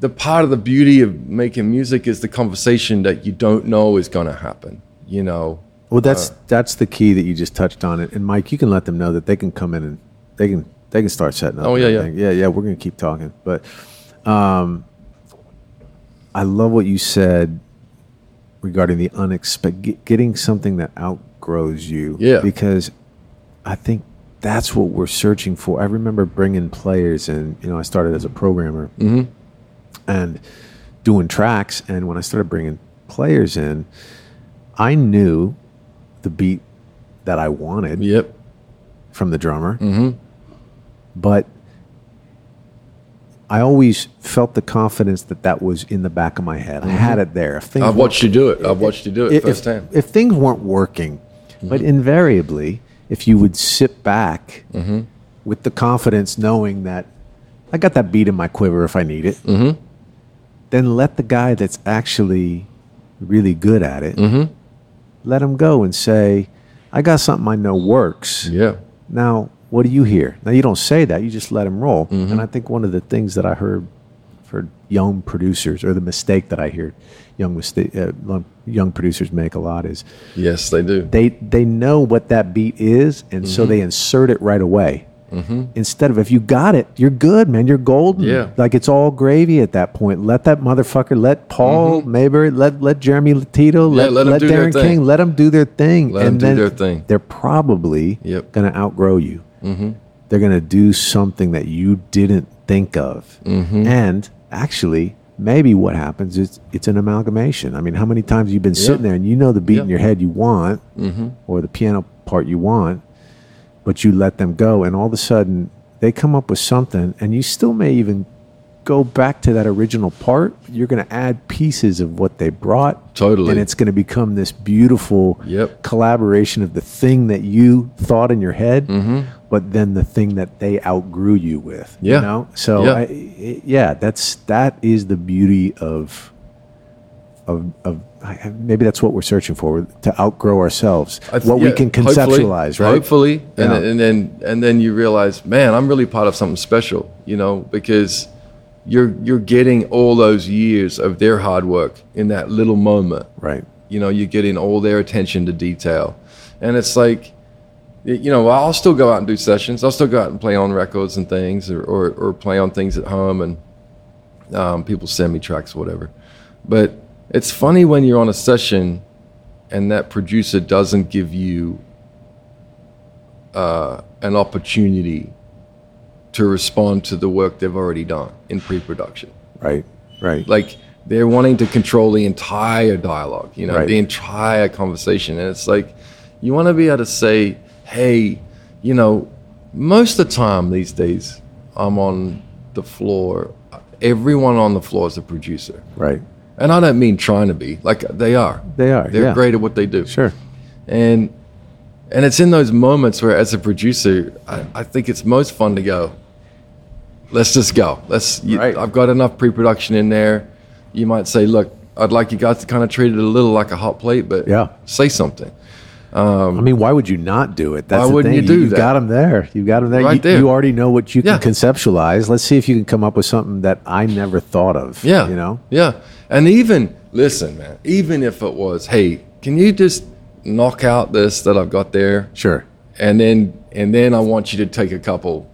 the part of the beauty of making music is the conversation that you don't know is going to happen, you know. Well, that's that's the key that you just touched on it. And Mike, you can let them know that they can come in and they can they can start setting up. Oh, yeah, yeah. everything. yeah, yeah. We're gonna keep talking, but um, I love what you said regarding the unexpected, getting something that outgrows you. Yeah. because I think that's what we're searching for. I remember bringing players, and you know, I started as a programmer Mm-hmm. and doing tracks. And when I started bringing players in, I knew the beat that I wanted Yep. from the drummer, Mm-hmm. but I always felt the confidence that that was in the back of my head. I had mm-hmm. it there. I've watched you do it. I've watched you do it if, firsthand. if things weren't working, mm-hmm. but invariably, if you would sit back mm-hmm. with the confidence, knowing that I got that beat in my quiver if I need it, then let the guy that's actually really good at it let him go and say, "I got something I know works." yeah. Now, what do you hear? Now, you don't say that; you just let him roll. Mm-hmm. And I think one of the things that I heard for young producers, or the mistake that I hear young mistake, uh, young- producers make a lot, is Yes, they do. they they know what that beat is, and so Mm-hmm. they insert it right away. Instead of if you got it, you're good, man. You're golden. Yeah. like it's all gravy at that point. Let that motherfucker, let Paul Mabury, let let Jeremy Lutito, let Mm-hmm. let 'em let Darren. King, let them do their thing. Let and do then their thing. They're probably Yep. gonna outgrow you. Mm-hmm. They're gonna do something that you didn't think of, Mm-hmm. and actually. Maybe what happens is it's an amalgamation. I mean, how many times you've you been sitting there and you know the beat in your head you want, Mm-hmm. or the piano part you want, but you let them go, and all of a sudden they come up with something, and you still may even go back to that original part. You're going to add pieces of what they brought, Totally. and it's going to become this beautiful Yep. collaboration of the thing that you thought in your head, Mm-hmm. But then the thing that they outgrew you with. Yeah. You know, so Yeah. I, yeah, that's that is the beauty of of of maybe that's what we're searching for to outgrow ourselves th- what we yeah, can hopefully- conceptualize right Hopefully, and, Yeah. and then and then you realize, man, I'm really part of something special, you know, because you're you're getting all those years of their hard work in that little moment. right You know, you're getting all their attention to detail, and it's like, you know, I'll still go out and do sessions. I'll still go out and play on records and things, or or, or play on things at home, and um, people send me tracks, or whatever. But it's funny when you're on a session and that producer doesn't give you uh, an opportunity to respond to the work they've already done in pre-production. right right Like they're wanting to control the entire dialogue, you know, Right. the entire conversation, and it's like you want to be able to say, "Hey, you know, most of the time these days, I'm on the floor. Everyone on the floor is a producer." right And I don't mean trying to be like they are. They are, They're yeah. great at what they do. sure And and it's in those moments where, as a producer, I, I think it's most fun to go. let's just go. Let's. You, Right. I've got enough pre-production in there. You might say, look, I'd like you guys to kind of treat it a little like a hot plate, but Yeah. say something. I mean, why would you not do it? That's Why the wouldn't thing. you do You've that? got them there. You've got them there. Right you, there. you already know what you Yeah. can conceptualize. Let's see if you can come up with something that I never thought of. Yeah. You know? Yeah. And even, listen, man, even if it was, hey, can you just knock out this that I've got there? Sure. And then, and then I want you to take a couple,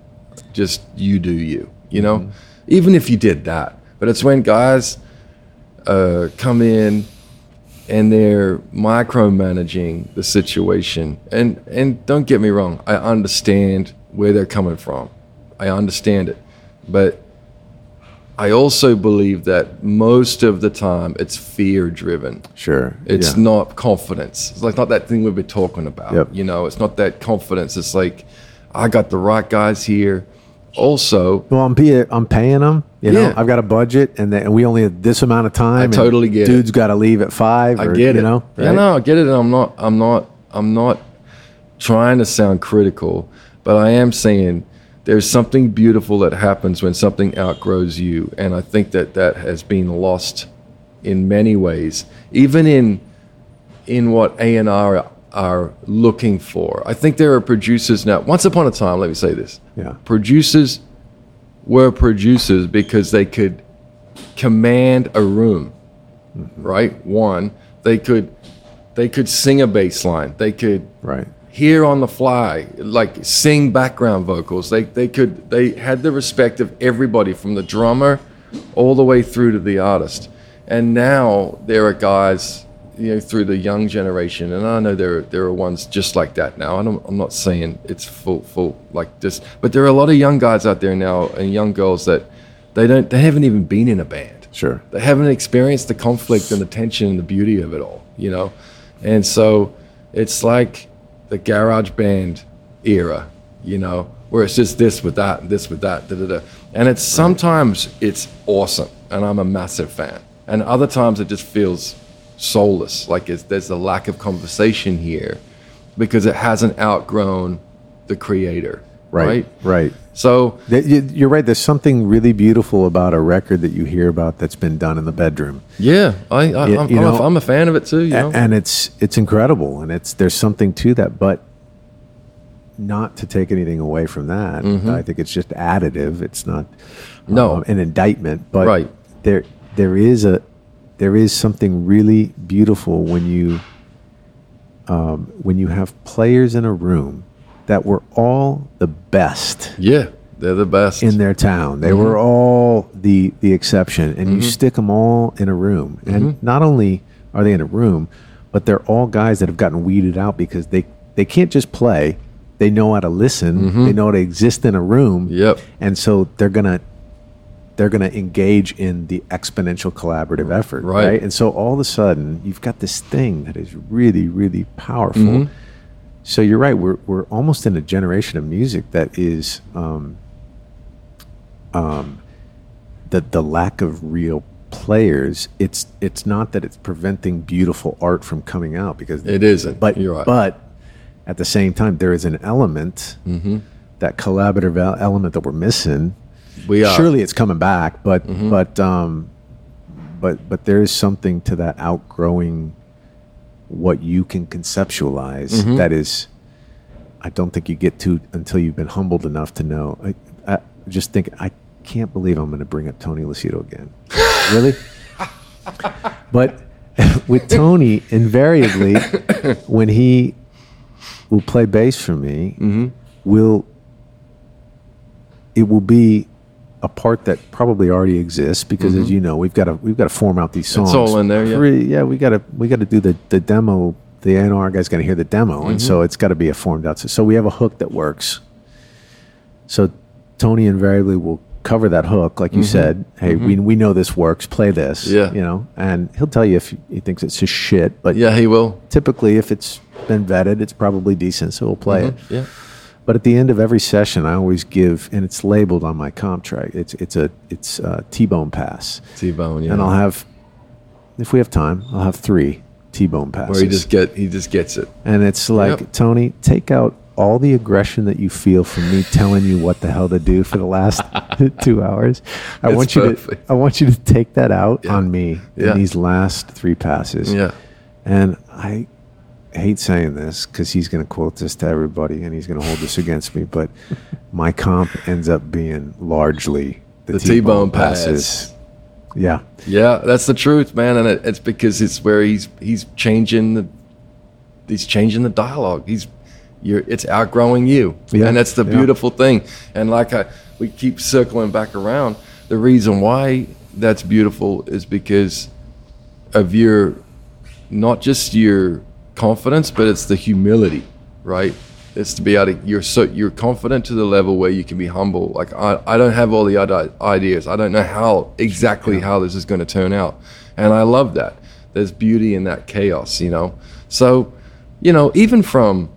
just you do you, you know? Even if you did that. But it's when guys uh, come in and they're micromanaging the situation. And, and don't get me wrong, I understand where they're coming from. I understand it. But I also believe that most of the time it's fear driven. Sure. It's Yeah. not confidence. It's like not that thing we've been talking about. Yep. You know, it's not that confidence. It's like I got the right guys here. Also, Well, I'm, be, I'm paying them. You know, Yeah. I've got a budget, and, then, we only have this amount of time. and totally get it. Dude's got to leave at five. I or, get you it. know, Yeah, no, I get it. And I'm not. I'm not. I'm not trying to sound critical, but I am saying there's something beautiful that happens when something outgrows you, and I think that that has been lost in many ways, even in in what A and R are looking for. I think there are producers now. Once upon a time, let me say this: Yeah. producers were producers because they could command a room mm-hmm. right one they could they could sing a bass line they could Right. hear on the fly like sing background vocals they they could they had the respect of everybody from the drummer all the way through to the artist and now there are guys you know through the young generation and I know there there are ones just like that now I don't, I'm not saying it's full full like this but there are a lot of young guys out there now and young girls that they don't they haven't even been in a band Sure. they haven't experienced the conflict and the tension and the beauty of it all, you know? And so it's like the garage band era, you know, where it's just this with that and this with that, da da da. And it's sometimes it's awesome, and I'm a massive fan. And other times it just feels soulless, like it's, there's a lack of conversation here because it hasn't outgrown the creator, Right. right? Right. So you- You're right. There's something really beautiful about a record that you hear about that's been done in the bedroom. yeah, I, I, You- I'm, you know- a, I'm a fan of it too. You know? and it's it's incredible and it's there's something to that but not to take anything away from that i think it's just additive it's not Mm-hmm. No. um, an indictment but Right. there there is a there is something really beautiful when you um, when you have players in a room that were all the best Yeah, they're the best. in their town. They Mm-hmm. were all the the exception, and you stick them all in a room. And Mm-hmm. not only are they in a room, but they're all guys that have gotten weeded out because they they can't just play. They know how to listen. They know how to exist in a room. Mm-hmm. Yep. And so they're gonna they're gonna engage in the exponential collaborative effort, Right. right? And so all of a sudden, you've got this thing that is really, really powerful. Mm-hmm. So you're right. We're we're almost in a generation of music that is um, um, the the lack of real players. It's it's not that it's preventing beautiful art from coming out because It isn't. But You're right. but at the same time, there is an element Mm-hmm. that collaborative element that we're missing. We are. Surely it's coming back, but Mm-hmm. but um, but but there is something to that outgrowing what you can conceptualize Mm-hmm. that is. I don't think you get to until you've been humbled enough to know. I, I just think I can't believe I'm going to bring up Tony Lucido again. really? But with Tony, invariably, when he will play bass for me, Mm-hmm. will it will be a part that probably already exists because, as you know, we've got to we've got to form out these songs. Mm-hmm. all in there, yeah. Yeah, we got to we got to do the the demo. The A&R guy's got to hear the demo, and Mm-hmm. so it's got to be a formed out. So we have a hook that works. So Tony invariably will cover that hook, like you said. Hey, we we know this works. Play this. Mm-hmm. Yeah. you know, and he'll tell you if he thinks it's just shit. But Yeah, he will. typically, if it's been vetted, it's probably decent. So we'll play it. Yeah. But at the end of every session, I always give, and it's labeled on my comp track. It's it's a it's a T-bone pass, T-bone, yeah. and I'll have, if we have time, I'll have three T-bone passes. Where he just get he just gets it. and it's like Yep. Tony, take out all the aggression that you feel from me telling you what the hell to do for the last two hours. I It's want you perfect. to I want you to take that out Yeah. on me Yeah. in these last three passes. Yeah. And I hate saying this because he's going to quote this to everybody and he's going to hold this against me, but my comp ends up being largely the, The T-bone T-bone pass. Yeah. Yeah, that's the truth, man, and it, it's because it's where he's he's changing the he's changing the dialogue. He's you're it's outgrowing you, Yeah, and that's the yeah. beautiful thing. And like I, we keep circling back around, the reason why that's beautiful is because of your not just your confidence, but it's the humility, right? It's to be able to you're so you're confident to the level where you can be humble. Like I, I don't have all the other ideas. I don't know how exactly how this is going to turn out, and I love that. There's beauty in that chaos, you know. So, you know, even from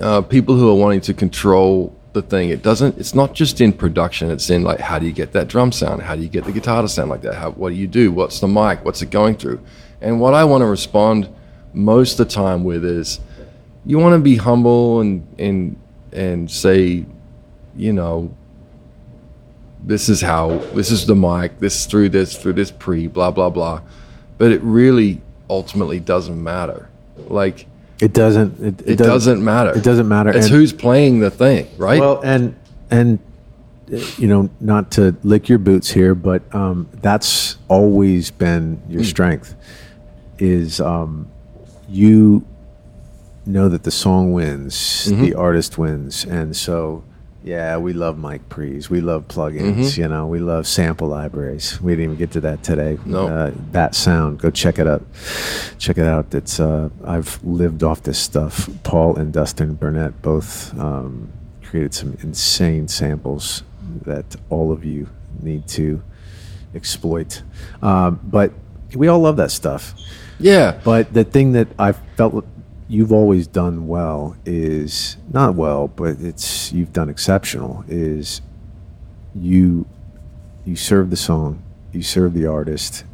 uh, people who are wanting to control the thing. It doesn't. It's not just in production. It's in like how do you get that drum sound? How do you get the guitar to sound like that? How, what do you do? What's the mic? What's it going through? And what I want to respond most of the time with is, you want to be humble and and and say, you know, this is how this is the mic. This is through this through this pre blah blah blah. But it really ultimately doesn't matter. Like It doesn't. It, it doesn't matter. It doesn't matter. It's And- who's playing the thing, right? Well, and and you know, not to lick your boots here, but um, that's always been your strength. Is um, you know that the song wins, the artist wins, and so yeah, we love mic pre's, we love plugins, you know, we love sample libraries. We didn't even get to that today. No. uh, Bat Sound, go check it out. Check it out. It's uh, I've lived off this stuff. Paul and Dustin Burnett both um, created some insane samples that all of you need to exploit. Um, but we all love that stuff. Yeah, But the thing that I felt you've always done well is not well, but it's you've done exceptional. Is you you serve the song, you serve the artist,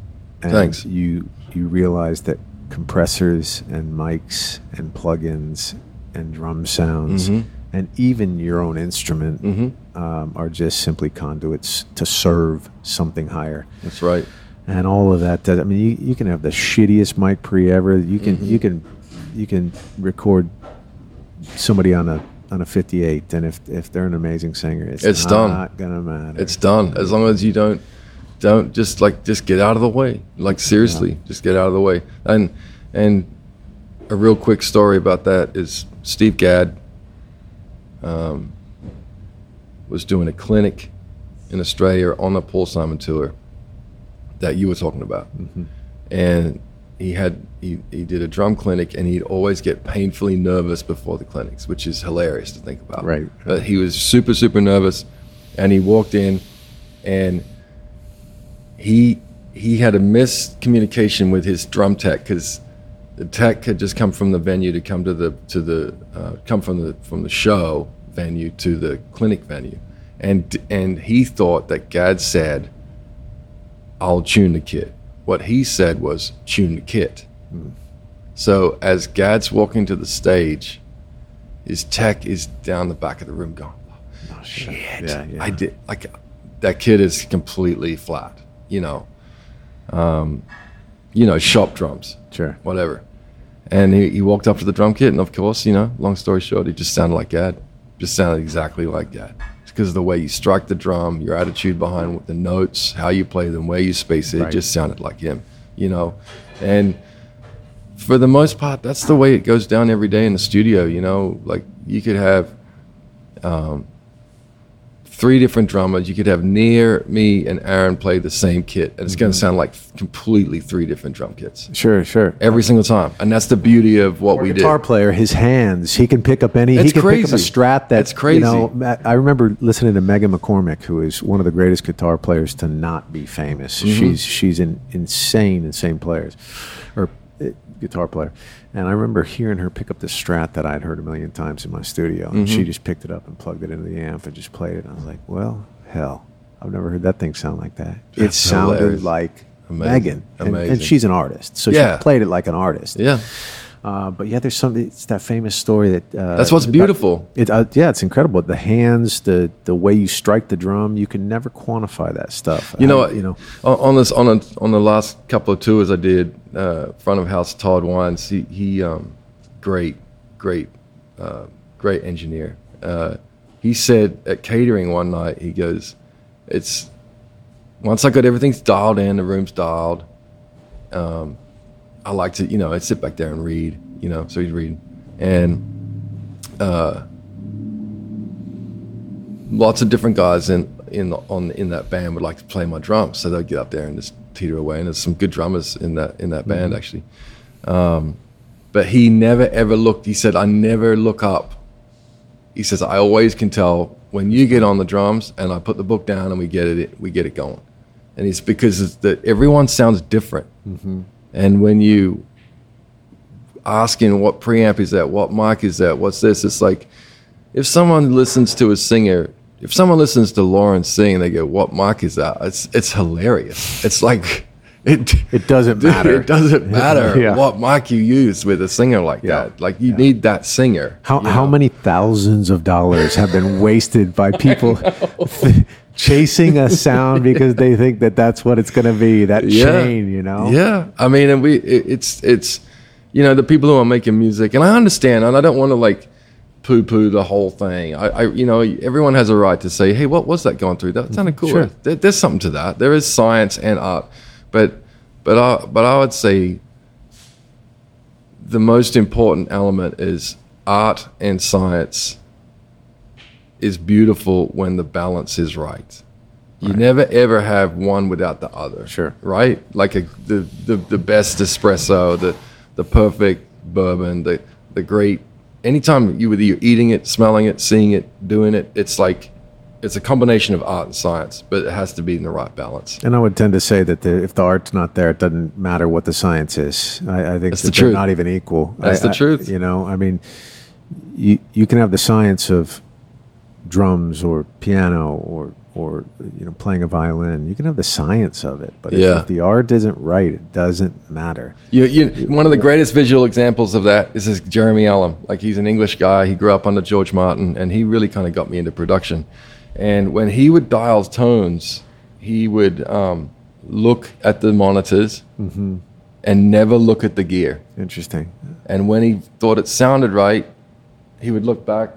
and Thanks. you you realize that compressors and mics and plugins and drum sounds Mhm. and even your own instrument Mhm. um, are just simply conduits to serve something higher that's right. And all of that. does- I mean, you, you can have the shittiest mic pre ever. You can Mm-hmm. you can you can record somebody on a on a 58, and if if they're an amazing singer, it's, It's not done. gonna matter. It's done. As long as you don't don't just like just get out of the way. Like seriously, just get out of the way. And and a real quick story about that is Steve Gadd um, was doing a clinic in Australia on the Paul Simon tour that you were talking about, and he had he, he did a drum clinic and he'd always get painfully nervous before the clinics, which is hilarious to think about. Right. But he was super super nervous, and he walked in, and he he had a miscommunication with his drum tech because the tech had just come from the venue to come to the to the uh, come from the from the show venue to the clinic venue, and and he thought that Gadd said, "I'll tune the kit." What he said was, "Tune the kit." So as Gadd's walking to the stage, his tech is down the back of the room going, Oh, shit. shit. Yeah, yeah. I did like that kid is completely flat, you know. Um, you know, shop drums, Sure. whatever. And he, he walked up to the drum kit, and of course, you know, long story short, he just sounded like Gadd. Just sounded exactly like Gadd. Because of the way you strike the drum, your attitude behind the notes, how you play them, where you space it, Right. it just sounded like him, you know. And for the most part, that's the way it goes down every day in the studio. You know, like you could have um, three different drummers. You could have near me and Aaron play the same kit, and it's going to sound like completely three different drum kits Sure, sure. every single time. And that's the beauty of what we do. guitar did. player, his hands, he can pick up any. he It's can pick up a crazy. strat that It's crazy. You know, I remember listening to Megan McCormick, who is one of the greatest guitar players to not be famous. Mm-hmm. She's she's an insane, insane players, or guitar player. And I remember hearing her pick up this strat that I'd heard a million times in my studio, and Mm-hmm. she just picked it up and plugged it into the amp and just played it. And I was like, well, hell, I've never heard that thing sound like that. it That's sounded hilarious. like Amazing. Megan, and, and she's an artist, so Yeah. she played it like an artist. Yeah. Uh, but yeah, there's something. It's that famous story that. Uh, That's what's about- beautiful. It, uh, yeah, it's incredible. The hands, the the way you strike the drum, you can never quantify that stuff. You know, you know. on, on this on a, on the last couple of tours I did, uh, front of house Todd Wines. He he, um, great, great, uh, great engineer. Uh, he said at catering one night, he goes, "It's once I got everything's dialed in, the room's dialed. Um, I like to, you know, I'd sit back there and read, you know. So he's reading, and uh, lots of different guys in in on in that band would like to play my drums, so they'd get up there and just teeter away. And there's some good drummers in that in that band actually. Um, but he never ever looked. He said, "I never look up." He says, "I always can tell when you get on the drums, and I put the book down, and we get it we get it going." And it's because it's that everyone sounds different, and when you asking what preamp is that, what mic is that, what's this, it's like if someone listens to a singer, if someone listens to Lauren sing and they go, "What mic is that?" It's it's hilarious. It's like it. It doesn't matter. It doesn't matter Yeah. what mic you use with a singer like Yeah. that. Like you need that singer. How, how know? many thousands of dollars have been wasted by people chasing a sound because they think that that's what it's going to be that chain you know Yeah, I mean, and we it, it's it's you know the people who are making music, and I understand, and I don't want to like poo poo the whole thing. I, I you know everyone has a right to say, hey, what was that going through? That sounded cool. Sure. There, there's something to that. There is science and art, but but I but I would say the most important element is art and science is beautiful when the balance is right. You never ever have one without the other. Sure. Right? Like a, the, the the best espresso, the the perfect bourbon, the the great anytime you whether you're eating it, smelling it, seeing it, doing it, it's like it's a combination of art and science, but it has to be in the right balance. and i would tend to say that the, if the art's not there it doesn't matter what the science is i, I think That's that the they're truth. not even equal That's I- the I- truth. you know i mean you, you can have the science of drums or piano or or you know playing a violin you can have the science of it but if- Yeah. if the art isn't right it doesn't matter You, you, one of the greatest visual examples of that is this Jeremy Allen. Like he's an English guy. He grew up under George Martin, and he really kind of got me into production. And when he would dial tones, he would um, look at the monitors and never look at the gear. interesting And when he thought it sounded right, he would look back,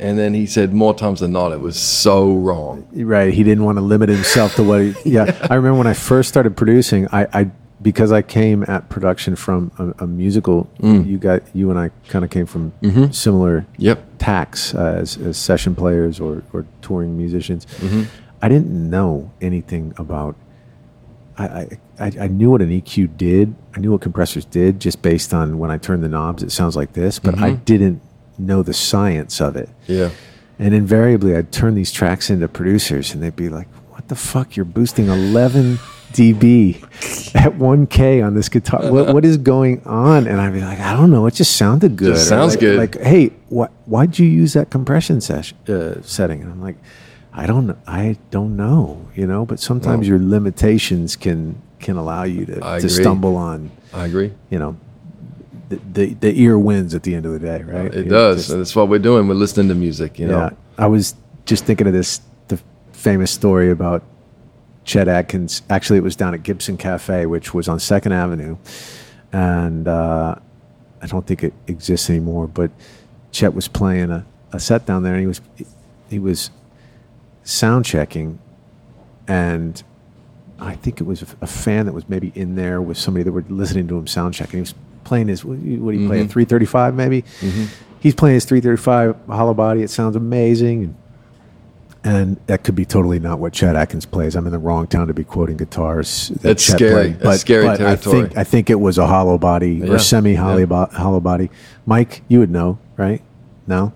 and then he said more times than not, it was so wrong. Right. He didn't want to limit himself to what he, yeah. I remember when I first started producing, I, I because I came at production from a, a musical, Mm. you got, you and I kind of came from similar Yep. tacks uh, as, as session players or, or touring musicians. Mm-hmm. I didn't know anything about, I, I, I I knew what an EQ did. I knew what compressors did just based on when I turned the knobs, it sounds like this, but I didn't know the science of it. Yeah. And invariably, I'd turn these tracks into producers, and they'd be like, "What the fuck? You're boosting 11 dB at 1K on this guitar. What, what is going on?" And I'd be like, "I don't know. It just sounded good. Just sounds like, good. Like, hey, what? Why'd you use that compression session uh, setting?" And I'm like, "I don't. I don't know. You know. But sometimes your limitations can can allow you to, to stumble on. I agree. You know." The, the, the ear wins at the end of the day, right? It You does. just- that's what we're doing. We're listening to music, you know. yeah, I was just thinking of this the famous story about Chet Atkins. Actually, it was down at Gibson Cafe, which was on Second Avenue, and uh, I don't think it exists anymore. But Chet was playing a, a set down there, and he was he was sound checking, and I think it was a, a fan that was maybe in there with somebody that were listening to him sound check, and he was playing his what do you play a Mhm. 335 maybe. He's playing his 335 hollow body. It sounds amazing, and, that could be totally not what Chet Atkins plays. I'm in the wrong town to be quoting guitars. That That's Chet scary. played. That's scary I territory. think I think it was a hollow body Yeah. or semi hollow Yeah. body. Mike, you would know, right? No.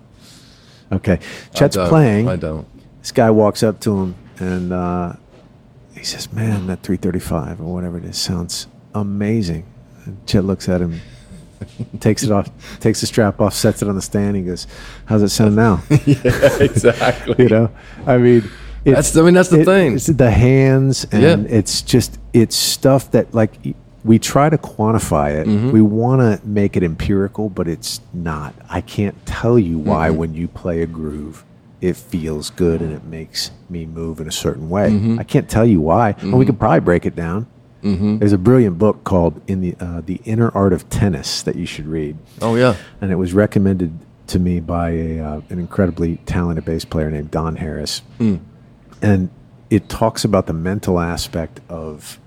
Okay. I Chet's don't. playing I don't. this guy walks up to him and uh, he says, "Man, that 335 or whatever it is sounds amazing." Chet looks at him, takes it off, takes the strap off, sets it on the stand. He goes, "How's it sound now?" yeah, exactly. you know, I mean, it's, That's- I mean, that's the thing. It's the hands, and Yeah. it's just it's stuff that like. we try to quantify it. Mm-hmm. We want to make it empirical, but it's not. I can't tell you why Mm-hmm. when you play a groove, it feels good and it makes me move in a certain way. Mm-hmm. I can't tell you why. Well, we could probably break it down. Mm-hmm. There's a brilliant book called "In the uh, the Inner Art of Tennis" that you should read, Oh yeah. and it was recommended to me by a uh, an incredibly talented bass player named Don Harris, and it talks about the mental aspect of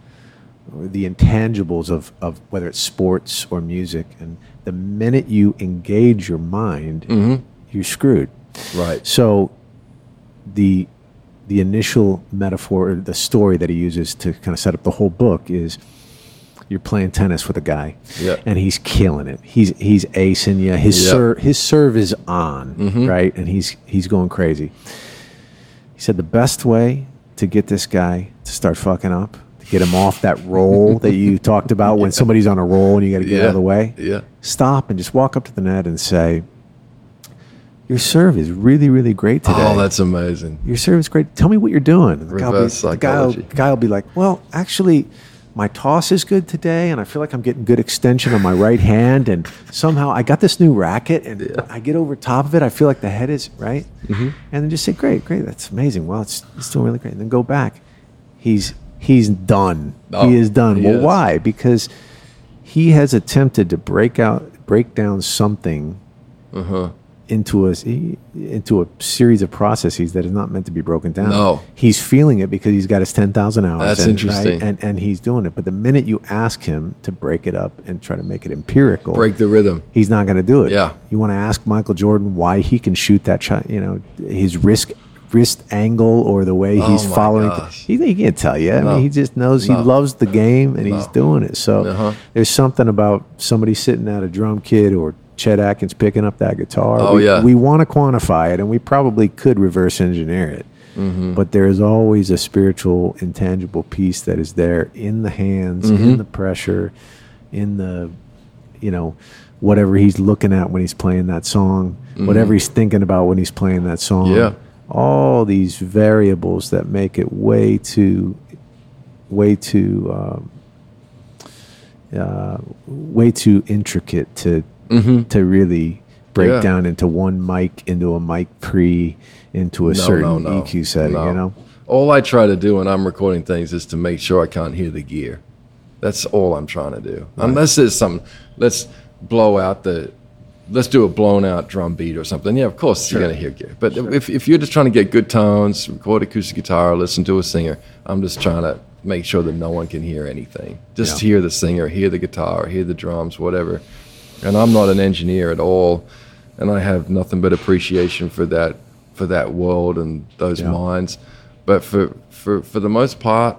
the intangibles of, of whether it's sports or music and the minute you engage your mind you're screwed Right. so the the initial metaphor the story that he uses to kind of set up the whole book is you're playing tennis with a guy Yeah. and he's killing it. He's he's acing you his Yeah. serve his serve is on mm-hmm. right? And he's he's going crazy. He said the best way to get this guy to start fucking up to get him off that roll that you talked about when somebody's on a roll and you got to get out of the way Yeah. stop and just walk up to the net and say your serve is really really great today Oh, that's amazing. your serve is great. Tell me what you're doing. And the guy will be- the guy will, guy will be like, well, actually, my toss is good today, and I feel like I'm getting good extension on my right hand, and somehow I got this new racket, and Yeah. I get over top of it. I feel like the head is right, Mm-hmm. and then just say, great, great, that's amazing. Well, it's, it's doing really great. And then go back. He's he's done. Oh, he is done. he well, is. why? Because he has attempted to break out, break down something Uh-huh. Into a into a series of processes that is not meant to be broken down. No. he's feeling it because he's got his ten thousand hours. That's and, interesting. and and he's doing it. But the minute you ask him to break it up and try to make it empirical, Break the rhythm. he's not going to do it. Yeah. you want to ask Michael Jordan why he can shoot that shot. You know his wrist wrist angle or the way he's Oh following. He, he can't tell you. I No. mean, he just knows No. he loves the game and he's doing it. So Uh-huh. there's something about somebody sitting at a drum kit or Chet Atkins picking up that guitar. Oh, we, yeah. we want to quantify it, and we probably could reverse engineer it. Mm-hmm. But there is always a spiritual, intangible piece that is there in the hands, Mm-hmm. in the pressure, in the, you know, whatever he's looking at when he's playing that song, whatever he's thinking about when he's playing that song. Mm-hmm. Yeah. All these variables that make it way too, way too, um, uh, way too intricate to to really break Mm-hmm. Yeah. down into one mic, into a mic pre, into a certain EQ setting. no. You know, All I try to do when I'm recording things is to make sure I can't hear the gear. That's all I'm trying to do. Unless there's some, let's blow out the, let's do a blown out drum beat or something. Yeah, of course you're going to hear gear. But if, if you're just trying to get good tones, record acoustic guitar, listen to a singer, I'm just trying to make sure that no one can hear anything. Just Yeah. hear the singer, hear the guitar, hear the drums, whatever. And I'm not an engineer at all, and I have nothing but appreciation for that for that world and those Yeah. minds. But for for for the most part,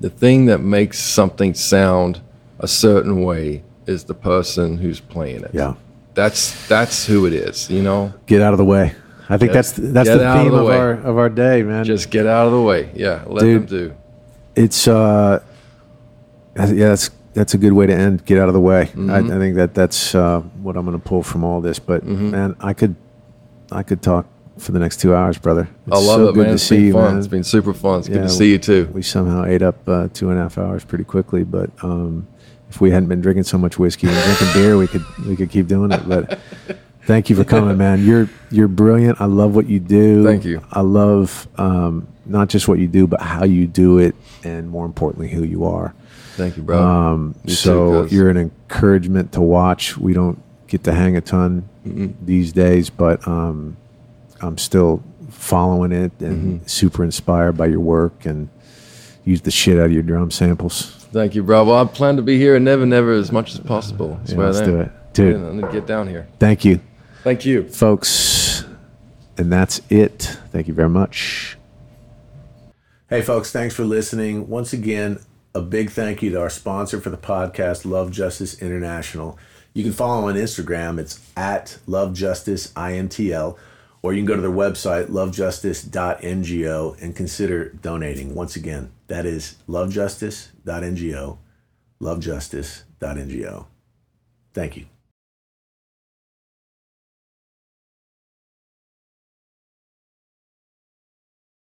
the thing that makes something sound a certain way is the person who's playing it. yeah. That's that's who it is, you know? Get out of the way. I think that's that's get the out of theme the of, our of our day, man. Just get out of the way. Yeah, let Dude. them do. it's uh, yeah, that's that's a good way to end. Get out of the way. Mm-hmm. I, I think that that's uh, what I'm going to pull from all this. But Mm-hmm. man, I could I could talk for the next two hours, brother. It's I love so it, good man. to It's see been you, fun. man. It's been super fun. It's good to see you too. We somehow ate up uh, two and a half hours pretty quickly, but um, if we hadn't been drinking so much whiskey and drinking beer, we could we could keep doing it. But thank you for coming, man. You're you're brilliant. I love what you do. Thank you. I love um, not just what you do, but how you do it, and more importantly, who you are. Thank you, bro. Um, You so cuz. you're an encouragement to watch. We don't get to hang a ton these days, but um, I'm still following it and Mm-hmm. super inspired by your work and use the shit out of your drum samples. Thank you, bro. Well, I plan to be here and never, never as much as possible. Yeah, Swear let's that. do it. Dude. Yeah, I'm gonna get down here. Thank you, Thank you. folks. And that's it. Thank you very much. Hey, folks, thanks for listening. Once again, a big thank you to our sponsor for the podcast, Love Justice International. You can follow on Instagram. It's at Love Justice INTL, or you can go to their website, lovejustice.ngo, and consider donating. Once again, that is lovejustice.ngo, lovejustice.ngo. Thank you.